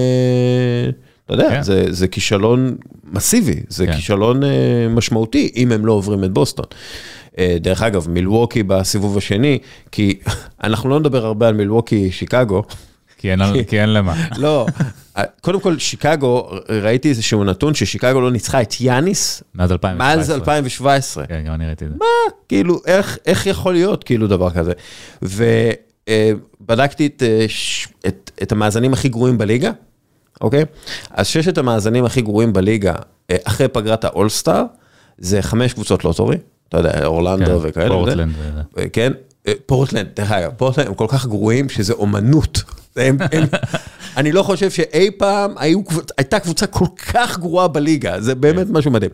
אתה יודע, כן. זה, זה כישלון מסיבי, זה כן. כישלון אה, משמעותי אם הם לא עוברים את בוסטון. דרך אגב, מילווקי בסיבוב השני, כי אנחנו לא נדבר הרבה על מילווקי שיקגו, כי אין, כי אין למה. לא, אה, קודם כל שיקגו, ראיתי איזשהו נתון ששיקגו לא ניצחה את יאניס מאז 2017. מאז 2017. כן, גם אני ראיתי את זה. כאילו, איך, איך יכול להיות כאילו דבר כזה? ובדקתי את, אה, את, את המאזנים הכי גרועים בליגה, אוקיי? אז ששת המאזנים הכי גרועים בליגה, אה, אחרי פגרת האולסטאר, זה חמש קבוצות לוטורי, אתה יודע, אורלנדו כן, וכאלה. פורטלנד. אה, כן, אה, פורטלנד, דרך אגב, פורטלנד הם כל כך גרועים שזה אומנות. הם, הם, אני לא חושב שאי פעם היו, הייתה קבוצה כל כך גרועה בליגה, זה באמת משהו מדהים.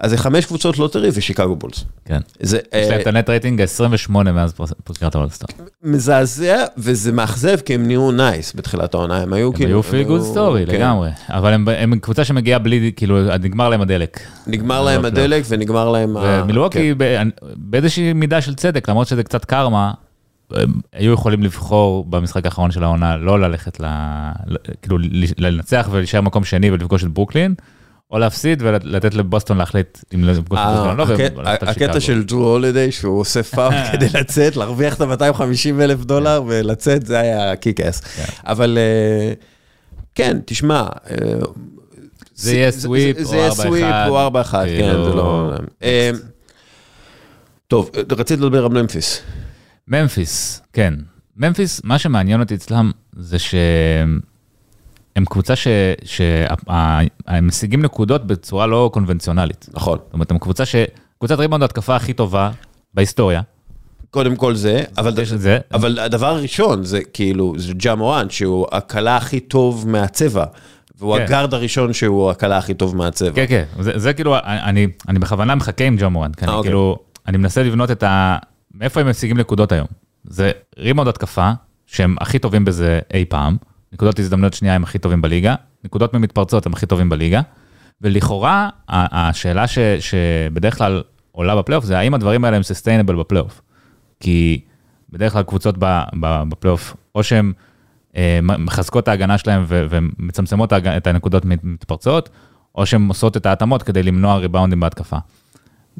אז זה חמש קבוצות lottery ושיקגו בולס. כן. זה יש להם אה, את ה net rating 28 מאז פגרת האולסטאר. מזעזע וזה מאכזב כי הם נהיו nice בתחילת העונה, הם היו הם כאילו... היו feel good story כן. לגמרי, אבל הם- הם קבוצה שמגיעה בלי, כאילו, נגמר להם הדלק. נגמר להם לא, הדלק ונגמר להם... ומילווקי ב- באיזושהי מידה של צדק, למרות שזה קצת קרמה, הם היו יכולים לבחור במשחק האחרון של העונה לא ללכת. ל- כאילו לנצח ולהישאר מקום שני ולפגוש את ברוקלין, או להפסיד ולתת לבוסטון להחליט אם לפגוש את ברוקלין או לא. הקטע. של ג'רו הולידיי שהוא עושה פאול כדי לצאת, להרוויח את ה-250 אלף דולר ולצאת, זה היה kick ass. כן. אבל אה, כן, תשמע, אה, זה יהיה sweep או זה יהיה 4-1, sweep או 4-1, כן, כאילו- זה לא... אה, טוב, רציתי לדבר על ממפיס. ממפיס, כן. ממפיס, מה שמעניין אותי אצלם זה שהם קבוצה שהם משיגים נקודות בצורה לא קונבנציונלית. נכון. זאת אומרת, הם קבוצה ש... קבוצת ריבאונד ההתקפה הכי טובה בהיסטוריה. קודם כל זה, אבל, את זה. אבל הדבר הראשון זה כאילו, זה ג'ה מורנט, שהוא הקלע הכי טוב מהצבע. והוא כן. הגארד הראשון שהוא הקלע הכי טוב מהצבע. כן, כן, זה, זה כאילו, אני, אני בכוונה מחכה עם ג'ה מורנט, כי אני אה, אוקיי. כאילו, אני מנסה לבנות את ה... מאיפה הם משיגים נקודות היום? זה ריבאונד התקפה, שהם הכי טובים בזה אי פעם, נקודות הזדמנות שנייה הם הכי טובים בליגה, נקודות ממתפרצות הם הכי טובים בליגה, ולכאורה, השאלה ש, שבדרך כלל עולה בפלייאוף זה האם הדברים האלה הם sustainable בפלייאוף. כי בדרך כלל קבוצות בפלייאוף, או שהן אה, מחזקות את ההגנה שלהם ו- ומצמצמות את הנקודות מתפרצות, או שהן עושות את ההתאמות כדי למנוע ריבאונדים בהתקפה.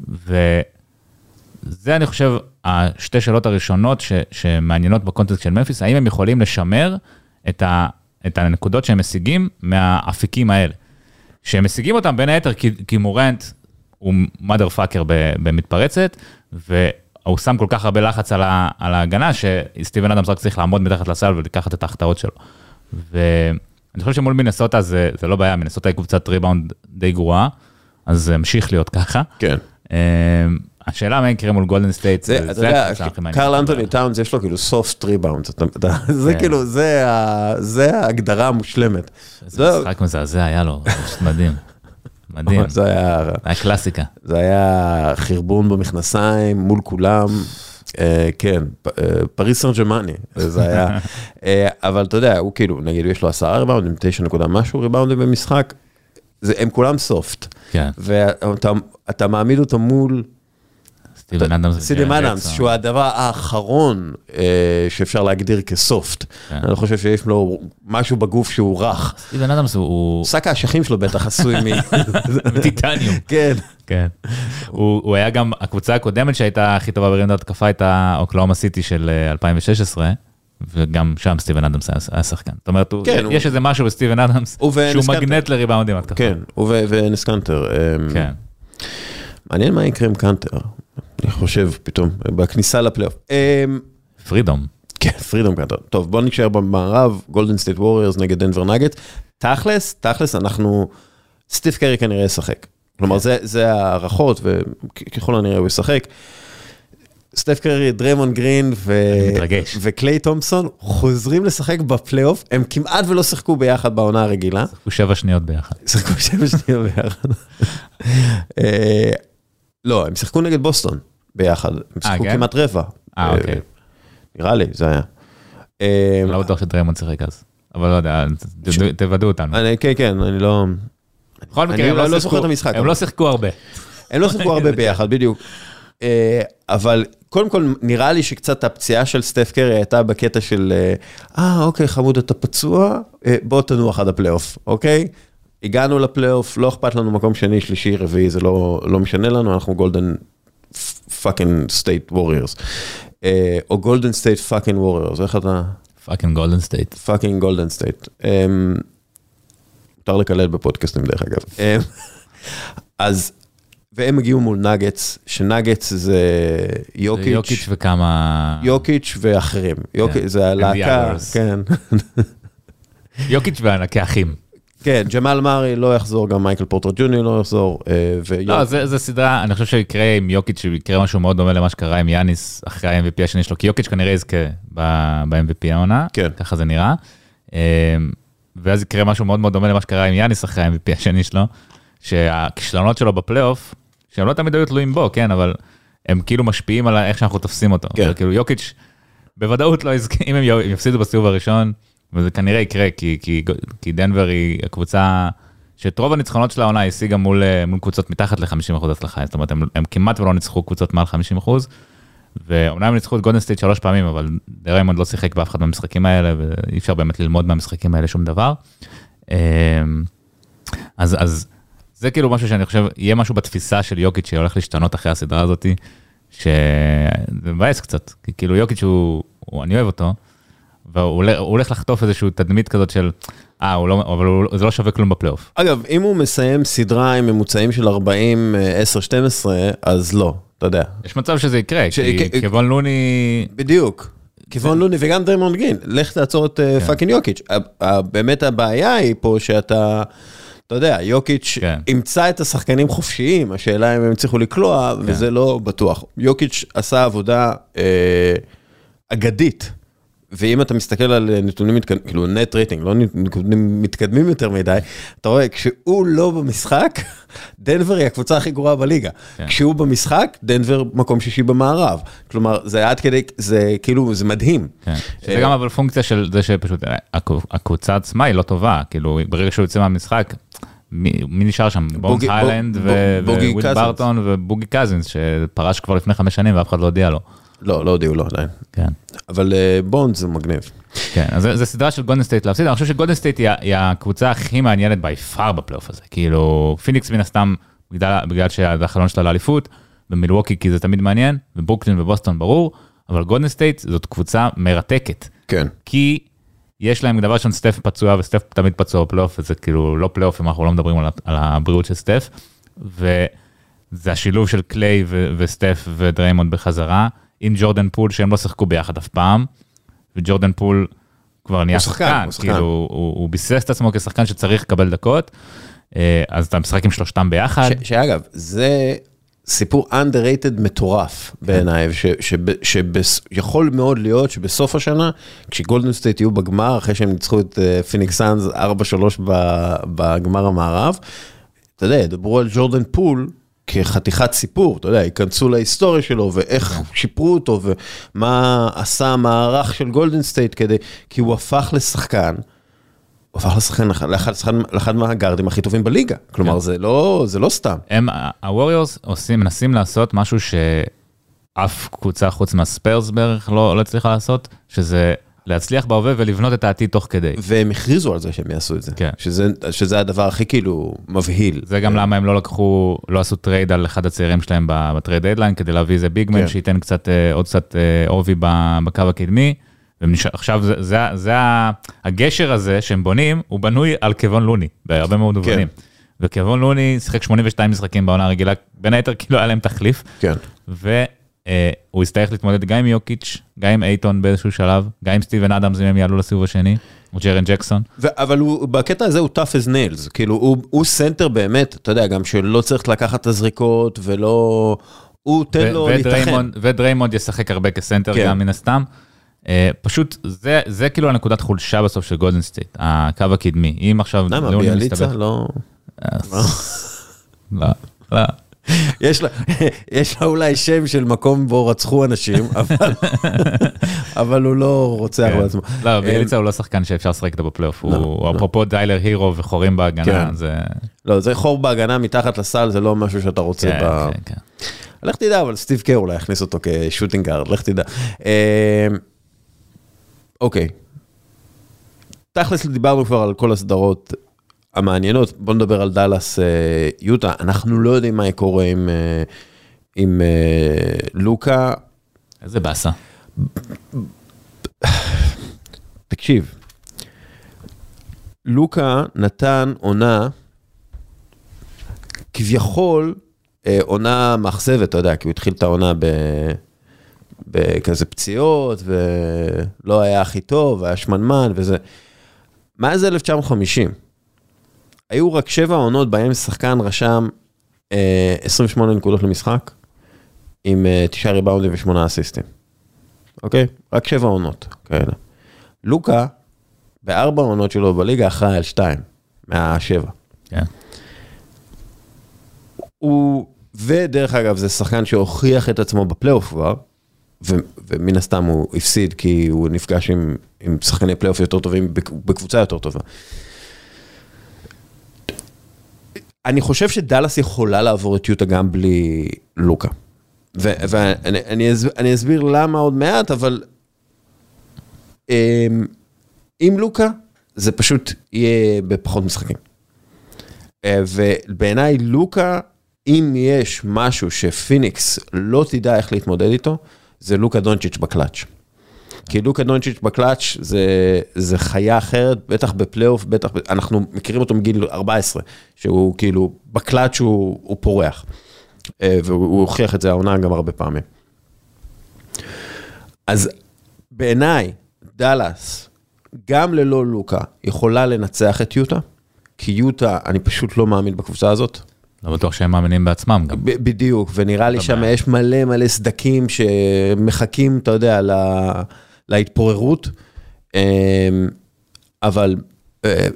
וזה אני חושב השתי שאלות הראשונות ש- שמעניינות בקונטקסט של ממפיס, האם הם יכולים לשמר את, ה- את הנקודות שהם משיגים מהאפיקים האלה. שהם משיגים אותם בין היתר כי, כי מורנט הוא mother fucker במתפרצת, והוא שם כל כך הרבה לחץ על, ה- על ההגנה, שסטיבן אדמס רק צריך לעמוד מתחת לסל ולקחת את ההחטאות שלו. ואני חושב שמול מינסוטה זה, זה לא בעיה, מינסוטה היא קבוצת ריבאונד די גרועה, אז זה המשיך להיות ככה. כן. השאלה מה יקרה מול גולדן סטייט, זה, קרל אנטוני טאונס יש לו כאילו אתה- אתה- זה כן. כאילו, זה ההגדרה המושלמת. זה זהו. משחק מזעזע היה לו, מדהים. מדהים, זה היה, היה קלאסיקה. זה היה חרבון במכנסיים מול כולם. אה, כן, אה, פריס סן ג'רמני, זה היה, אה, אבל אתה יודע, הוא כאילו, נגיד יש לו עשרה ריבאונדים, תשע נקודה משהו ריבאונדים במשחק, זה- הם כולם סופט, כן, ואתה אתה מעמיד אותו מול סטיבן אדמס. וג'רן אדמס. שהוא הדבר האחרון אה, שאפשר להגדיר כ soft. כן. אני חושב שיש לו משהו בגוף שהוא רך. סטיבן אדמס הוא- שק האשכים שלו בטח עשוי מ... טיטניום. כן. כן. הוא היה גם, הקבוצה הקודמת שהייתה הכי טובה בריבאונד התקפה הייתה אוקלהומה סיטי של אה, 2016, וגם שם סטיבן אדמס היה- שחקן. זאת אומרת, כן, יש הוא- איזה משהו בסטיבן אדמס, הוא שהוא. מגנט לריבאונדים התקפה. כן, הוא. אה, כן. מעניין מה יקרה עם קאנטר. אני חושב פתאום, בכניסה לפלייאוף. אה, פרידום. כן, פרידום קאנטר. טוב, בוא נישאר במערב, גולדן סטייט ווריורס נגד דנבר נאגטס. תכלס, תכלס, אנחנו, סטף קרי כנראה ישחק. כלומר, זה, זה הערכות, וככל הנראה הוא ישחק. סטף קרי, דריימונד גרין ו... וקליי תומפסון חוזרים לשחק בפלייאוף, הם כמעט ולא שיחקו ביחד בעונה הרגילה. הוא שבע שניות ביחד. שיחקו שבע שניות ביחד. אה, לא, הם שיחקו נגד בוסטון ביחד, הם שיחקו כן? כמעט רבע. אה, אוקיי. נראה לי, זה היה. אה, לא בטוח שדריימונד שיחק אז. אבל לא יודע, תוודאו אותנו. אני, כן, כן, אני לא... בכל אני מקרה, הם לא- לא זוכר את המשחק, הם לא שיחקו הרבה. הם לא שיחקו הרבה ביחד, בדיוק. אה, אבל קודם כל, נראה לי שקצת הפציעה של סטף קרי הייתה בקטע של, אה, אה, אוקיי, חמוד, אתה פצוע, אה, בוא תנוח עד הפלייאוף, אוקיי? הגענו לפלייאוף, לא אכפת לנו מקום שני, שלישי, רביעי, זה לא, לא משנה לנו, אנחנו גולדן fucking סטייט ווריורס. או גולדן סטייט fucking ווריורס, איך אתה? fucking גולדן סטייט. fucking גולדן סטייט. מותר לקלל בפודקאסטים דרך אגב. אמ, אז, והם הגיעו מול נגץ, שנגץ זה יוקיץ', יוקיץ' וכמה... יוקיץ' ואחרים. יוקיץ' זה הלהקה. כן. יוקיץ' וענקי אחים. כן, ג'מאל מארי לא יחזור, גם מייקל פורטר ג'וניור לא יחזור. אה, לא, זה סדרה, אני חושב שיקרה עם יוקיץ', יקרה משהו מאוד דומה למה שקרה עם יאניס אחרי ה-MVP השני שלו, כי יוקיץ' כנראה יזכה ב-MVP העונה, כן. ככה זה נראה. אה, ואז יקרה משהו מאוד מאוד דומה למה שקרה עם יאניס אחרי ה-MVP השני שלו, שהכישלונות שלו בפלייאוף, שהם לא תמיד היו תלויים בו, כן, אבל הם כאילו משפיעים על איך שאנחנו תופסים אותו. כן. כאילו יוקיץ' בוודאות לא יזכה, אם הם יפסידו בסיבוב הראשון, וזה כנראה יקרה, כי, כי, כי דנבר היא הקבוצה שאת רוב הניצחונות של העונה השיגה מול, אה, מול קבוצות מתחת ל-50% הצלחה, זאת אומרת, הם, הם כמעט ולא ניצחו קבוצות מעל 50%, ואומנם הם ניצחו את גולדן סטייט שלוש פעמים, אבל דריימונד לא שיחק באף אחד מהמשחקים האלה, ואי אפשר באמת ללמוד מהמשחקים האלה שום דבר. אה, אז, אז זה כאילו משהו שאני חושב, יהיה משהו בתפיסה של יוקיץ' שהולך להשתנות אחרי הסדרה הזאתי, שזה מבאס קצת, כי כאילו יוקיץ' הוא, הוא אני אוהב אותו, והוא הולך- לחטוף איזושהי תדמית כזאת של, אה, הוא לא, אבל הוא, זה לא שווה כלום בפלייאוף. אגב, אם הוא מסיים סדרה עם ממוצעים של 40, אה, 10, 12, אז לא, אתה יודע. יש מצב שזה יקרה, ש- כי כי- קבון לוני, בדיוק. קבון לוני וגם דריימונד גרין, לך תעצור את כן. פאקינג יוקיץ'. באמת הבעיה היא פה שאתה, אתה יודע, יוקיץ' כן. ימצא את השחקנים חופשיים, השאלה אם הם הצליחו לקלוע, כן. וזה לא בטוח. יוקיץ' עשה עבודה אה, אגדית. ואם אתה מסתכל על נתונים מתקדמים, כאילו net rating, לא נתונים מתקדמים יותר מדי, אתה רואה, כשהוא לא במשחק, דנבר היא הקבוצה הכי גרועה בליגה. כן. כשהוא במשחק, דנבר מקום שישי במערב. כלומר, זה עד כדי, זה כאילו, זה מדהים. כן. שזה גם אבל פונקציה של זה שפשוט אה, הקב- הקבוצה עצמה היא לא טובה, כאילו ברגע שהוא יוצא מהמשחק, מי מי נשאר שם? בונס, בוגי- היילנד וויל. ברטון ובוגי קזינס שפרש כבר לפני חמש שנים ואף אחד לא הודיע לו. לא, לא הודיעו לו עדיין. כן. אבל אה, בונז זה מגניב. כן, אז זה סדרה של גולדן סטייט להפסיד, אני חושב שגולדן סטייט היא, היא הקבוצה הכי מעניינת by far בפלייאוף הזה, כאילו פיניקס מן הסתם בגלל, בגלל שזה החלון שלה לאליפות, ומילווקי כי זה תמיד מעניין, וברוקלין ובוסטון ברור, אבל גולדן סטייט זאת קבוצה מרתקת, כן. כי יש להם דבר ראשון סטף פצוע וסטף תמיד פצוע בפלייאוף, וזה כאילו לא פלייאוף אם אנחנו לא מדברים על, על הבריאות של סטף, וזה השילוב של קליי וסטף ודריימונד בחזרה, עם ג'ורדן פול שהם לא שיחקו ביחד אף פעם, וג'ורדן פול כבר נהיה הוא שחקן, שחקן, הוא שחקן. כאילו הוא, הוא ביסס את עצמו כשחקן שצריך לקבל דקות, אה, אז אתה משחק עם שלושתם ביחד. ש- שאגב, זה סיפור underrated מטורף בעיניי, שיכול מאוד להיות שבסוף השנה, כשגולדן סטייט יהיו בגמר, אחרי שהם ניצחו את פיניקס סאנז 4-3 ב- בגמר המערב, אתה יודע, ידברו על ג'ורדן פול. כחתיכת סיפור, אתה יודע, ייכנסו להיסטוריה שלו ואיך שיפרו אותו ומה עשה המערך של גולדן סטייט כדי, כי הוא הפך לשחקן, הוא הפך לשחקן, לאחד, לאחד, לאחד מהגארדים הכי טובים בליגה. כלומר, כן. זה לא, זה לא סתם. הם, הווריורס עושים, מנסים לעשות משהו שאף קבוצה חוץ מהספיירס בערך לא, לא הצליחה לעשות, שזה להצליח בהווה ולבנות את העתיד תוך כדי. והם הכריזו על זה שהם יעשו את זה. כן. שזה, שזה הדבר הכי כאילו מבהיל. זה גם למה הם לא לקחו, לא עשו trade על אחד הצעירים שלהם ב trade deadline, כדי להביא איזה big man כן. שייתן קצת, אה, עוד קצת אה, עובי בקו הקדמי. ועכשיו זה, זה, זה הגשר הזה שהם בונים, הוא בנוי על קוון לוני, בהרבה מאוד מובנים. וקוון לוני שיחק 82 משחקים בעונה הרגילה, בין היתר כאילו היה להם תחליף, כן. והוא יצטרך להתמודד גם עם יוקיץ', גם עם אייטון באיזשהו שלב, גם עם סטיבן אדמס אם הם יעלו לסיבוב השני, או ג'ארן ג'קסון. ו- אבל הוא, בקטע הזה הוא tough as nails. כאילו, הוא, הוא סנטר באמת, אתה יודע, גם שלא צריך לקחת את הזריקות ולא... הוא תן ו- לו להתאחד. ודריימונד- ישחק הרבה כסנטר כן. גם מן הסתם. אה, פשוט זה זה כאילו הנקודת חולשה בסוף של גולדן סטייט, הקו הקדמי. אם עכשיו למה, ביילצה מסתבך- לא... לא, לא. יש לה, יש לה אולי שם של מקום בו רצחו אנשים, אבל, אבל הוא לא רוצח כן. בעצמו. לא, ביילצה הוא לא שחקן שאפשר לשחק איתו בפלייאוף, לא, הוא לא. אפרופו טיילר הירו וחורים בהגנה, כן. זה... לא, זה חור בהגנה מתחת לסל, זה לא משהו שאתה רוצה כן, ב... כן, כן. לך תדע, אבל סטיב קר אולי יכניס אותו כשוטינג גארד, לך תדע. אה, אוקיי. תכלס דיברנו כבר על כל הסדרות המעניינות, בוא נדבר על דאלאס אה, יוטה, אנחנו לא יודעים מה קורה עם, אה, עם אה, לוקה. איזה באסה. תקשיב, לוקה נתן עונה, כביכול עונה מאכזבת, אתה יודע, כי הוא התחיל את העונה ב... בכזה פציעות, ולא היה הכי טוב, היה שמנמן וזה. מאז 1950, היו רק שבע עונות בהם שחקן רשם אה, 28 נקודות למשחק, עם אה, תשעה ריבאונדים ושמונה אסיסטים. אוקיי? רק שבע עונות כאלה. לוקה, בארבע עונות שלו בליגה, אחראי על שתיים, מהשבע. כן. הוא, ודרך אגב, זה שחקן שהוכיח את עצמו בפלייאוף כבר, ו, ומן הסתם הוא הפסיד כי הוא נפגש עם, עם שחקני פלייאוף יותר טובים בק- בקבוצה יותר טובה. אני חושב שדאלאס יכולה לעבור את יוטה גם בלי לוקה. ואני אני אסביר, אני אסביר למה עוד מעט, אבל אמ, עם לוקה זה פשוט יהיה בפחות משחקים. אה, ובעיניי לוקה, אם יש משהו שפיניקס לא תדע איך להתמודד איתו, זה לוקה דונצ'יץ' בקלאץ'. כי לוקה דונצ'יץ' בקלאץ' זה, זה חיה אחרת, בטח בפלייאוף, בטח, אנחנו מכירים אותו מגיל 14, שהוא כאילו, בקלאץ' הוא, הוא פורח. אה, והוא הוא הוכיח את זה העונה גם הרבה פעמים. אז בעיניי, דאלאס, גם ללא לוקה, יכולה לנצח את יוטה, כי יוטה, אני פשוט לא מאמין בקבוצה הזאת. לא בטוח שהם מאמינים בעצמם גם. ב- בדיוק, ונראה לי שם יש מלא מלא סדקים שמחכים, אתה יודע, לה, להתפוררות. אמ, אבל אה,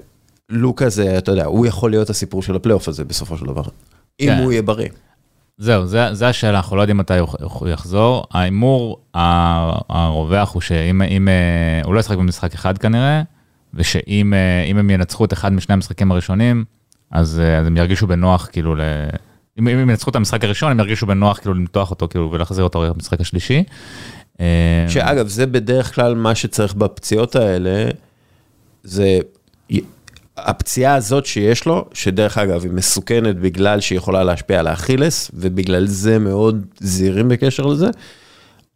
לוקה זה, אתה יודע, הוא יכול להיות הסיפור של הפלייאוף הזה בסופו של דבר. אם כן. הוא יהיה בריא. זהו, זה, זה השאלה, אנחנו לא יודעים מתי הוא, יחזור. ההימור הרווח הוא שאם אם, אה, הוא לא ישחק במשחק אחד כנראה, ושאם אה, אם הם ינצחו את אחד משני המשחקים הראשונים, אז, אז הם ירגישו בנוח כאילו ל... אם, אם הם ינצחו את המשחק הראשון, הם ירגישו בנוח כאילו למתוח אותו כאילו ולהחזיר אותו למשחק השלישי. אה, שאגב, זה בדרך כלל מה שצריך בפציעות האלה, זה הפציעה הזאת שיש לו, שדרך אגב היא מסוכנת בגלל שהיא יכולה להשפיע על האכילס, ובגלל זה מאוד זהירים בקשר לזה.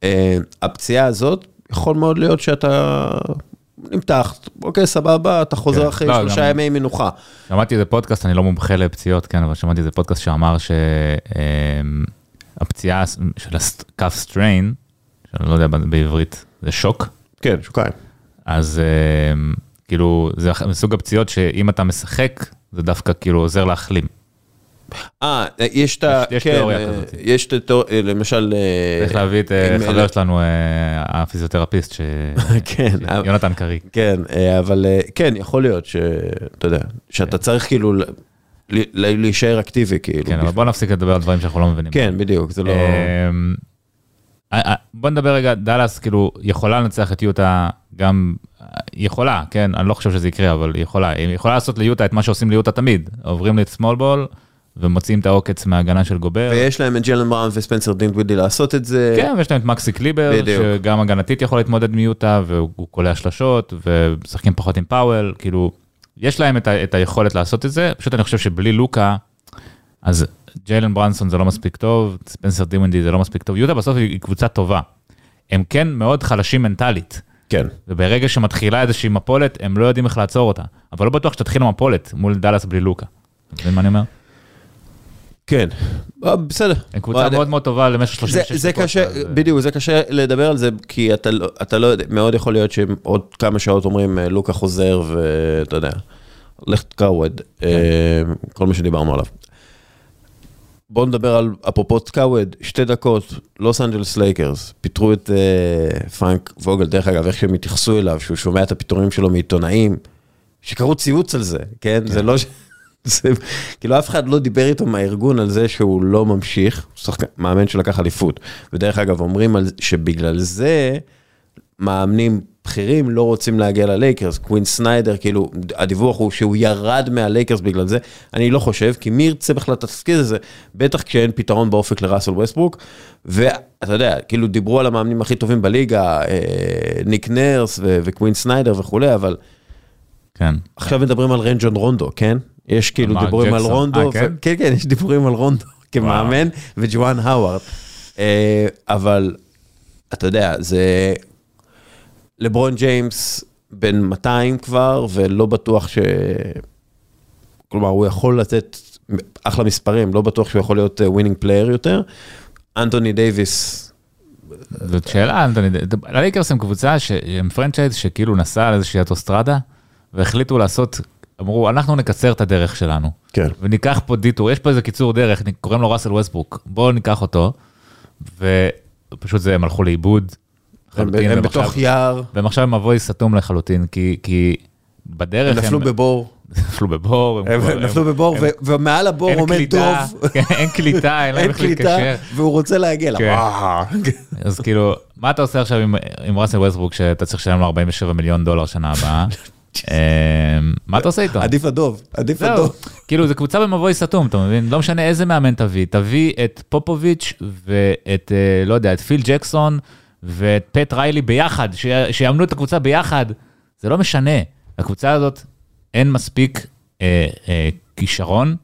אה, הפציעה הזאת, יכול מאוד להיות שאתה נמתח, אוקיי, סבבה, אתה חוזר כן. אחרי לא, שלושה גם- ימי מנוחה. שמעתי איזה פודקאסט, אני לא מומחה לפציעות, כן, אבל שמעתי איזה פודקאסט שאמר שהפציעה של ה calf strain, שאני לא יודע בעברית, זה שוק, כן, שוקיים. אז אה, כאילו זה מסוג הפציעות שאם אתה משחק, זה דווקא כאילו עוזר להחלים. אה, יש את ה... יש- כן, תיאוריה אה, כזאת. יש את התיאוריה, למשל... אה, צריך להביא את אה, חבר שלנו, אה, הפיזיותרפיסט, ש- כן, יונתן קרי. כן, אה, אבל אה, כן, יכול להיות שאתה יודע, שאתה צריך כאילו להישאר אקטיבי, כאילו. כן, אבל בוא נפסיק לדבר על דברים שאנחנו לא מבינים. כן, בדיוק, זה לא... אה, אה, בוא נדבר רגע, דאלאס כאילו יכולה לנצח את יוטה גם, היא יכולה, כן, אני לא חושב שזה יקרה, אבל היא יכולה, היא יכולה לעשות ליוטה את מה שעושים ליוטה תמיד, עוברים לסמול בול ומוציאים את העוקץ מההגנה של גובר. ויש להם את ג'יילן ברנסון וספנסר דינווידי לעשות את זה. כן, ויש להם את מקסי קליבה, בדיוק. שגם הגנתית יכול להתמודד מיוטה, והוא קולע שלשות, ומשחקים פחות עם פאואל, כאילו, יש להם את, ה, את היכולת לעשות את זה, פשוט אני חושב שבלי לוקה, אז ג'יילן ברנסון זה לא מספיק טוב, ספנסר דינווידי זה לא מספיק טוב, יוטה בסוף היא קבוצה טובה. הם כן מאוד חלשים מנטלית, כן. וברגע שמתחילה איזושהי מפולת, הם לא יודעים איך לעצור אותה. אבל לא בטוח שתתחיל מפולת מול דאלאס בלי לוקה. אתה מבין מה אני אומר? כן. אה, בסדר. הם קבוצה מאוד מאוד טובה למשך זה, 36 זה דקות. קשה, אז, אה, בדיוק, זה קשה לדבר על זה, כי אתה, לא- אתה לא יודע, מאוד יכול להיות שעוד כמה שעות אומרים, אה, לוקה חוזר, ואתה יודע, לך take אווד, כן. אה, כל מה שדיברנו עליו. בואו נדבר על, אפרופו take אווד, שתי דקות, לוס אנג'לס לייקרס, פיטרו את אה, פרנק ווגל, דרך אגב, איך שהם התייחסו אליו, שהוא שומע את הפיטורים שלו מעיתונאים, שקראו ציוץ על זה, כן? זה לא ש... זה, כאילו אף אחד לא דיבר איתו מהארגון על זה שהוא לא ממשיך, הוא שחקן, מאמן שלקח אליפות. ודרך אגב, אומרים על, שבגלל זה מאמנים בכירים לא רוצים להגיע ללייקרס. קווין סניידר, כאילו, הדיווח הוא שהוא ירד מהלייקרס בגלל זה. אני לא חושב, כי מי ירצה בכלל את התפקיד הזה? בטח כשאין פתרון באופק לראסל ווסטברוק. ואתה יודע, כאילו דיברו על המאמנים הכי טובים בליגה, אה, ניק נרס ו- וקווין סניידר וכולי, אבל כן. עכשיו מדברים על רייג'ון רונדו, כן? יש כאילו דיבורים על ג'קסון. רונדו, אה, ו- כן? כן, כן, יש דיבורים על רונדו כמאמן, וג'ואן האווארד. אה, אבל, אתה יודע, זה... לברון ג'יימס בן 200 כבר, ולא בטוח ש... כלומר, הוא יכול לתת אחלה מספרים, לא בטוח שהוא יכול להיות winning player יותר. אנטוני דייוויס, זאת שאלה, אנטוני, הלייקרס הם קבוצה שהם franchise שכאילו נסע על איזושהי אוטוסטרדה והחליטו לעשות, אמרו אנחנו נקצר את הדרך שלנו כן. וניקח פה detour, יש פה איזה קיצור דרך, קוראים לו ראסל ווסטברוק, בואו ניקח אותו ופשוט זה הם הלכו לאיבוד. הם, לחלוטין, הם והם בתוך יער, והם עכשיו מבוי סתום לחלוטין, כי, כי בדרך הם נפלו בבור, נפלו בבור, הם כבר- נפלו בבור, הם- ו- ומעל הבור אין עומד קליטה, דוב. כן, אין קליטה, אין להם אין איך קליטה, להתקשר. והוא רוצה להגיע לה. כן. אז כאילו, מה אתה עושה עכשיו עם, ראסל ווסטברוק שאתה צריך לשלם לו 47 מיליון דולר שנה הבאה? אמ, מה אתה עושה איתו? עדיף הדוב, עדיף הדוב. כאילו זה קבוצה במבוי סתום, אתה מבין? לא משנה איזה מאמן תביא, תביא את פופוביץ' ואת, אה, לא יודע, את פיל ג'קסון ואת פט ריילי ביחד, שיאמנו את הקבוצה ביחד, זה לא משנה. לקבוצה הזאת אין מספיק אה, אה, כישרון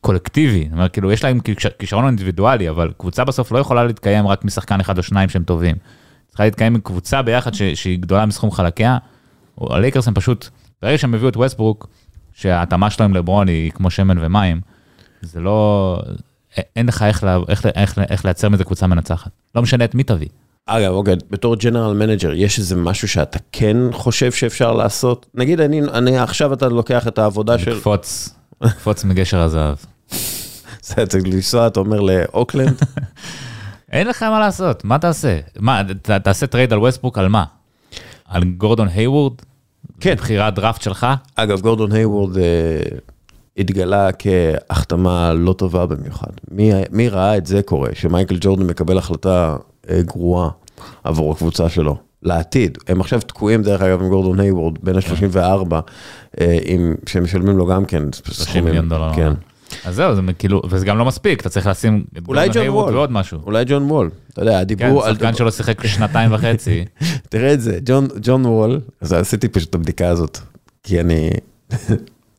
קולקטיבי, זאת אומרת, כאילו יש להם כיש- כישרון אינדיבידואלי, אבל קבוצה בסוף לא יכולה להתקיים רק משחקן אחד או שניים שהם טובים. צריכה להתקיים עם קבוצה ביחד ש- שהיא גדולה מסכום חלקיה. הלייקרס הם פשוט, ברגע שהם הביאו את ווסטברוק, שההתאמה שלו עם לברון היא כמו שמן ומים, זה לא, אין לך איך, לה, איך, איך, איך לייצר מזה קבוצה מנצחת. לא משנה את מי תביא. אגב, אוקיי, בתור general manager, יש איזה משהו שאתה כן חושב שאפשר לעשות? נגיד, אני, אני עכשיו אתה לוקח את העבודה של... לקפוץ, לקפוץ מגשר הזהב. זה צריך לנסוע, אתה אומר לאוקלנד? אין לך מה לעשות, מה תעשה? מה, ת, תעשה trade על ווסטבוק על מה? על גורדון היוורד? כן. בחירת דראפט שלך? אגב, גורדון היוורד אה, התגלה כהחתמה לא טובה במיוחד. מי, מי ראה את זה קורה, שמייקל ג'ורדן מקבל החלטה גרועה עבור הקבוצה שלו, לעתיד. הם עכשיו תקועים, דרך אגב, עם גורדון היוורד, בין ה-34, אה, עם, שהם משלמים לו גם כן 30 מיליון דולר. כן. אז זהו, זה כאילו, וזה גם לא מספיק, אתה צריך לשים את גורדון וול. ועוד משהו. אולי ג'ון וול, אתה יודע, כן, הדיבור על... שחקן שלא שיחק שנתיים וחצי. תראה את זה, ג'ון, ג'ון וול, אז עשיתי פשוט את הבדיקה הזאת, כי אני...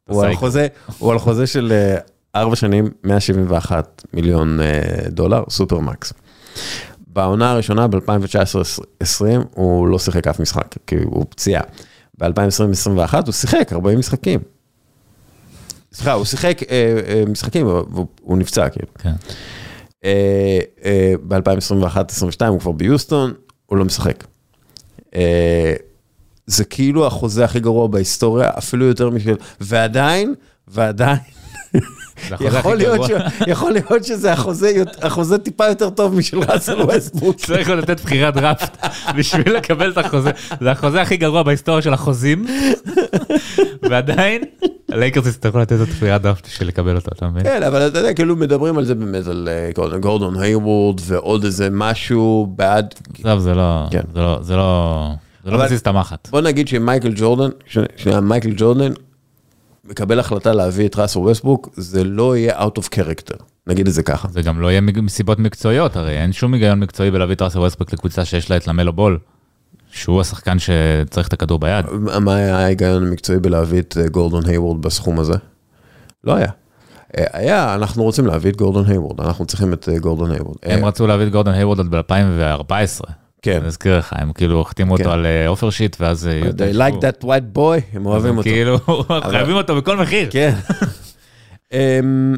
הוא על. חוזה, הוא על חוזה של אה, ארבע שנים, 171 מיליון אה, דולר, סופרמקס. בעונה הראשונה ב-2019-2020 הוא לא שיחק אף משחק, כי הוא פציעה. ב-2020-2021 הוא שיחק 40 משחקים. סליחה, הוא שיחק אה, אה, משחקים, הוא, הוא נפצע כאילו. כן. אה, אה, ב-2021-2022 הוא כבר ביוסטון, הוא לא משחק. אה, זה כאילו החוזה הכי גרוע בהיסטוריה, אפילו יותר משל... ועדיין, ועדיין, יכול להיות. ש... יכול להיות שזה החוזה, החוזה טיפה יותר טוב משל ראסל ווסטבוק. צריך לתת בחירת דראפט בשביל לקבל את החוזה. זה החוזה הכי גרוע בהיסטוריה של החוזים, ועדיין הלייקרס יצטרכו לתת את בחירת דראפט בשביל לקבל אותו, אתה מבין? כן, אבל אתה יודע, כאילו מדברים על זה באמת, על אה, גורדון- היוורד ועוד איזה משהו בעד... עזוב, זה לא, כן. זה לא, זה לא, זה לא אבל- מזיז את המחט. בוא נגיד שמייקל ג'ורדן, ש- שנייה, מייקל ג'ורדן מקבל החלטה להביא את ראסל ווסטבוק, זה לא יהיה out of character, נגיד את זה ככה. זה גם לא יהיה מסיבות מקצועיות, הרי אין שום היגיון מקצועי בלהביא את ראסל ווסטבוק לקבוצה שיש לה את למלו בול, שהוא השחקן שצריך את הכדור ביד. מה היה ההיגיון המקצועי בלהביא את אה, גורדון היוורד בסכום הזה? לא היה. אה, היה, אנחנו רוצים להביא את גורדון היוורד, אנחנו צריכים את אה, גורדון היוורד. הם רצו להביא את גורדון היוורד עוד ב-2014. כן. אני אזכיר לך, הם כאילו החתימו כן. אותו על אה, offer sheet, ואז... אה, They like that white boy, הם אוהבים אותו. כאילו, חייבים אותו בכל מחיר. כן. אמ,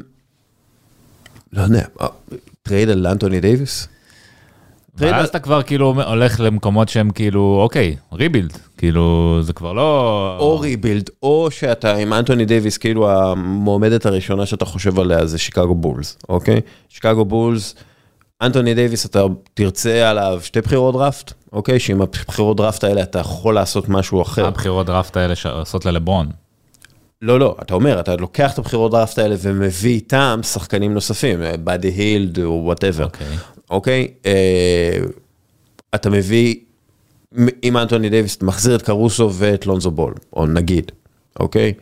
לא יודע, אה, trade על אנטוני דייוויס? ואז אתה כבר כאילו הולך למקומות שהם כאילו, אוקיי, rebuild, כאילו, זה כבר לא... או rebuild, או שאתה עם אנטוני דייוויס, כאילו המועמדת הראשונה שאתה חושב עליה זה שיקגו בולס, אוקיי? שיקגו בולס, אנטוני דייוויס, אתה תרצה עליו שתי בחירות דראפט, אוקיי? שעם הבחירות דראפט האלה אתה יכול לעשות משהו אחר. הבחירות דראפט האלה שעושות ללברון. לא, לא, אתה אומר, אתה לוקח את הבחירות דראפט האלה ומביא איתם שחקנים נוספים, באדי הילד או whatever. אוקיי. אוקיי? אה, אתה מביא, עם אנטוני דייוויס, מחזיר את קרוסו ואת לונזו בול, או נגיד, אוקיי?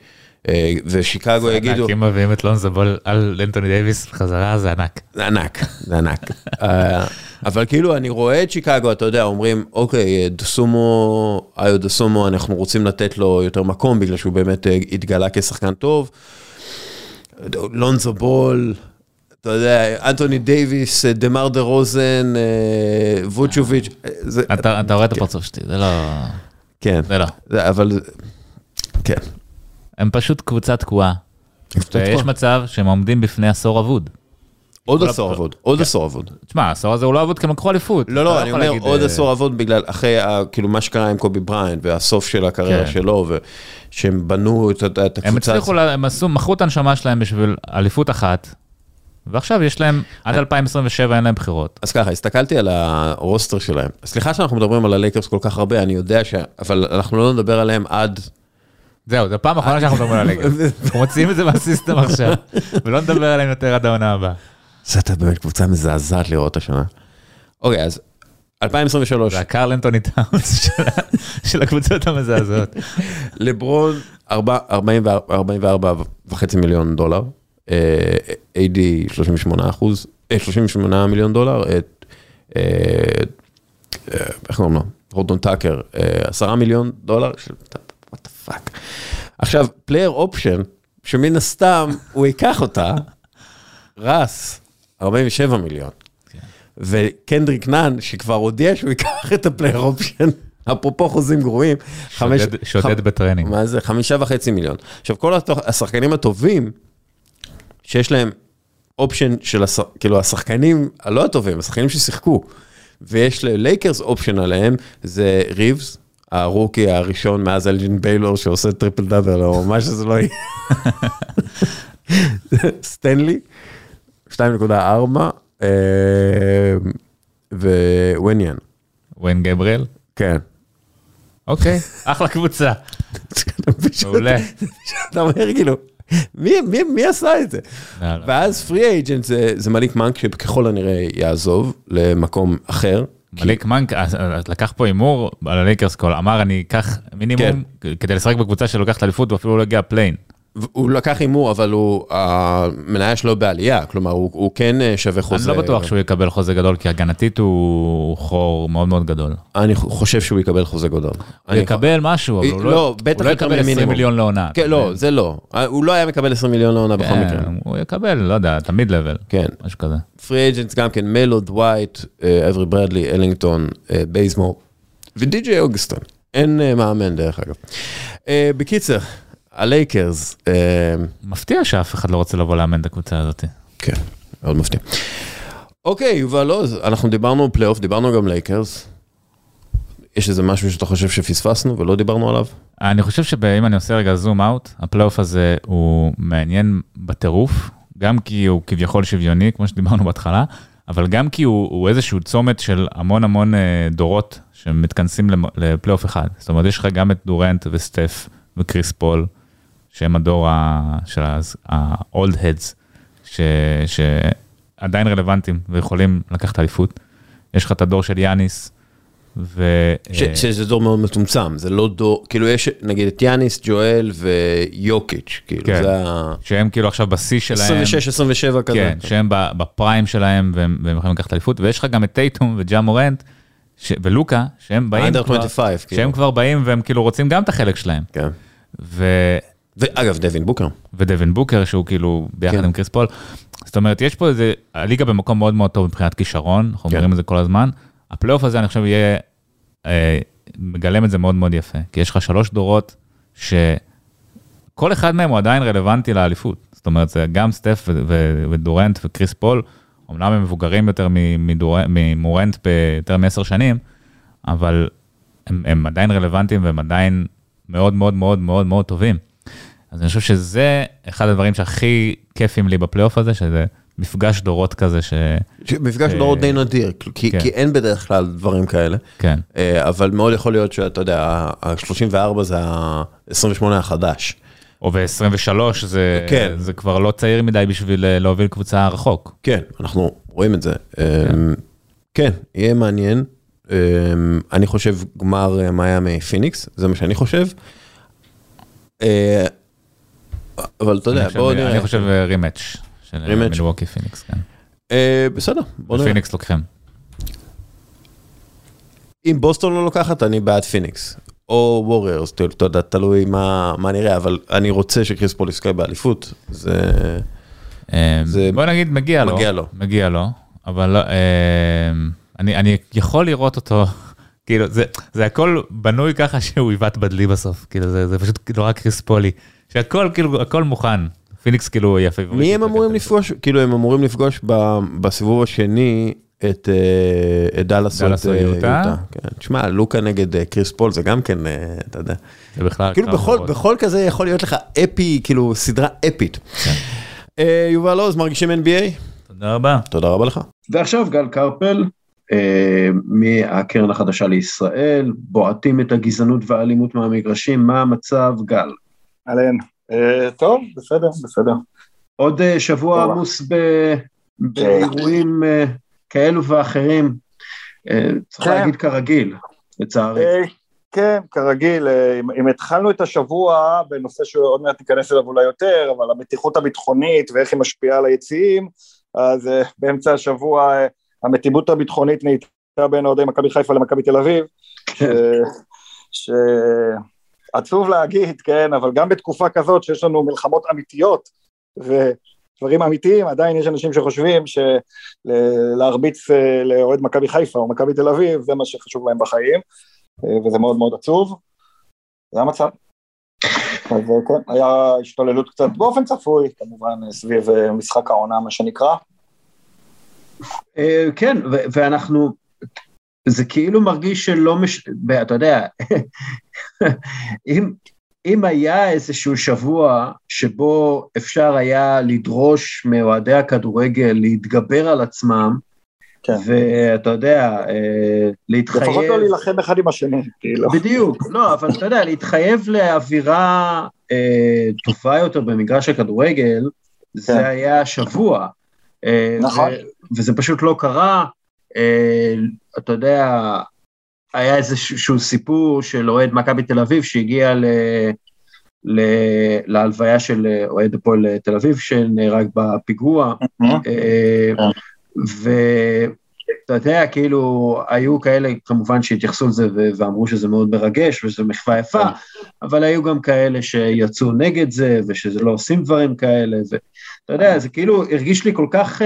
אה, ושיקגו יגידו, ענק, אם מביאים את לונזו בול על אנטוני דייוויס בחזרה, זה ענק. זה ענק, זה ענק. אה, אבל כאילו, אני רואה את שיקגו, אתה יודע, אומרים, אוקיי, דסומו, איו דסומו, אנחנו רוצים לתת לו יותר מקום, בגלל שהוא באמת אה, התגלה כשחקן טוב. לונזו בול, אתה יודע, אנטוני דייוויס, אה, דמר דה רוזן, אה, ווצ'ביץ', אה, זה- אתה רואה את הפרצוף שלי, זה לא... כן, זה לא. זה- אבל, כן. הם פשוט קבוצה תקועה. ויש מצב שהם עומדים בפני עשור אבוד. עוד עשור אבוד, עוד עשור אבוד. תשמע, העשור הזה הוא לא אבוד כי הם לקחו אליפות. לא, אתה לא, אני אומר עוד אה, עשור אבוד בגלל אחרי, כאילו, מה שקרה עם קובי בריינט והסוף של הקריירה כן. שלו, ושהם בנו את הקבוצה. הם הצליחו, הם עשו, מכרו את הנשמה שלהם בשביל אליפות אחת, ועכשיו יש להם, עד 2027 אין להם בחירות. אז ככה, הסתכלתי על הרוסטר שלהם. סליחה שאנחנו מדברים על הלייקרס כל כך הרבה, אני יודע ש... אבל אנחנו לא נדבר עליהם עד... זהו, זו פעם אחרונה שאנחנו מדברים על הליגה. אנחנו מוציאים את זה מהסיסטם עכשיו, ולא נדבר עליהם יותר עד העונה הבאה. זה הייתה באמת קבוצה מזעזעת לראות השנה. אוקיי, אז 2023, זה הקרל אנטוני טאונס של הקבוצות המזעזעות. לברון 44 וחצי מיליון דולר, אה, AD 38 אחוז, אה, 38 מיליון דולר, אה, אה, אה, איך קוראים לו? הורטון טאקר, אה, 10 מיליון דולר, fuck. עכשיו, player option, שמן הסתם הוא ייקח אותה, רס, 47 מיליון. וקנדריק נאן, שכבר הודיע שהוא ייקח את ה player option, אפרופו חוזים גרועים, חמש- שודד- שודד בטרנינג. מה זה? חמישה וחצי מיליון. עכשיו, כל השחקנים הטובים, שיש להם option של, הש... כאילו, השחקנים הלא הטובים, השחקנים ששיחקו, ויש ללייקרס option עליהם, זה ריבס, ה rookie הראשון מאז אלג'ין ביילור שעושה triple double, או מה שזה לא יהיה. סטנלי, 2.4, ווניאן. ווין גבריאל? כן. אוקיי, אחלה קבוצה. מעולה. אתה אומר כאילו, מי, מי, מי עשה את זה? לא, לא. ואז פרי אייג'נט זה, זה מליק מנק שככל הנראה יעזוב למקום אחר. מליק מנק אז לקח פה הימור על הלייקרס קול, אמר אני אקח מינימום כדי לשחק בקבוצה שלוקחת אליפות ואפילו לא הגיע play-in. הוא לקח הימור, אבל הוא, המניה שלו בעלייה, כלומר, הוא, הוא כן אה, שווה אני חוזה. לא בטוח שהוא יקבל חוזה גדול כי הגנתית הוא חור מאוד מאוד גדול. אני חושב שהוא יקבל חוזה גדול. הוא אני- יקבל משהו, אבל הוא לא, לא הוא לא יקבל 20 ממינימום. מיליון לעונה. כן, לא, זה לא. הוא לא היה מקבל 20 מיליון לעונה בכל כן, מקרה. הוא יקבל, לא יודע, תמיד לבל, כן. משהו כזה. free agents גם כן, מלו, דווייט, אה, אברי ברדלי, אלינגטון, אה, בייזמור ודי.ג'יי אוגסטון. אין אה, מאמן דרך אגב. אה, בקיצר, הלייקרס, אה, מפתיע שאף אחד לא רוצה לבוא לאמן את הקבוצה הזאת. כן, מאוד מפתיע. אוקיי, יובל עוז, אנחנו דיברנו פלייאוף, דיברנו גם לייקרס. יש איזה משהו שאתה חושב שפספסנו ולא דיברנו עליו? אני חושב שאם אני עושה רגע zoom out, הפלייאוף הזה הוא מעניין בטירוף, גם כי הוא כביכול שוויוני, כמו שדיברנו בהתחלה, אבל גם כי הוא, הוא איזשהו צומת של המון המון אה, דורות שמתכנסים לפלייאוף אחד. זאת אומרת, יש לך גם את דורנט וסטף וקריס פול, שהם הדור ה- של ה-old heads, ש, שעדיין רלוונטיים ויכולים לקחת אליפות. יש לך את הדור של יאניס, ו... ש- שזה דור מאוד מצומצם, זה לא דור, כאילו יש נגיד את יאניס, ג'ואל ויוקיץ', כאילו כן. זה ה... שהם כאילו עכשיו בשיא שלהם. 26, 27 כזה. כן, שהם ב prime שלהם והם והם יכולים לקחת אליפות, ויש לך גם את טייטום וג'ה מורנט ש- ולוקה, שהם באים כבר, 25, כאילו. שהם כבר באים והם כאילו רוצים גם את החלק שלהם. כן. ו... ואגב, דווין בוקר. ודווין בוקר שהוא כאילו ביחד כן. עם קריס פול. זאת אומרת, יש פה איזה, הליגה במקום מאוד מאוד טוב מבחינת כישרון, אנחנו כן. אומרים את זה כל הזמן. הפלייאוף הזה אני חושב יהיה, אה, מגלם את זה מאוד מאוד יפה, כי יש לך שלוש דורות שכל אחד מהם הוא עדיין רלוונטי לאליפות. זאת אומרת, זה גם סטף ו- ו- ודורנט וקריס פול, אמנם הם מבוגרים יותר מדור- ממורנט ביותר מעשר שנים, אבל הם, הם עדיין רלוונטיים והם עדיין מאוד מאוד מאוד מאוד מאוד טובים. אז אני חושב שזה אחד הדברים שהכי כיפים לי בפלייאוף הזה, שזה מפגש דורות כזה, ש... מפגש אה, דורות די נדיר, כי כן. כי אין בדרך כלל דברים כאלה. כן, אה, אבל מאוד יכול להיות שאתה יודע, ה-34 זה ה-28 החדש. או ב-23 זה, כן. זה כבר לא צעיר מדי בשביל אה, להוביל קבוצה רחוק. כן, אנחנו רואים את זה. אמ, כן, יהיה מעניין. אמ, אני חושב גמר מיאמי פיניקס, זה מה שאני חושב. אה, אבל אתה יודע, בואו נראה. אני חושב rematch של Rematch? מילווקי פיניקס, כן. אה, בסדר, בואו נראה. פיניקס לוקחים. אם בוסטון לא לוקחת, אני בעד פיניקס. או ווריורס, אתה יודע, תלוי מה מה נראה, אבל אני רוצה שקריס פול יזכה באליפות. זה... אה, זה- בוא נגיד מגיע לו, מגיע לו. מגיע לו, אבל לא, אה, אני, אני יכול לראות אותו, כאילו זה, זה הכל בנוי ככה שהוא יבעט בדלי בסוף, כאילו זה, זה פשוט נורא קריס פולי, שהכל כאילו הכל מוכן, פיניקס כאילו יפה. מי הם אמורים לפגוש? כאילו הם אמורים לפגוש בסיבוב השני את אה, את דאלאס או אה, יוטה. כן. תשמע, לוקה נגד אה, קריס פול זה גם כן, אתה יודע. זה בכלל, כאילו בכל, כזה יכול להיות לך אפי, כאילו סדרה אפית. כן. אה, יובל עוז, מרגישים NBA? תודה רבה. תודה רבה לך. ועכשיו גל קרפל, אה, מהקרן החדשה לישראל, בועטים את הגזענות והאלימות מהמגרשים, מה המצב גל? אהלן. אה, טוב, בסדר, בסדר. עוד אה, שבוע. עמוס באירועים אה, כאלו ואחרים, צריך כן. להגיד כרגיל, לצערי. כן, כרגיל, אם, אם התחלנו את השבוע בנושא שעוד מעט ניכנס אליו אולי יותר, אבל המתיחות הביטחונית ואיך היא משפיעה על היציעים, אז באמצע השבוע המתיבות הביטחונית נהייתה בין אוהדי מכבי חיפה למכבי תל אביב, ש... שעצוב להגיד, כן, אבל גם בתקופה כזאת שיש לנו מלחמות אמיתיות ודברים אמיתיים, עדיין יש אנשים שחושבים שלהרביץ אה, לאוהד מכבי חיפה או מכבי תל אביב, זה מה שחשוב להם בחיים, אה, וזה מאוד מאוד עצוב. זה המצב. אז אה, כן, היה השתוללות קצת באופן צפוי, כמובן, סביב משחק העונה, מה שנקרא. כן, ואנחנו, זה כאילו מרגיש שלא מש... אתה יודע, אם, אם היה איזשהו שבוע שבו אפשר היה לדרוש מאוהדי הכדורגל להתגבר על עצמם, כן. ואתה יודע, אה, להתחייב... לפחות לא להילחם אחד עם השני, כאילו. בדיוק, לא, אבל אתה יודע, להתחייב לאווירה אה, טובה יותר במגרש הכדורגל, כן. זה היה שבוע. אה, נכון. ו- וזה פשוט לא קרה. אה, אתה יודע, היה איזשהו סיפור של אוהד מכבי תל אביב שהגיע ל... ל... להלוויה של אוהד הפועל תל אביב שנהרג בפיגוע, אה, ואתה יודע, כאילו, היו כאלה כמובן שהתייחסו לזה ואמרו שזה מאוד מרגש ושזו מחווה יפה, כן. אבל היו גם כאלה שיצאו נגד זה ושזה לא עושים דברים כאלה, ואתה יודע, זה כאילו הרגיש לי כל כך...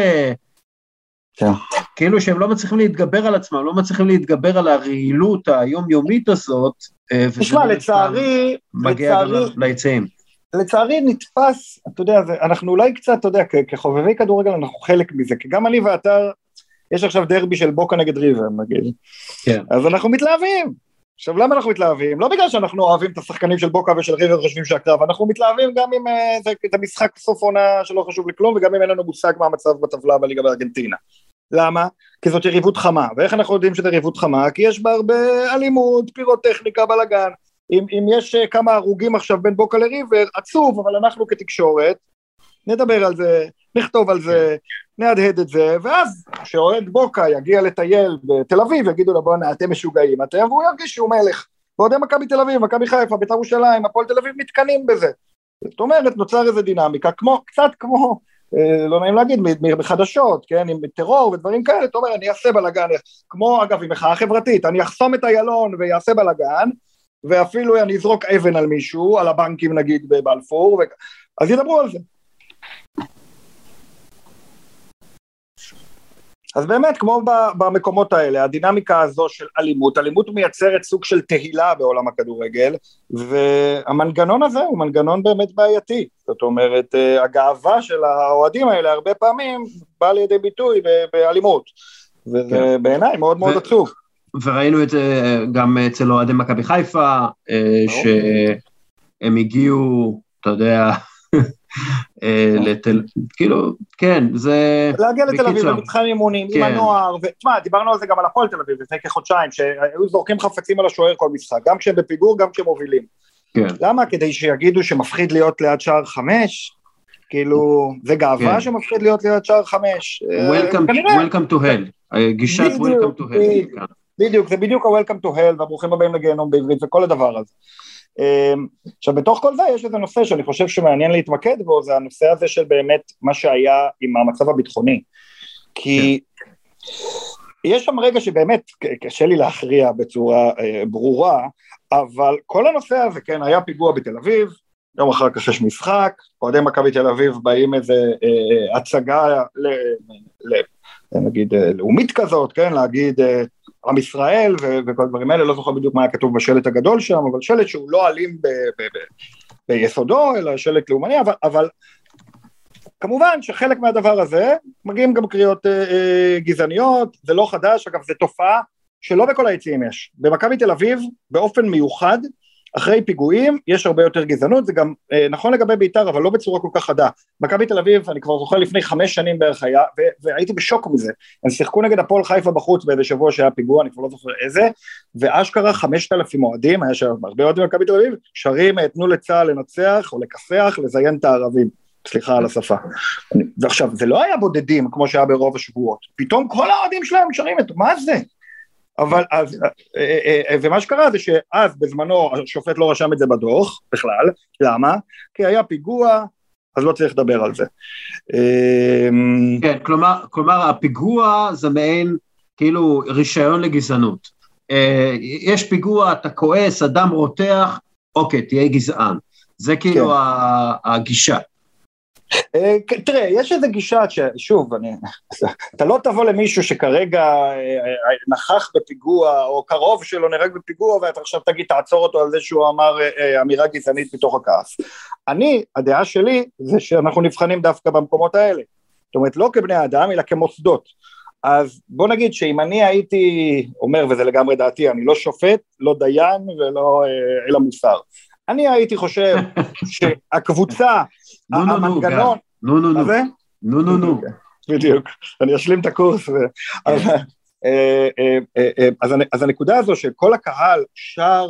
כאילו שהם לא מצליחים להתגבר על עצמם, לא מצליחים להתגבר על הרעילות היומיומית הזאת. אה, תשמע, לצערי, מגיע לצערי, ליציעים. לצערי נתפס, אתה יודע, אנחנו אולי קצת, אתה יודע, כחובבי כדורגל אנחנו חלק מזה, כי גם אני ואתה, יש עכשיו דרבי של בוקה נגד ריבר, נגיד. כן. אז אנחנו מתלהבים. עכשיו, למה אנחנו מתלהבים? לא בגלל שאנחנו אוהבים את השחקנים של בוקה ושל ריבר וחושבים שהקרב, אנחנו מתלהבים גם אם אה, זה, זה משחק סוף עונה שלא חשוב לכלום, וגם אם אין לנו מושג מה המצב בטבלה בליגה בארגנטינה. למה? כי זאת יריבות חמה, ואיך אנחנו יודעים שזו יריבות חמה? כי יש בה הרבה אלימות, פירוטכניקה, בלאגן. אם, אם יש אה, כמה הרוגים עכשיו בין בוקה לריבר, עצוב, אבל אנחנו כתקשורת נדבר על זה, נכתוב על זה, נהדהד את זה, ואז כשאוהד בוקה יגיע לטייל בתל אביב, יגידו לו בואנה אתם משוגעים אתם, והוא ירגיש שהוא מלך. ואוהדי מכבי תל אביב, מכבי חיפה, בית"ר ירושלים, הפועל תל אביב מתקנאים בזה. זאת אומרת, נוצר איזה דינמיקה, כמו, קצת כמו לא נעים להגיד, בחדשות, כן, עם טרור ודברים כאלה, אתה אומר, אני אעשה בלאגן, כמו אגב עם מחאה חברתית, אני אחסום את איילון ויעשה בלאגן, ואפילו אני אזרוק אבן על מישהו, על הבנקים נגיד בבלפור, ו... אז ידברו על זה. אז באמת, כמו במקומות האלה, הדינמיקה הזו של אלימות, אלימות מייצרת סוג של תהילה בעולם הכדורגל, והמנגנון הזה הוא מנגנון באמת בעייתי. זאת אומרת, אה, הגאווה של האוהדים האלה הרבה פעמים באה לידי ביטוי באלימות. וזה כן. בעיניי מאוד מאוד עצוב. וראינו את זה גם אצל אוהדי מכבי חיפה, אה, שהם הגיעו, אתה יודע, לתל... כאילו, כן, זה... להגיע לתל אביב במתחם אימונים, עם כן. הנוער, ותשמע, דיברנו על זה גם על הפועל תל אביב לפני כחודשיים, שהיו זורקים חפצים על השוער כל משחק, גם כשהם בפיגור, גם כשהם מובילים. כן. למה? כדי שיגידו שמפחיד להיות ליד שער חמש? כאילו, זה גאווה כן. שמפחיד להיות ליד שער חמש. Welcome to hell, גישת Welcome to hell. בדיוק, זה בדיוק ה-Welcome to hell, והברוכים הבאים לגיהנום בעברית וכל הדבר הזה. אמ, עכשיו בתוך כל זה יש איזה נושא שאני חושב שמעניין להתמקד בו זה הנושא הזה של באמת מה שהיה עם המצב הביטחוני. כי יש שם רגע שבאמת קשה לי להכריע בצורה אה, ברורה אבל כל הנושא הזה כן היה פיגוע בתל אביב יום אחר כך יש משחק אוהדי מכבי תל אביב באים איזה אה, אה הצגה ל, ל, נגיד אה, לאומית כזאת כן להגיד אה, עם ישראל ו- וכל הדברים האלה, לא זוכר בדיוק מה היה כתוב בשלט הגדול שם, אבל שלט שהוא לא אלים ב- ב- ב- ביסודו, אלא שלט לאומני, אבל, אבל כמובן שחלק מהדבר הזה מגיעים גם קריאות אה, אה, גזעניות, זה לא חדש, אגב זו תופעה שלא בכל היציעים יש. במכבי תל אביב באופן מיוחד אחרי פיגועים יש הרבה יותר גזענות, זה גם אה, נכון לגבי בית"ר, אבל לא בצורה כל כך חדה. מכבי תל אביב, אני כבר זוכר לפני חמש שנים בערך היה, והייתי בשוק מזה. הם שיחקו נגד הפועל חיפה בחוץ באיזה שבוע שהיה פיגוע, אני כבר לא זוכר איזה, ואשכרה חמשת אלפים אוהדים, היה שם הרבה אוהדים במכבי תל אביב, שרים אה, תנו לצה"ל לנצח או לכסח, לזיין את הערבים. סליחה על השפה. ועכשיו, זה לא היה בודדים כמו שהיה ברוב השבועות, פתאום כל האוהדים שלהם שרים את, מה זה? אבל אז, אה, אה, אה, ומה שקרה זה שאז בזמנו השופט לא רשם את זה בדוח בכלל, למה? כי היה פיגוע, אז לא צריך לדבר על זה. כן, כלומר, כלומר הפיגוע זה מעין כאילו רישיון לגזענות. יש פיגוע, אתה כועס, אדם רותח, אוקיי, תהיה גזען. זה כאילו כן. הגישה. אה, תראה, יש איזו גישה ששוב, אני, אתה לא תבוא למישהו שכרגע אה, אה, נכח בפיגוע, או קרוב שלו נהרג בפיגוע, ואתה עכשיו תגיד, תעצור אותו על זה שהוא אמר אמירה גזענית מתוך הכעס. אני, הדעה שלי, זה שאנחנו נבחנים דווקא במקומות האלה. זאת אומרת, לא כבני אדם, אלא כמוסדות. אז בוא נגיד שאם אני הייתי אומר, וזה לגמרי דעתי, אני לא שופט, לא דיין ולא אה, אל המוסר. אני הייתי חושב שהקבוצה, המנגנון... נו נו נו. נו נו נו. בדיוק, אני אשלים את הקורס. אה, אה, אה, אז, אז הנקודה הזו שכל הקהל שר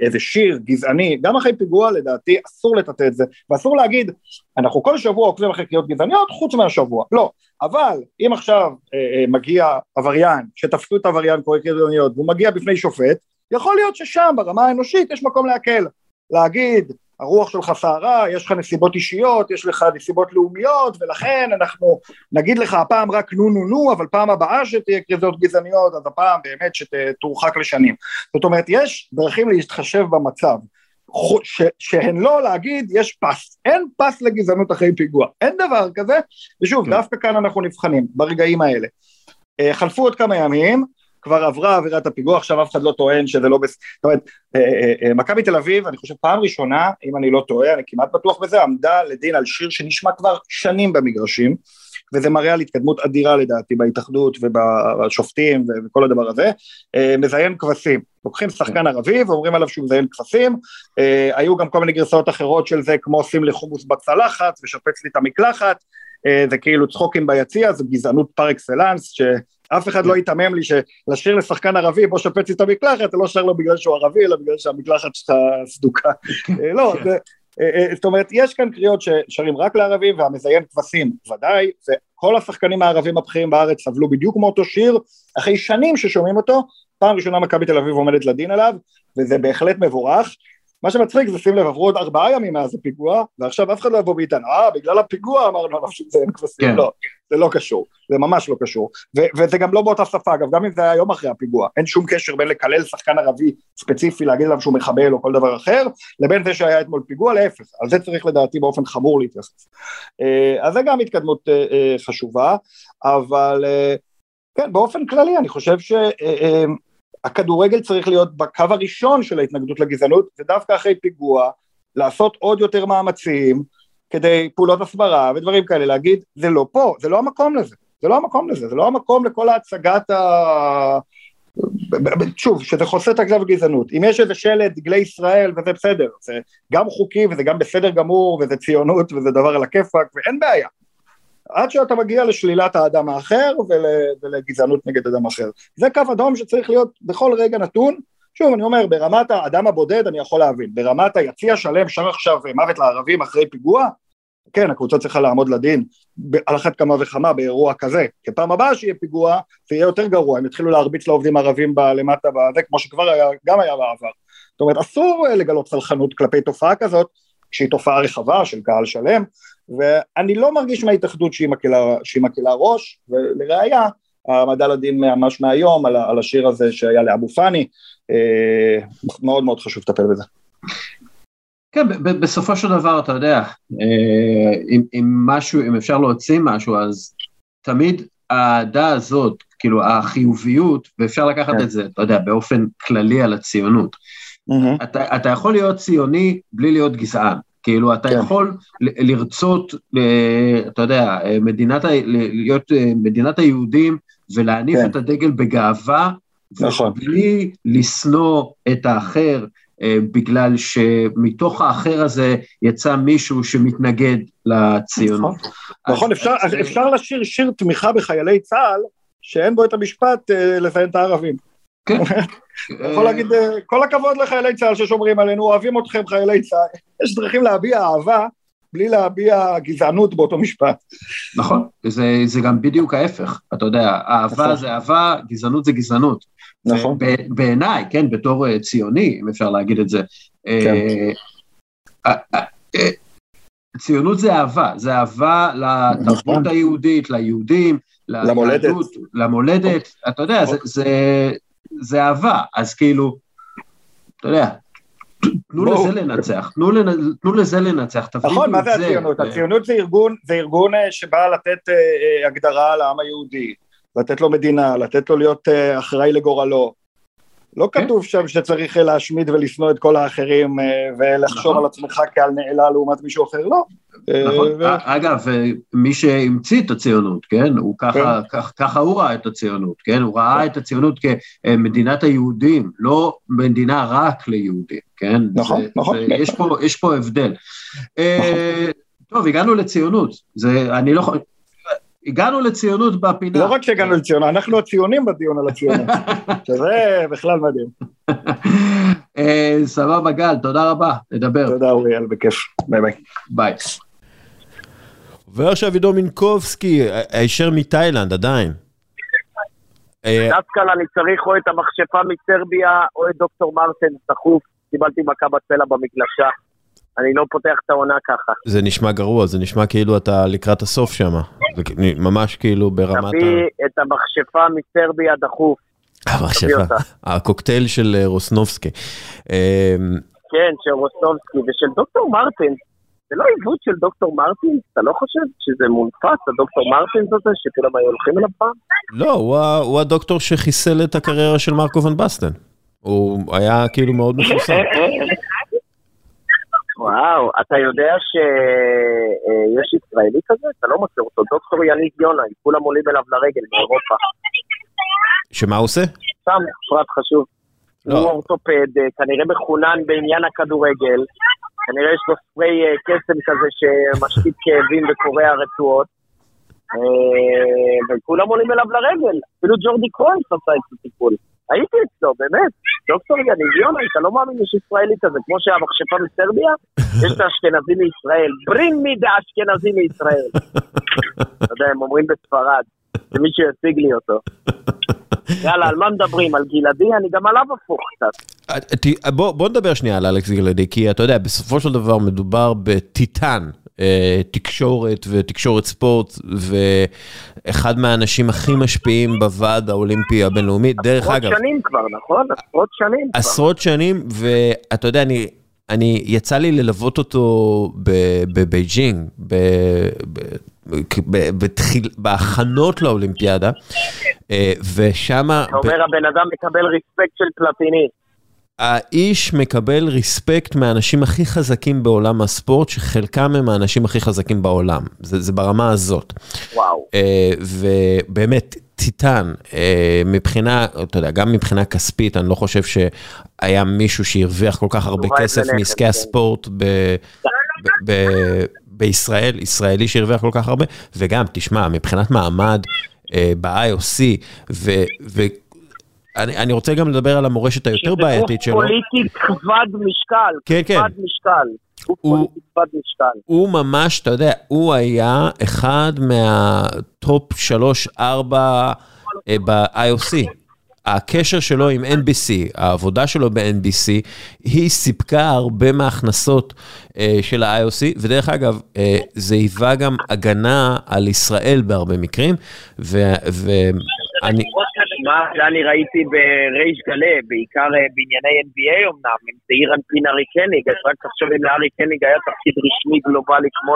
איזה שיר גזעני, גם אחרי פיגוע לדעתי אסור לטאטא את זה, ואסור להגיד, אנחנו כל שבוע עוקבים אחרי קריאות גזעניות חוץ מהשבוע, לא, אבל אם עכשיו מגיע עבריין, שתפסו את העבריין קורא קריאות גזעניות, והוא מגיע בפני שופט, יכול להיות ששם ברמה האנושית יש מקום להקל, להגיד הרוח שלך סערה, יש לך נסיבות אישיות, יש לך נסיבות לאומיות, ולכן אנחנו נגיד לך הפעם רק נו נו נו, אבל פעם הבאה שתהיה קריזות גזעניות, אז הפעם באמת שתורחק לשנים. זאת אומרת, יש דרכים להתחשב במצב. ש, שהן לא להגיד יש פס, אין פס לגזענות אחרי פיגוע, אין דבר כזה, ושוב, כן. דווקא כאן אנחנו נבחנים, ברגעים האלה. אה, חלפו עוד כמה ימים, כבר עברה עבירת הפיגוע, עכשיו אף אחד לא טוען שזה לא בסדר, זאת אומרת, אה, אה, אה, מכבי תל אביב, אני חושב פעם ראשונה, אם אני לא טועה, אני כמעט בטוח בזה, עמדה לדין על שיר שנשמע כבר שנים במגרשים, וזה מראה על התקדמות אדירה לדעתי בהתאחדות ובשופטים וכל הדבר הזה, מזיין כבשים, לוקחים שחקן ערבי ואומרים עליו שהוא מזיין כבשים, היו גם כל מיני גרסאות אחרות של זה כמו שים לי חומוס בצלחת ושפץ לי את המקלחת, זה כאילו צחוקים ביציע, זו גזענות פר אקסלנס, אף אחד לא ייתמם לי שלשיר לשחקן ערבי בוא שפץ את המקלחת, אתה לא שר לו בגלל שהוא ערבי, אלא בגלל שהמקלחת שלך סדוקה. אה, לא, כן. אה, אה, זאת אומרת, יש כאן קריאות ששרים רק לערבים והמזיין כבשים ודאי, וכל השחקנים הערבים הבכירים בארץ סבלו בדיוק מאותו שיר, אחרי שנים ששומעים אותו, פעם ראשונה מכבי תל אביב עומדת לדין עליו, וזה בהחלט מבורך. מה שמצחיק זה שים לב עברו עוד ארבעה ימים מאז הפיגוע ועכשיו אף אחד לא יבוא ויטען אה בגלל הפיגוע אמרנו שזה אין כבשים כן. לא זה לא קשור. זה ממש לא קשור. ו- וזה גם לא באותה שפה. אגב גם אם זה היה יום אחרי הפיגוע אין שום קשר בין לקלל שחקן ערבי ספציפי להגיד עליו שהוא מחבל או כל דבר אחר לבין זה שהיה אתמול פיגוע להפך. על זה צריך לדעתי באופן חמור להתייחס. אה, אז זה גם התקדמות אה, אה, חשובה אבל כן באופן כללי אני חושב ש... הכדורגל צריך להיות בקו הראשון של ההתנגדות לגזענות, ודווקא אחרי פיגוע, לעשות עוד יותר מאמצים כדי פעולות הסברה ודברים כאלה, להגיד, זה לא פה, זה לא המקום לזה, זה לא המקום לזה, זה לא המקום לכל ההצגת ה... שוב, שזה חוסה את הכתב גזענות, אם יש איזה שלט דגלי ישראל וזה בסדר, זה גם חוקי וזה גם בסדר גמור וזה ציונות וזה דבר על הכיפאק ואין בעיה, עד שאתה מגיע לשלילת האדם האחר ול, ולגזענות נגד אדם אחר. זה קו אדום שצריך להיות בכל רגע נתון. שוב, אני אומר, ברמת האדם הבודד אני יכול להבין, ברמת היציע שלם שר עכשיו מוות לערבים אחרי פיגוע, כן, הקבוצה צריכה לעמוד לדין על אחת כמה וכמה באירוע כזה, כי פעם הבאה שיהיה פיגוע זה יהיה יותר גרוע, הם יתחילו להרביץ לעובדים ערבים למטה בזה, כמו שכבר היה, גם היה בעבר. זאת אומרת, אסור לגלות סלחנות כלפי תופעה כזאת, שהיא תופעה רחבה של קהל שלם, ואני לא מרגיש מההתאחדות שהיא מקלה, שהיא מקלה ראש, ולראיה, העמדה לדין ממש מהיום על, על השיר הזה שהיה לאבו פאני, אה, מאוד מאוד חשוב לטפל בזה. כן, בסופו של דבר, אתה יודע, אה, אם, אם משהו, אם אפשר להוציא משהו, אז תמיד האהדה הזאת, כאילו החיוביות, ואפשר לקחת כן. את זה, אתה יודע, באופן כללי על הציונות. Mm-hmm. אתה, אתה יכול להיות ציוני בלי להיות גזען. כאילו, אתה כן. יכול לרצות, אתה יודע, מדינת, להיות אה, מדינת היהודים ולהניף כן. את הדגל בגאווה, נכון. בלי לשנוא את האחר, אה, בגלל שמתוך האחר הזה יצא מישהו שמתנגד לציונות. נכון, נכון אפשר, אז... אפשר לשיר שיר תמיכה בחיילי צה"ל, שאין בו את המשפט אה, לזיין את הערבים. כן. יכול להגיד, אה, כל הכבוד לחיילי צה"ל ששומרים עלינו, אוהבים אתכם חיילי צה"ל. יש דרכים להביע אהבה בלי להביע גזענות באותו משפט. נכון, זה, זה גם בדיוק ההפך, אתה יודע, אהבה נכון. זה אהבה, גזענות זה גזענות. נכון. בעיניי, כן, בתור אה, ציוני, אם אפשר להגיד את זה, כן. אה, ציונות זה אהבה, זה אהבה לתרבות נכון. היהודית, ליהודים, למולדת, למולדת, אתה יודע, זה, זה, אהבה, אז כאילו, אתה יודע, תנו לזה לנצח, תנו לזה לנצח, תפרידו נכון, מה זה הציונות? הציונות זה ארגון, זה ארגון אה, שבא לתת אה, אה, הגדרה לעם היהודי, לתת לו מדינה, לתת לו להיות אחראי לגורלו. לא כן. כתוב שם שצריך להשמיד ולשנוא את כל האחרים אה, ולחשוב נכון. על עצמך כעל נעלה לעומת מישהו אחר, לא. נכון, ו... אגב, מי שהמציא את הציונות, כן? הוא ככה, כן. ככה, ככה הוא ראה את הציונות, כן? הוא ראה את הציונות כמדינת היהודים, לא מדינה רק ליהודים, כן? נכון, נכון. יש פה, יש פה הבדל. נכון. טוב, הגענו לציונות, זה, אני לא יכול... הגענו לציונות בפינה. לא רק שהגענו לציונות, אנחנו הציונים בדיון על הציונות, שזה בכלל מדהים. אה, סבבה, גל, תודה רבה, נדבר. תודה, אוריאל, בכיף. ביי ביי. ביי. ועכשיו עידו מינקובסקי, הישר מתאילנד עדיין. אה, דווקא אני צריך או את המכשפה מסרביה או את דוקטור מרטן דחוף, קיבלתי מכה בצלע במגלשה. אני לא פותח את העונה ככה. זה נשמע גרוע, זה נשמע כאילו אתה לקראת הסוף שם. ממש כאילו ברמת ה... תביא את המכשפה מסרביה דחוף. המכשפה, הקוקטייל של אה, רוסנובסקי. אמ, כן, של רוסנובסקי ושל דוקטור מרטין. זה לא עיוות של דוקטור מרטין? אתה לא חושב שזה מונפץ, הדוקטור מרטין הזה, שכולם היו הולכים אליו פעם? לא, הוא הדוקטור שחיסל את הקריירה של מרקו ון בסטן. הוא היה כאילו מאוד מפורסם. וואו, אתה יודע שיש ישראלי כזה? אתה לא מכיר אותו, דוקטור יניב יונה, כולם עולים אליו לרגל מאירופה. שמה הוא עושה? סתם, פרט חשוב. לא. הוא אורתופד, אה, כנראה מחונן בעניין הכדורגל, כנראה יש לו ספרי אה, קסם כזה שמשתית כאבים וקורע רצועות, אה, וכולם עולים אליו לרגל, אפילו ג'ורדי קרויס עשה את הטיפול. הייתי אצלו, באמת. דוקטור יניב יונה, אתה לא מאמין, יש ישראלי כזה, כמו שהמכשפה מסרביה, יש את האשכנזי מישראל. ברין מי דה אשכנזי מישראל. אתה יודע, הם אומרים בספרד, שמישהו יציג לי אותו. יאללה, על מה מדברים? על גלעדי? אני גם עליו הפוך קצת. בוא נדבר שנייה על אלכס גלעדי, כי אתה יודע, בסופו של דבר מדובר בטיטן תקשורת ותקשורת ספורט, ואחד מהאנשים הכי משפיעים בוועד האולימפי הבינלאומי, דרך אגב. עשרות שנים כבר, נכון? עשרות שנים כבר. עשרות שנים, ואתה יודע, אני... אני, יצא לי ללוות אותו בבייג'ינג, בהכנות לאולימפיאדה, אה, ושמה... אתה אומר, הבן אדם מקבל respect של פלטיני. האיש מקבל respect מהאנשים הכי חזקים בעולם הספורט, שחלקם הם האנשים הכי חזקים בעולם. זה, זה ברמה הזאת. וואו. Uh, ובאמת, טיטן, uh, מבחינה, אתה יודע, גם מבחינה כספית, אני לא חושב שהיה מישהו שהרוויח כל כך הרבה כסף מעסקי כן. הספורט ב, ב, ב, בישראל, ישראלי שהרוויח כל כך הרבה, וגם, תשמע, מבחינת מעמד uh, ב-IOC, ו... ו אני, אני רוצה גם לדבר על המורשת היותר בעייתית שלו. שזה גוף פוליטי כבד משקל, כן, כן. כבד משקל. הוא, משקל. הוא ממש, אתה יודע, הוא היה אחד מהטופ 3-4 אה, ב-IOC. הקשר שלו עם NBC, העבודה שלו ב-NBC, היא סיפקה הרבה מההכנסות אה, של ה-IOC, ודרך אגב, אה, זה היווה גם הגנה על ישראל בהרבה מקרים, ואני... מה שאני ראיתי בריש גלה, בעיקר אה, בענייני NBA אמנם, עם תאיר אנפין ארי קניג, אז רק תחשוב אם לארי קניג היה תפקיד רשמי גלובלי כמו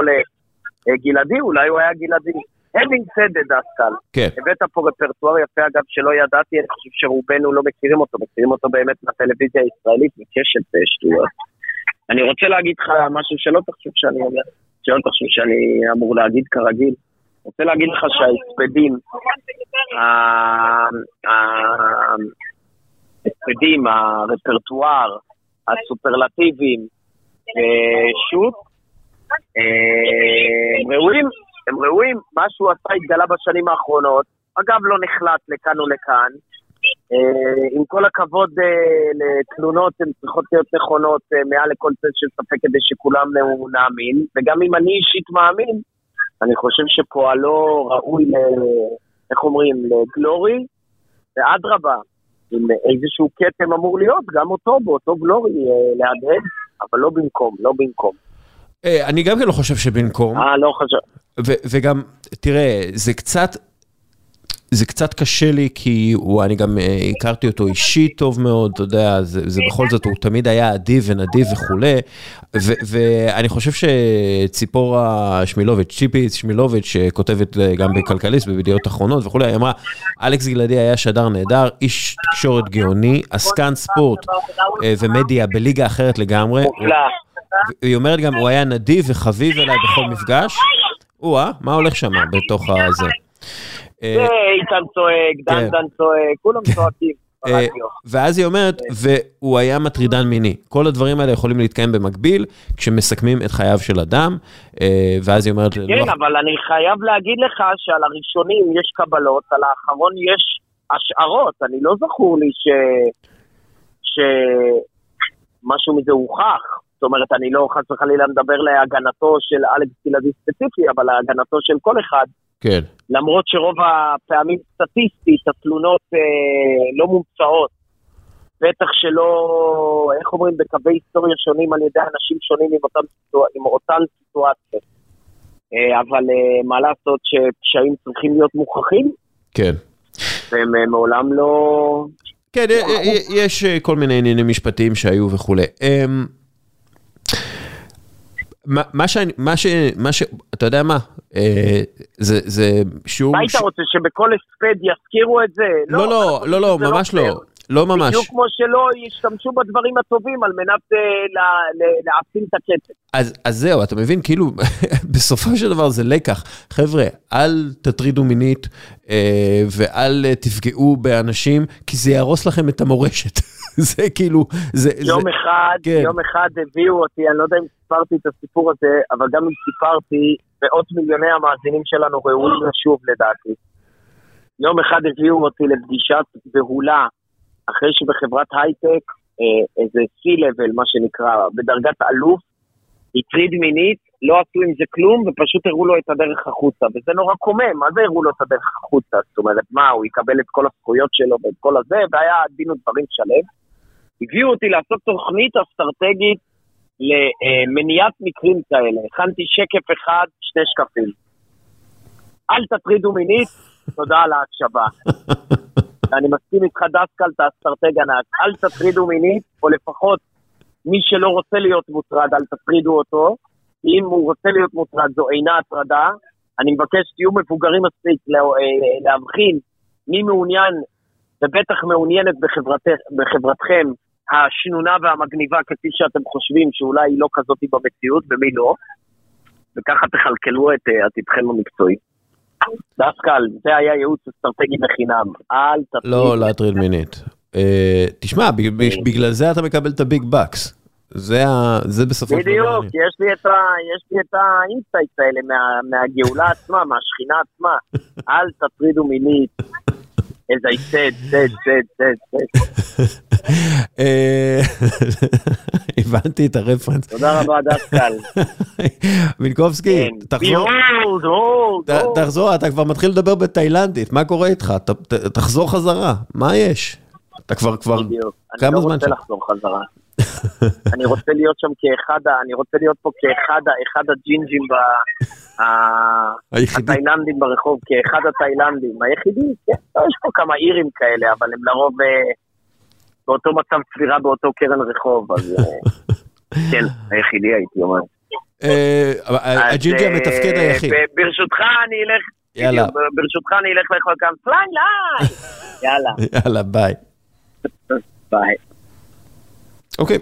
לגלעדי, אולי הוא היה גלעדי. having said it, דסקל, כן. הבאת פה רפרטואר יפה אגב שלא ידעתי, אני חושב שרובנו לא מכירים אותו, מכירים אותו באמת מהטלוויזיה הישראלית, מקשת אה, שטויות. אני רוצה להגיד לך משהו שלא תחשוב שאני אומר, שלא תחשוב שאני אמור להגיד כרגיל. רוצה להגיד לך שההספדים, ההספדים, הרפרטואר, הסופרלטיביים, אה, שוט, אה, הם ראויים, הם ראויים, מה שהוא עשה התגלה בשנים האחרונות, אגב לא נחלט לכאן ולכאן, אה, עם כל הכבוד לתלונות, הן צריכות להיות נכונות מעל לכל צד של ספק כדי שכולם נאמין, וגם אם אני אישית מאמין, אני חושב שפועלו ראוי, ל, איך אומרים, לגלורי, ואדרבה, אם איזשהו כתם אמור להיות, גם אותו באותו גלורי אה, להדהד, אבל לא במקום, לא במקום. אה, אני גם כן לא חושב שבמקום. אה, לא חושב. וגם, תראה, זה קצת, זה קצת קשה לי, כי הוא, אני גם אה, הכרתי אותו אישית טוב מאוד, אתה יודע, זה, זה בכל זאת, הוא תמיד היה אדיב ונדיב וכולי, ו, ואני חושב שציפורה שמילוביץ', ציפי שמילוביץ', שכותבת גם בכלכליסט, בידיעות אחרונות וכולי, היא אמרה, אלכס גלעדי היה שדר נהדר, איש תקשורת גאוני, עסקן ספורט אה, ומדיה בליגה אחרת לגמרי. היא אומרת גם, הוא היה נדיב וחביב אליי בכל מפגש. או-אה, מה הולך שם בתוך הזה? אה, איתן צועק, דן כן. דן צועק, כולם צועקים. אה, ואז היא אומרת, והוא היה מטרידן מיני. כל הדברים האלה יכולים להתקיים במקביל, כשמסכמים את חייו של אדם, אה, ואז היא אומרת... כן, אבל אני חייב להגיד לך שעל הראשונים יש קבלות, על האחרון יש השערות. אני לא זכור לי ש... שמשהו מזה הוכח. זאת אומרת, אני לא חס וחלילה מדבר להגנתו של אלכס גלעדי ספציפי, אבל להגנתו של כל אחד. כן. למרות שרוב הפעמים סטטיסטית התלונות אה, לא מומצאות, בטח שלא, איך אומרים, בקווי היסטוריה שונים על ידי אנשים שונים עם אותן, עם אותן סיטואציות. אה, אבל אה, מה לעשות שפשעים צריכים להיות מוכחים? כן. והם אה, מעולם לא... כן, אה, אה, יש כל מיני עניינים משפטיים שהיו וכולי. אמ, מה שאני, מה ש... מה ש... אתה יודע מה? אה, זה, זה שיעור... מה היית רוצה, שבכל הספד יזכירו את זה? לא, לא, לא, לא, לא ממש לא. לא ממש. בדיוק כמו שלא ישתמשו בדברים הטובים על מנת אה, להעצים את הקצב. אז, אז זהו, אתה מבין, כאילו, בסופו של דבר זה לקח. חבר'ה, אל תטרידו מינית אה, ואל אה, תפגעו באנשים, כי זה יהרוס לכם את המורשת. זה כאילו, זה... יום זה, אחד, כן. יום אחד הביאו אותי, אני לא יודע אם סיפרתי את הסיפור הזה, אבל גם אם סיפרתי, מאות מיליוני המאזינים שלנו ראויים לשוב לדעתי. יום אחד הביאו אותי לפגישת בהולה, אחרי שבחברת הייטק, אה, איזה C-Level, מה שנקרא, בדרגת אלוף, הטריד מינית, לא עשו עם זה כלום, ופשוט הראו לו את הדרך החוצה. וזה נורא קומם, מה זה הראו לו את הדרך החוצה? זאת אומרת, מה, הוא יקבל את כל הזכויות שלו ואת כל הזה, והיה דין ודברים שלם. הביאו אותי לעשות תוכנית אסטרטגית למניעת מקרים כאלה. הכנתי שקף אחד, שני שקפים. אל תטרידו מינית, תודה על ההקשבה. אני מסכים איתך דסקל, אתה אסטרטג ענק. אל תטרידו מינית, או לפחות מי שלא רוצה להיות מוטרד, אל תטרידו אותו. אם הוא רוצה להיות מוטרד, זו אינה הטרדה. אני מבקש שתהיו מבוגרים מספיק אה, להבחין מי מעוניין, ובטח מעוניינת בחברת, בחברתכם, השנונה והמגניבה כפי שאתם חושבים שאולי היא לא כזאת במציאות ומי לא, וככה תכלכלו את עתידכם המקצועי. דסקל, זה היה ייעוץ אסטרטגי בחינם, אל תטריד. לא להטריד מינית. אה, תשמע, בגלל זה אתה מקבל את ה big bucks. זה, ה... זה בסופו של דבר. בדיוק, יש לי את, ה... את ה insights האלה מה... מהגאולה עצמה, מהשכינה עצמה. אל תטרידו מינית, as I said, said, said, said, said. הבנתי את הרפרנס. תודה רבה, דסקל. מינקובסקי, תחזור. תחזור, אתה כבר מתחיל לדבר בתאילנדית, מה קורה איתך? תחזור חזרה, מה יש? אתה כבר, כבר, כמה זמן שם? אני לא רוצה לחזור חזרה. אני רוצה להיות שם כאחד, אני רוצה להיות פה כאחד הג'ינג'ים התאילנדים ברחוב, כאחד התאילנדים. היחידי, כן, לא, יש פה כמה אירים כאלה, אבל הם לרוב אה, באותו מצב צבירה באותו קרן רחוב, אז אה, כן, היחידי הייתי אומר. אה, הג'ינג'י המתפקד היחיד. ברשותך אני אלך, יאללה. ברשותך אני אלך לאכול כאן פליי ליי! יאללה. יאללה, ביי. ביי. אוקיי,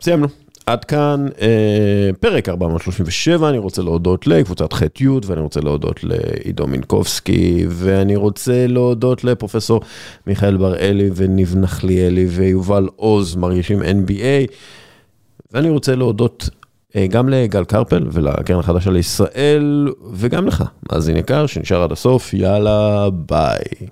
סיימנו. עד כאן אה, פרק 437, אני רוצה להודות לקבוצת ח'-י' ואני רוצה להודות לעידו מינקובסקי ואני רוצה להודות לפרופסור מיכאל בר-אלי וניב נחליאלי ויובל עוז מרגישים NBA ואני רוצה להודות אה, גם לגל קרפל ולקרן החדשה לישראל וגם לך, מאזין יקר שנשאר עד הסוף, יאללה ביי.